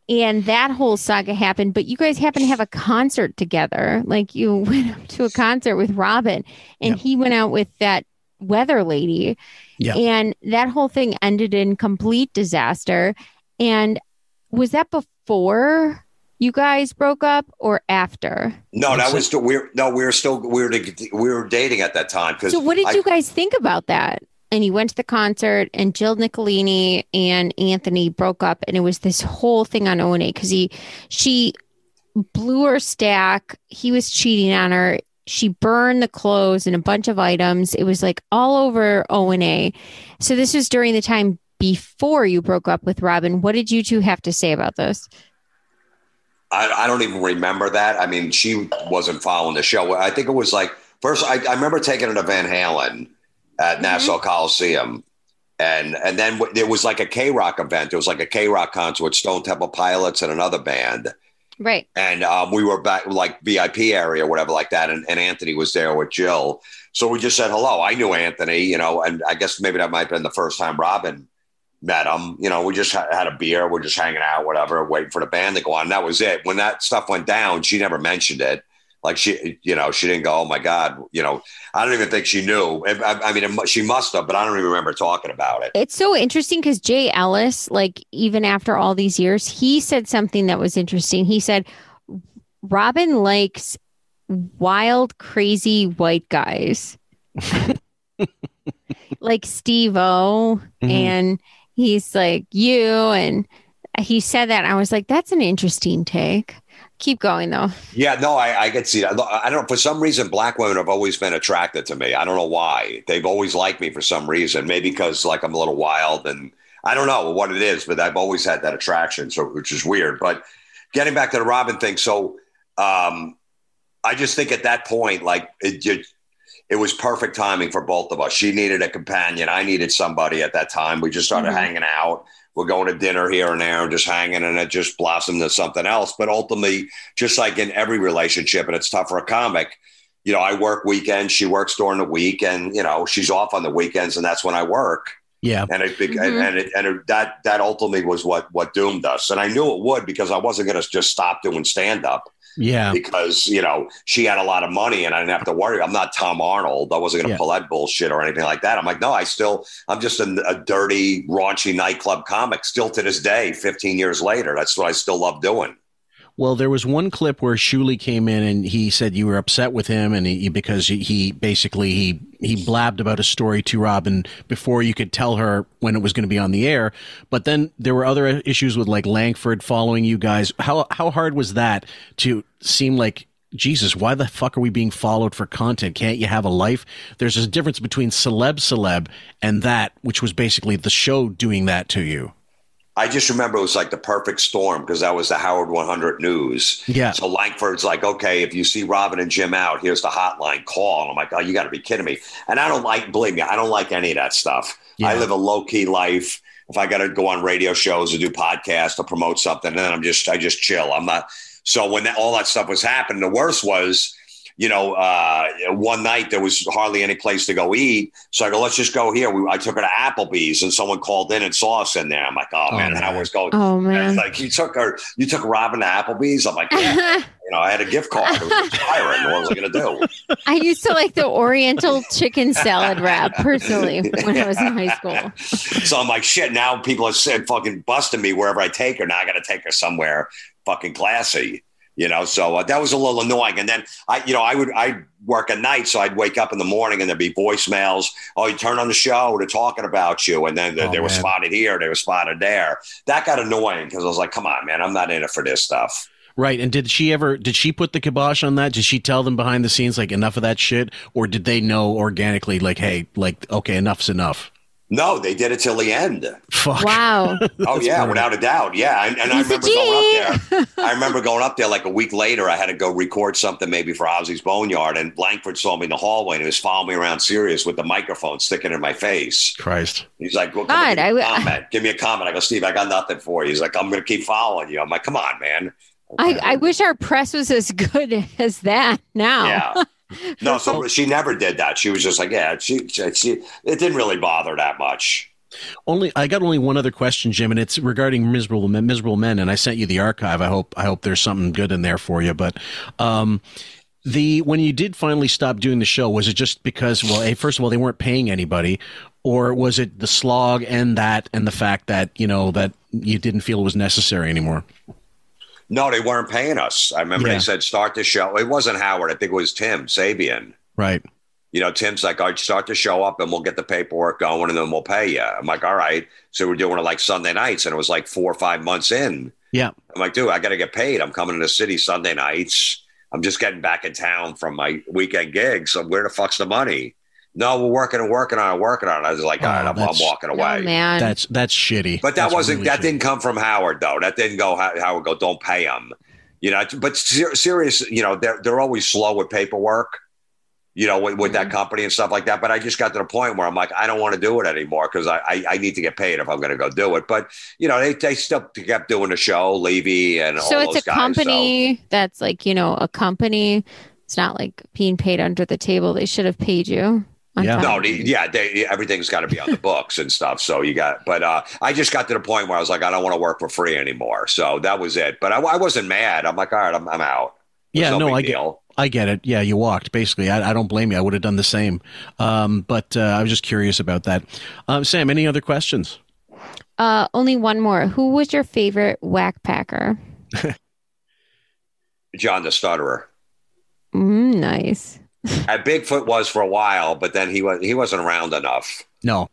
And that whole saga happened, but you guys happen to have a concert together. Like you went up to a concert with Robin and he went out with that weather lady. Yeah. And that whole thing ended in complete disaster. And was that before you guys broke up or after? No, that was still, we were no, we were still we were we were dating at that time. So what did you guys think about that? And you went to the concert, and Jill Nicolini and Anthony broke up, and it was this whole thing on O and A because he, she blew her stack. He was cheating on her. She burned the clothes and a bunch of items. It was like all over O and A. So this was during the time before you broke up with Robin. What did you two have to say about this? I, I don't even remember that. I mean, she wasn't following the show. I think it was like first. I, I remember taking her to Van Halen at Nassau Coliseum, and and then there was like a K Rock event. It was like a K Rock concert with Stone Temple Pilots and another band. Right. And um, we were back like VIP area, or whatever, like that. And, and Anthony was there with Jill. So we just said hello. I knew Anthony, you know, and I guess maybe that might have been the first time Robin met him. You know, we just ha- had a beer. We're just hanging out, whatever, waiting for the band to go on. That was it. When that stuff went down, she never mentioned it. Like she, you know, she didn't go, oh my God, you know, I don't even think she knew. I, I mean, it, she must have, but I don't even remember talking about it. It's so interesting because Jay Ellis, like even after all these years, he said something that was interesting. He said Robin likes wild, crazy white guys. like Steve O. Mm-hmm. And he's like, you. And he said that. I was like, that's an interesting take. Keep going though. Yeah, no, I, I could see that. I don't. For some reason, black women have always been attracted to me. I don't know why. They've always liked me for some reason. Maybe because like I'm a little wild, and I don't know what it is, but I've always had that attraction. So, which is weird. But getting back to the Robin thing, so um, I just think at that point, like it, it, was perfect timing for both of us. She needed a companion. I needed somebody at that time. We just started Mhm. hanging out. We're going to dinner here and there and just hanging, and it just blossomed into something else. But ultimately, just like in every relationship, and it's tough for a comic, you know, I work weekends, she works during the week, and you know, she's off on the weekends, and that's when I work. Yeah. And it, and, Mhm. and it, and it, that that ultimately was what what doomed us. And I knew it would because I wasn't going to just stop doing stand up Yeah. because you know she had a lot of money and I didn't have to worry. I'm not Tom Arnold. I wasn't going to Yeah. pull that bullshit or anything like that. I'm like, no, I still, I'm just a, a dirty, raunchy nightclub comic. Still to this day, 15 years later, that's what I still love doing. Well, there was one clip where Shuli came in and he said you were upset with him, and he, because he, basically he he blabbed about a story to Robin before you could tell her when it was going to be on the air. But then there were other issues with like Langford following you guys. How how hard was that to seem like Jesus? Why the fuck are we being followed for content? Can't you have a life? There's a difference between celeb celeb and that, which was basically the show doing that to you. I just remember it was like the perfect storm because that was the Howard 100 News. Yeah. So Langford's like, okay, if you see Robin and Jim out, here's the hotline. Call. And I'm like, oh, you got to be kidding me. And I don't like, believe me, I don't like any of that stuff. I live a low key life. If I got to go on radio shows or do podcasts or promote something, then I'm just, I just chill. I'm not. So when that, all that stuff was happening, the worst was, you know, uh, one night there was hardly any place to go eat. So I go, let's just go here. We, I took her to Applebee's and someone called in and saw us in there. I'm like, oh, man, how was going? Oh, man. And like, you took her, you took Robin to Applebee's. I'm like, yeah. you know, I had a gift card. It was expiring. What was I going to do? I used to like the Oriental chicken salad wrap personally when I was in high school. So I'm like, shit, now people are saying fucking busting me wherever I take her. Now I got to take her somewhere fucking classy. You know, so uh, that was a little annoying. And then I, you know, I would I work at night, so I'd wake up in the morning and there'd be voicemails. Oh, you turn on the show, they're talking about you, and then they, Oh, they were spotted here, they were spotted there. That got annoying because I was like, come on, man, I'm not in it for this stuff. Right. And did she ever did she put the kibosh on that? Did she tell them behind the scenes like enough of that shit? Or did they know organically like, hey, like, okay, enough's enough? No, they did it till the end. Fuck. Wow. Oh yeah, without a doubt. Yeah, and, and I He's a remember going up there. I remember going up there like a week later. I had to go record something maybe for Ozzy's Boneyard, and Langford saw me in the hallway and he was following me around serious with the microphone sticking in my face. Christ. He's like, well, God, give me a I- comment. Give me a comment. I go, Steve, I got nothing for you. He's like, I'm going to keep following you. I'm like, come on, man. I, I wish our press was as good as that now. Yeah. No, so she never did that. She was just like, yeah, she, she, she it didn't really bother that much. Only I got only one other question, Jim, and it's regarding miserable men, miserable men. And I sent you the archive. I hope I hope there's something good in there for you. But um, The when you did finally stop doing the show, was it just because well, hey, first of all, they weren't paying anybody, or was it the slog and that and the fact that you know that you didn't feel it was necessary anymore? No, they weren't paying us. I remember Yeah. they said start the show. It wasn't Howard. I think it was Tim Sabean. Right. You know, Tim's like, all right, start the show up and we'll get the paperwork going and then we'll pay you. I'm like, all right. So we're doing it like Sunday nights and it was like four or five months in. Yeah. I'm like, dude, I got to get paid. I'm coming to the city Sunday nights. I'm just getting back in town from my weekend gigs. So where the fuck's the money? No, we're working and working on it, working on it. I was like, all right, I'm, I'm that's- walking away. That's that's shitty. But that That's wasn't really that shitty. didn't come from Howard though. That didn't go Howard go don't pay him. You know, but ser- serious, you know, they're they're always slow with paperwork. You know, with, with Mm-hmm. that company and stuff like that. But I just got to the point where I'm like, I don't want to do it anymore because I, I I need to get paid if I'm going to go do it. But you know, they they still kept doing the show, Levy and So all it's those a guys. company that's like, you know, a company. It's not like being paid under the table. They should have paid you. On So, time. no, the, yeah, they, everything's got to be on the books and stuff. So you got, but uh, I just got to the point where I was like, I don't want to work for free anymore. So that was it. But I, I wasn't mad. I'm like, all right, I'm, I'm out. It was Yeah, no, big I get. I get it. Yeah, you walked basically. I, I don't blame you. I would have done the same. Um, but uh, I was just curious about that. Um, Sam, any other questions? Uh, only one more. Who was your favorite whack packer? John the Stutterer. Mm, nice. At Bigfoot was for a while, but then he was he wasn't around enough. No.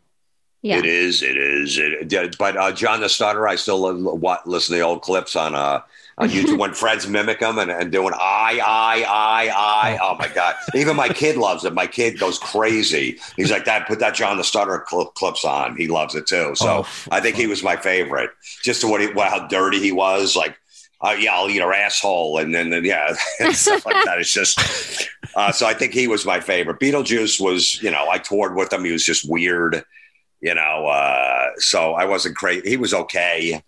Yeah. It is. It is. It, it- but uh, John the Stutterer, I still li- wa- listen to the old clips on uh, on YouTube when friends mimic him and, and doing I, I, I, I. Oh my God. Even my kid loves it. My kid goes crazy. He's like, Dad, put that John the Stutterer cl- clips on. He loves it too. So Oh, I think he was my favorite. Just to what he, well, how dirty he was. Like, uh, yeah, I'll eat her asshole. And then, then yeah, and stuff like that. It's just, uh, so I think he was my favorite. Beetlejuice was, you know, I toured with him. He was just weird, you know, uh, so I wasn't crazy. He was okay.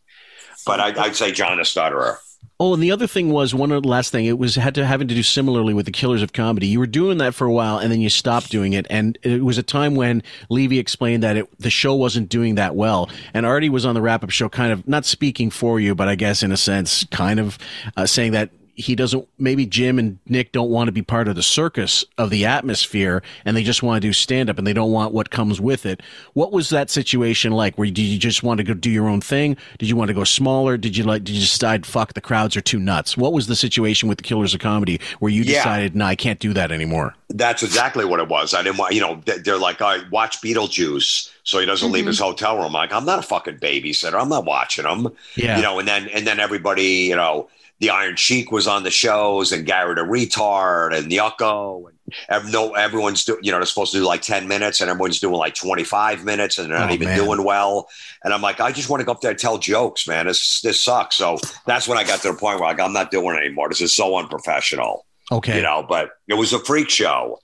But I'd, I'd say John the Stutterer. Oh, and the other thing was one last thing. It was had to having to do similarly with the Killers of Comedy. You were doing that for a while, and then you stopped doing it. And it was a time when Levy explained that it, the show wasn't doing that well. And Artie was on the wrap up show, kind of not speaking for you, but I guess in a sense, kind of uh, saying that he doesn't. Maybe Jim and Nick don't want to be part of the circus of the atmosphere, and they just want to do stand up, and they don't want what comes with it. What was that situation like? Where you, did you just want to go do your own thing? Did you want to go smaller? Did you like? Did you decide fuck the crowds are too nuts? What was the situation with the Killers of Comedy where you Yeah. decided no, I can't do that anymore? That's exactly what it was. I didn't want, you know, they- they're like, all right, watch Beetlejuice so he doesn't leave Mhm. his hotel room. I'm like, I'm not a fucking babysitter. I'm not watching him. Yeah. You know, and then, and then everybody, you know, the Iron Sheik was on the shows and Gary the Retard and Yucko. And no, everyone's doing, you know, they're supposed to do like 10 minutes and everyone's doing like 25 minutes and they're not Oh, even man. doing well. And I'm like, I just want to go up there and tell jokes, man. This, this sucks. So that's when I got to the point where like, I'm not doing it anymore. This is so unprofessional Okay. you know but it was a freak show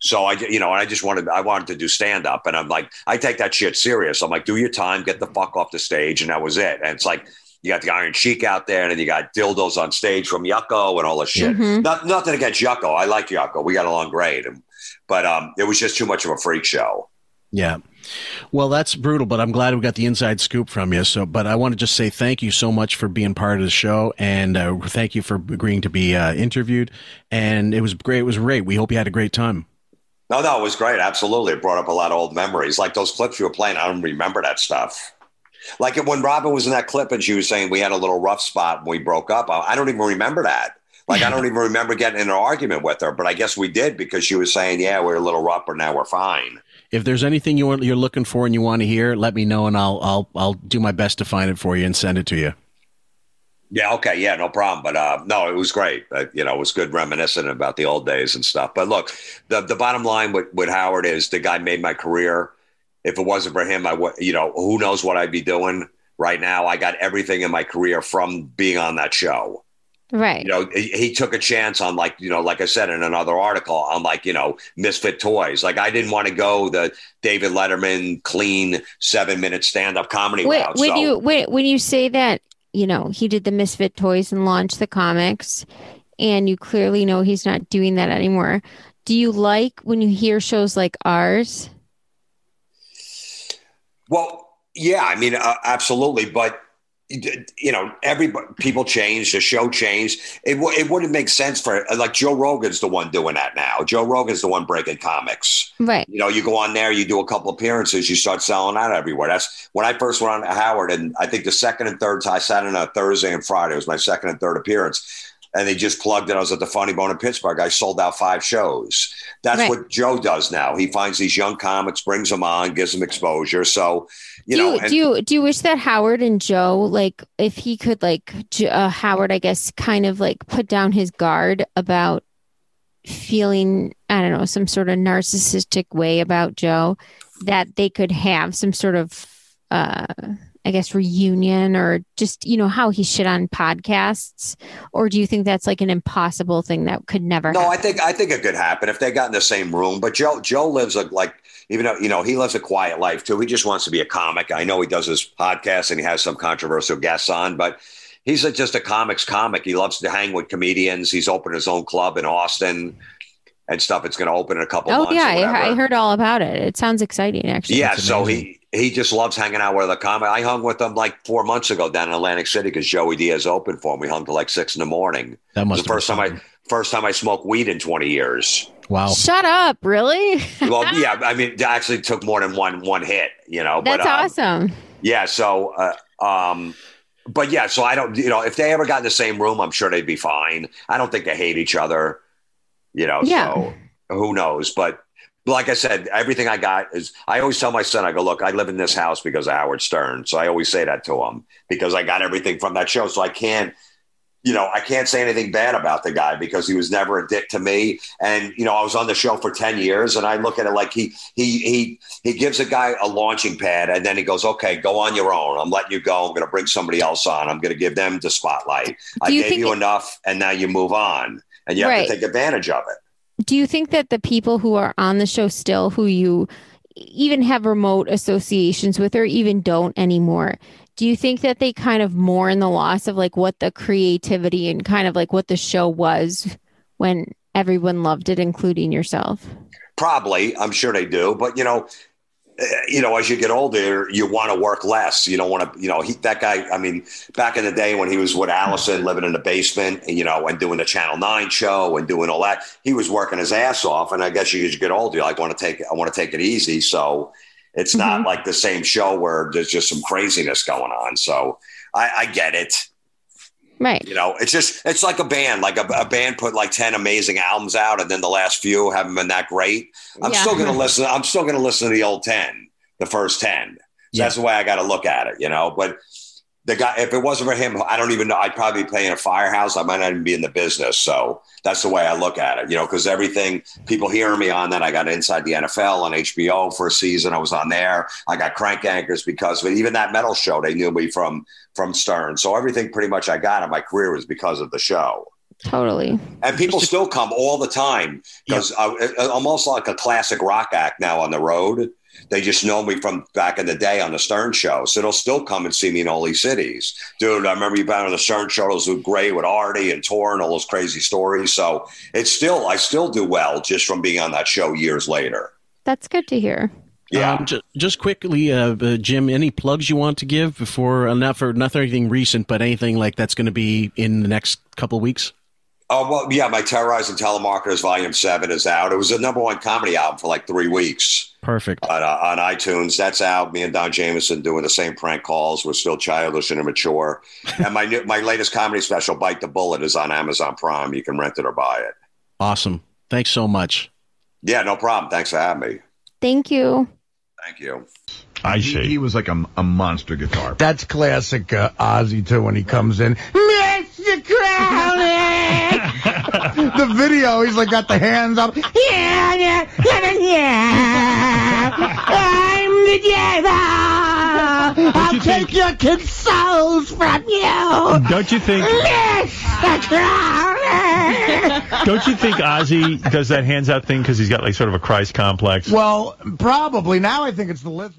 so i you know and i just wanted i wanted to do stand up and i'm like i take that shit serious i'm like do your time get the fuck off the stage and that was it and it's like you got the Iron Sheik out there, and then you got dildos on stage from Yucko and all this shit. Mhm. Not, nothing against Yucko. I like Yucko. We got along great. And, but um, it was just too much of a freak show. Yeah. Well, that's brutal, but I'm glad we got the inside scoop from you. So, but I want to just say thank you so much for being part of the show, and uh, thank you for agreeing to be uh, interviewed. And it was great. It was great. We hope you had a great time. No, no, it was great. Absolutely. It brought up a lot of old memories. Like those clips you were playing, I don't remember that stuff. Like when Robin was in that clip and she was saying we had a little rough spot when we broke up. I I don't even remember that. Like I don't even remember getting in an argument with her, but I guess we did because she was saying, "Yeah, we're a little rough, but now we're fine." If there's anything you want, you're looking for and you want to hear, let me know, and I'll I'll I'll do my best to find it for you and send it to you. Yeah, okay, yeah, no problem. But uh, no, it was great. Uh, you know, it was good reminiscing about the old days and stuff. But look, the the bottom line with, with Howard is the guy made my career. If it wasn't for him, I would, you know, who knows what I'd be doing right now. I got everything in my career from being on that show. Right. You know, he, he took a chance on like, you know, like I said in another article on like, you know, misfit toys. Like I didn't want to go the David Letterman clean seven minute stand up comedy Wait, route. when so- you wait, when you say that, you know, he did the Misfit Toys and launched the comics, and you clearly know he's not doing that anymore. Do you like when you hear shows like ours? Well, yeah, I mean, uh, absolutely. But you know, everybody, people changed, the show changed. It, w- it wouldn't make sense for, like, Joe Rogan's the one doing that now. Joe Rogan's the one breaking comics. Right. You know, you go on there, you do a couple appearances, you start selling out everywhere. That's when I first went on to Howard, and I think the second and third time I sat in on a Thursday and Friday was my second and third appearance. And they just plugged it. I was at the Funny Bone in Pittsburgh. I sold out five shows. That's Right. what Joe does now. He finds these young comics, brings them on, gives them exposure. So, you do know, you, and- do you do you wish that Howard and Joe like if he could like uh, Howard I guess kind of like put down his guard about feeling I don't know some sort of narcissistic way about Joe that they could have some sort of uh I guess reunion or just you know how he shit on podcasts or do you think that's like an impossible thing that could never No, happen? I think I think it could happen if they got in the same room. But Joe Joe lives a like even though you know he lives a quiet life too. He just wants to be a comic. I know he does his podcast and he has some controversial guests on, but he's a, just a comics comic. He loves to hang with comedians. He's opened his own club in Austin and stuff. It's going to open in a couple Oh months. yeah, or. I, I heard all about it. It sounds exciting actually. Yeah, so he he just loves hanging out with a comic. I hung with him like four months ago down in Atlantic City because Joey Diaz opened for him. We hung till like six in the morning. That It was must the first time I first time I smoked weed in twenty years. Wow. Shut up, really? well, yeah, I mean, it actually took more than one one hit, you know. That's but, um, awesome. Yeah, so, uh, um, but yeah, so I don't, you know, if they ever got in the same room, I'm sure they'd be fine. I don't think they hate each other, you know. Yeah. So who knows? But like I said, everything I got is. I always tell my son, I go, look, I live in this house because of Howard Stern. So I always say that to him because I got everything from that show. So I can't you know, I can't say anything bad about the guy because he was never a dick to me. And you know, I was on the show for ten years, and I look at it like he he he he gives a guy a launching pad, and then he goes, "Okay, go on your own. I'm letting you go. I'm going to bring somebody else on. I'm going to give them the spotlight. I you gave you enough, and now you move on, and you have Right. to take advantage of it." Do you think that the people who are on the show still, who you even have remote associations with, or even don't anymore, do you think that they kind of mourn the loss of like what the creativity and kind of like what the show was when everyone loved it, including yourself? Probably, I'm sure they do, but you know, you know, as you get older, you want to work less. You don't want to, you know, he, that guy. I mean, back in the day when he was with Alison, living in the basement, you know, and doing the Channel Nine show and doing all that, he was working his ass off. And I guess you, as you get older, like want to take, I want to take it easy. So it's not mm-hmm. like the same show where there's just some craziness going on. So I, I get it. Right. You know, it's just it's like a band. Like a, a band put like ten amazing albums out, and then the last few haven't been that great. I'm Yeah. still going to listen. I'm still going to listen to the old ten, the first ten. So That's the way I got to look at it. You know, but the guy, if it wasn't for him, I don't even know. I'd probably be playing a firehouse. I might not even be in the business. So that's the way I look at it. You know, because everything people hearing me on that, I got inside the NFL on HBO for a season. I was on there. I got Crank Yankers because of it. Even that metal show, they knew me from from Stern. So everything pretty much I got in my career was because of the show. Totally. And people still come all the time because I'm almost like a classic rock act now on the road. They just know me from back in the day on the Stern Show, so they'll still come and see me in all these cities, dude. I remember you been on the Stern Show. Those were great with Artie and Tor and all those crazy stories. So it's still, I still do well just from being on that show years later. That's good to hear. Yeah. Um, ju- just quickly, uh, uh, Jim, any plugs you want to give before, uh, not for nothing anything recent, but anything like that's going to be in the next couple weeks? Oh well, yeah. My Terrorizing Telemarketers Volume Seven is out. It was a number one comedy album for like three weeks. Perfect. on, uh, on iTunes. That's out. Me and Don Jamieson doing the same prank calls. We're still childish and immature. and my new, my latest comedy special, Bite the Bullet, is on Amazon Prime. You can rent it or buy it. Awesome. Thanks so much. Yeah, no problem. Thanks for having me. Thank you. Thank you. I see. He, he was like a, a monster guitar. That's classic uh, Ozzy too when he comes in. Mr. Crowley. the video, he's like got the hands up. Yeah, yeah, yeah, yeah. I'm the devil. I'll take your kids' souls from you. Don't you think? Mr. Crowley. Don't you think Ozzy does that hands out thing because he's got like sort of a Christ complex? Well, probably now I think it's the Lizzie.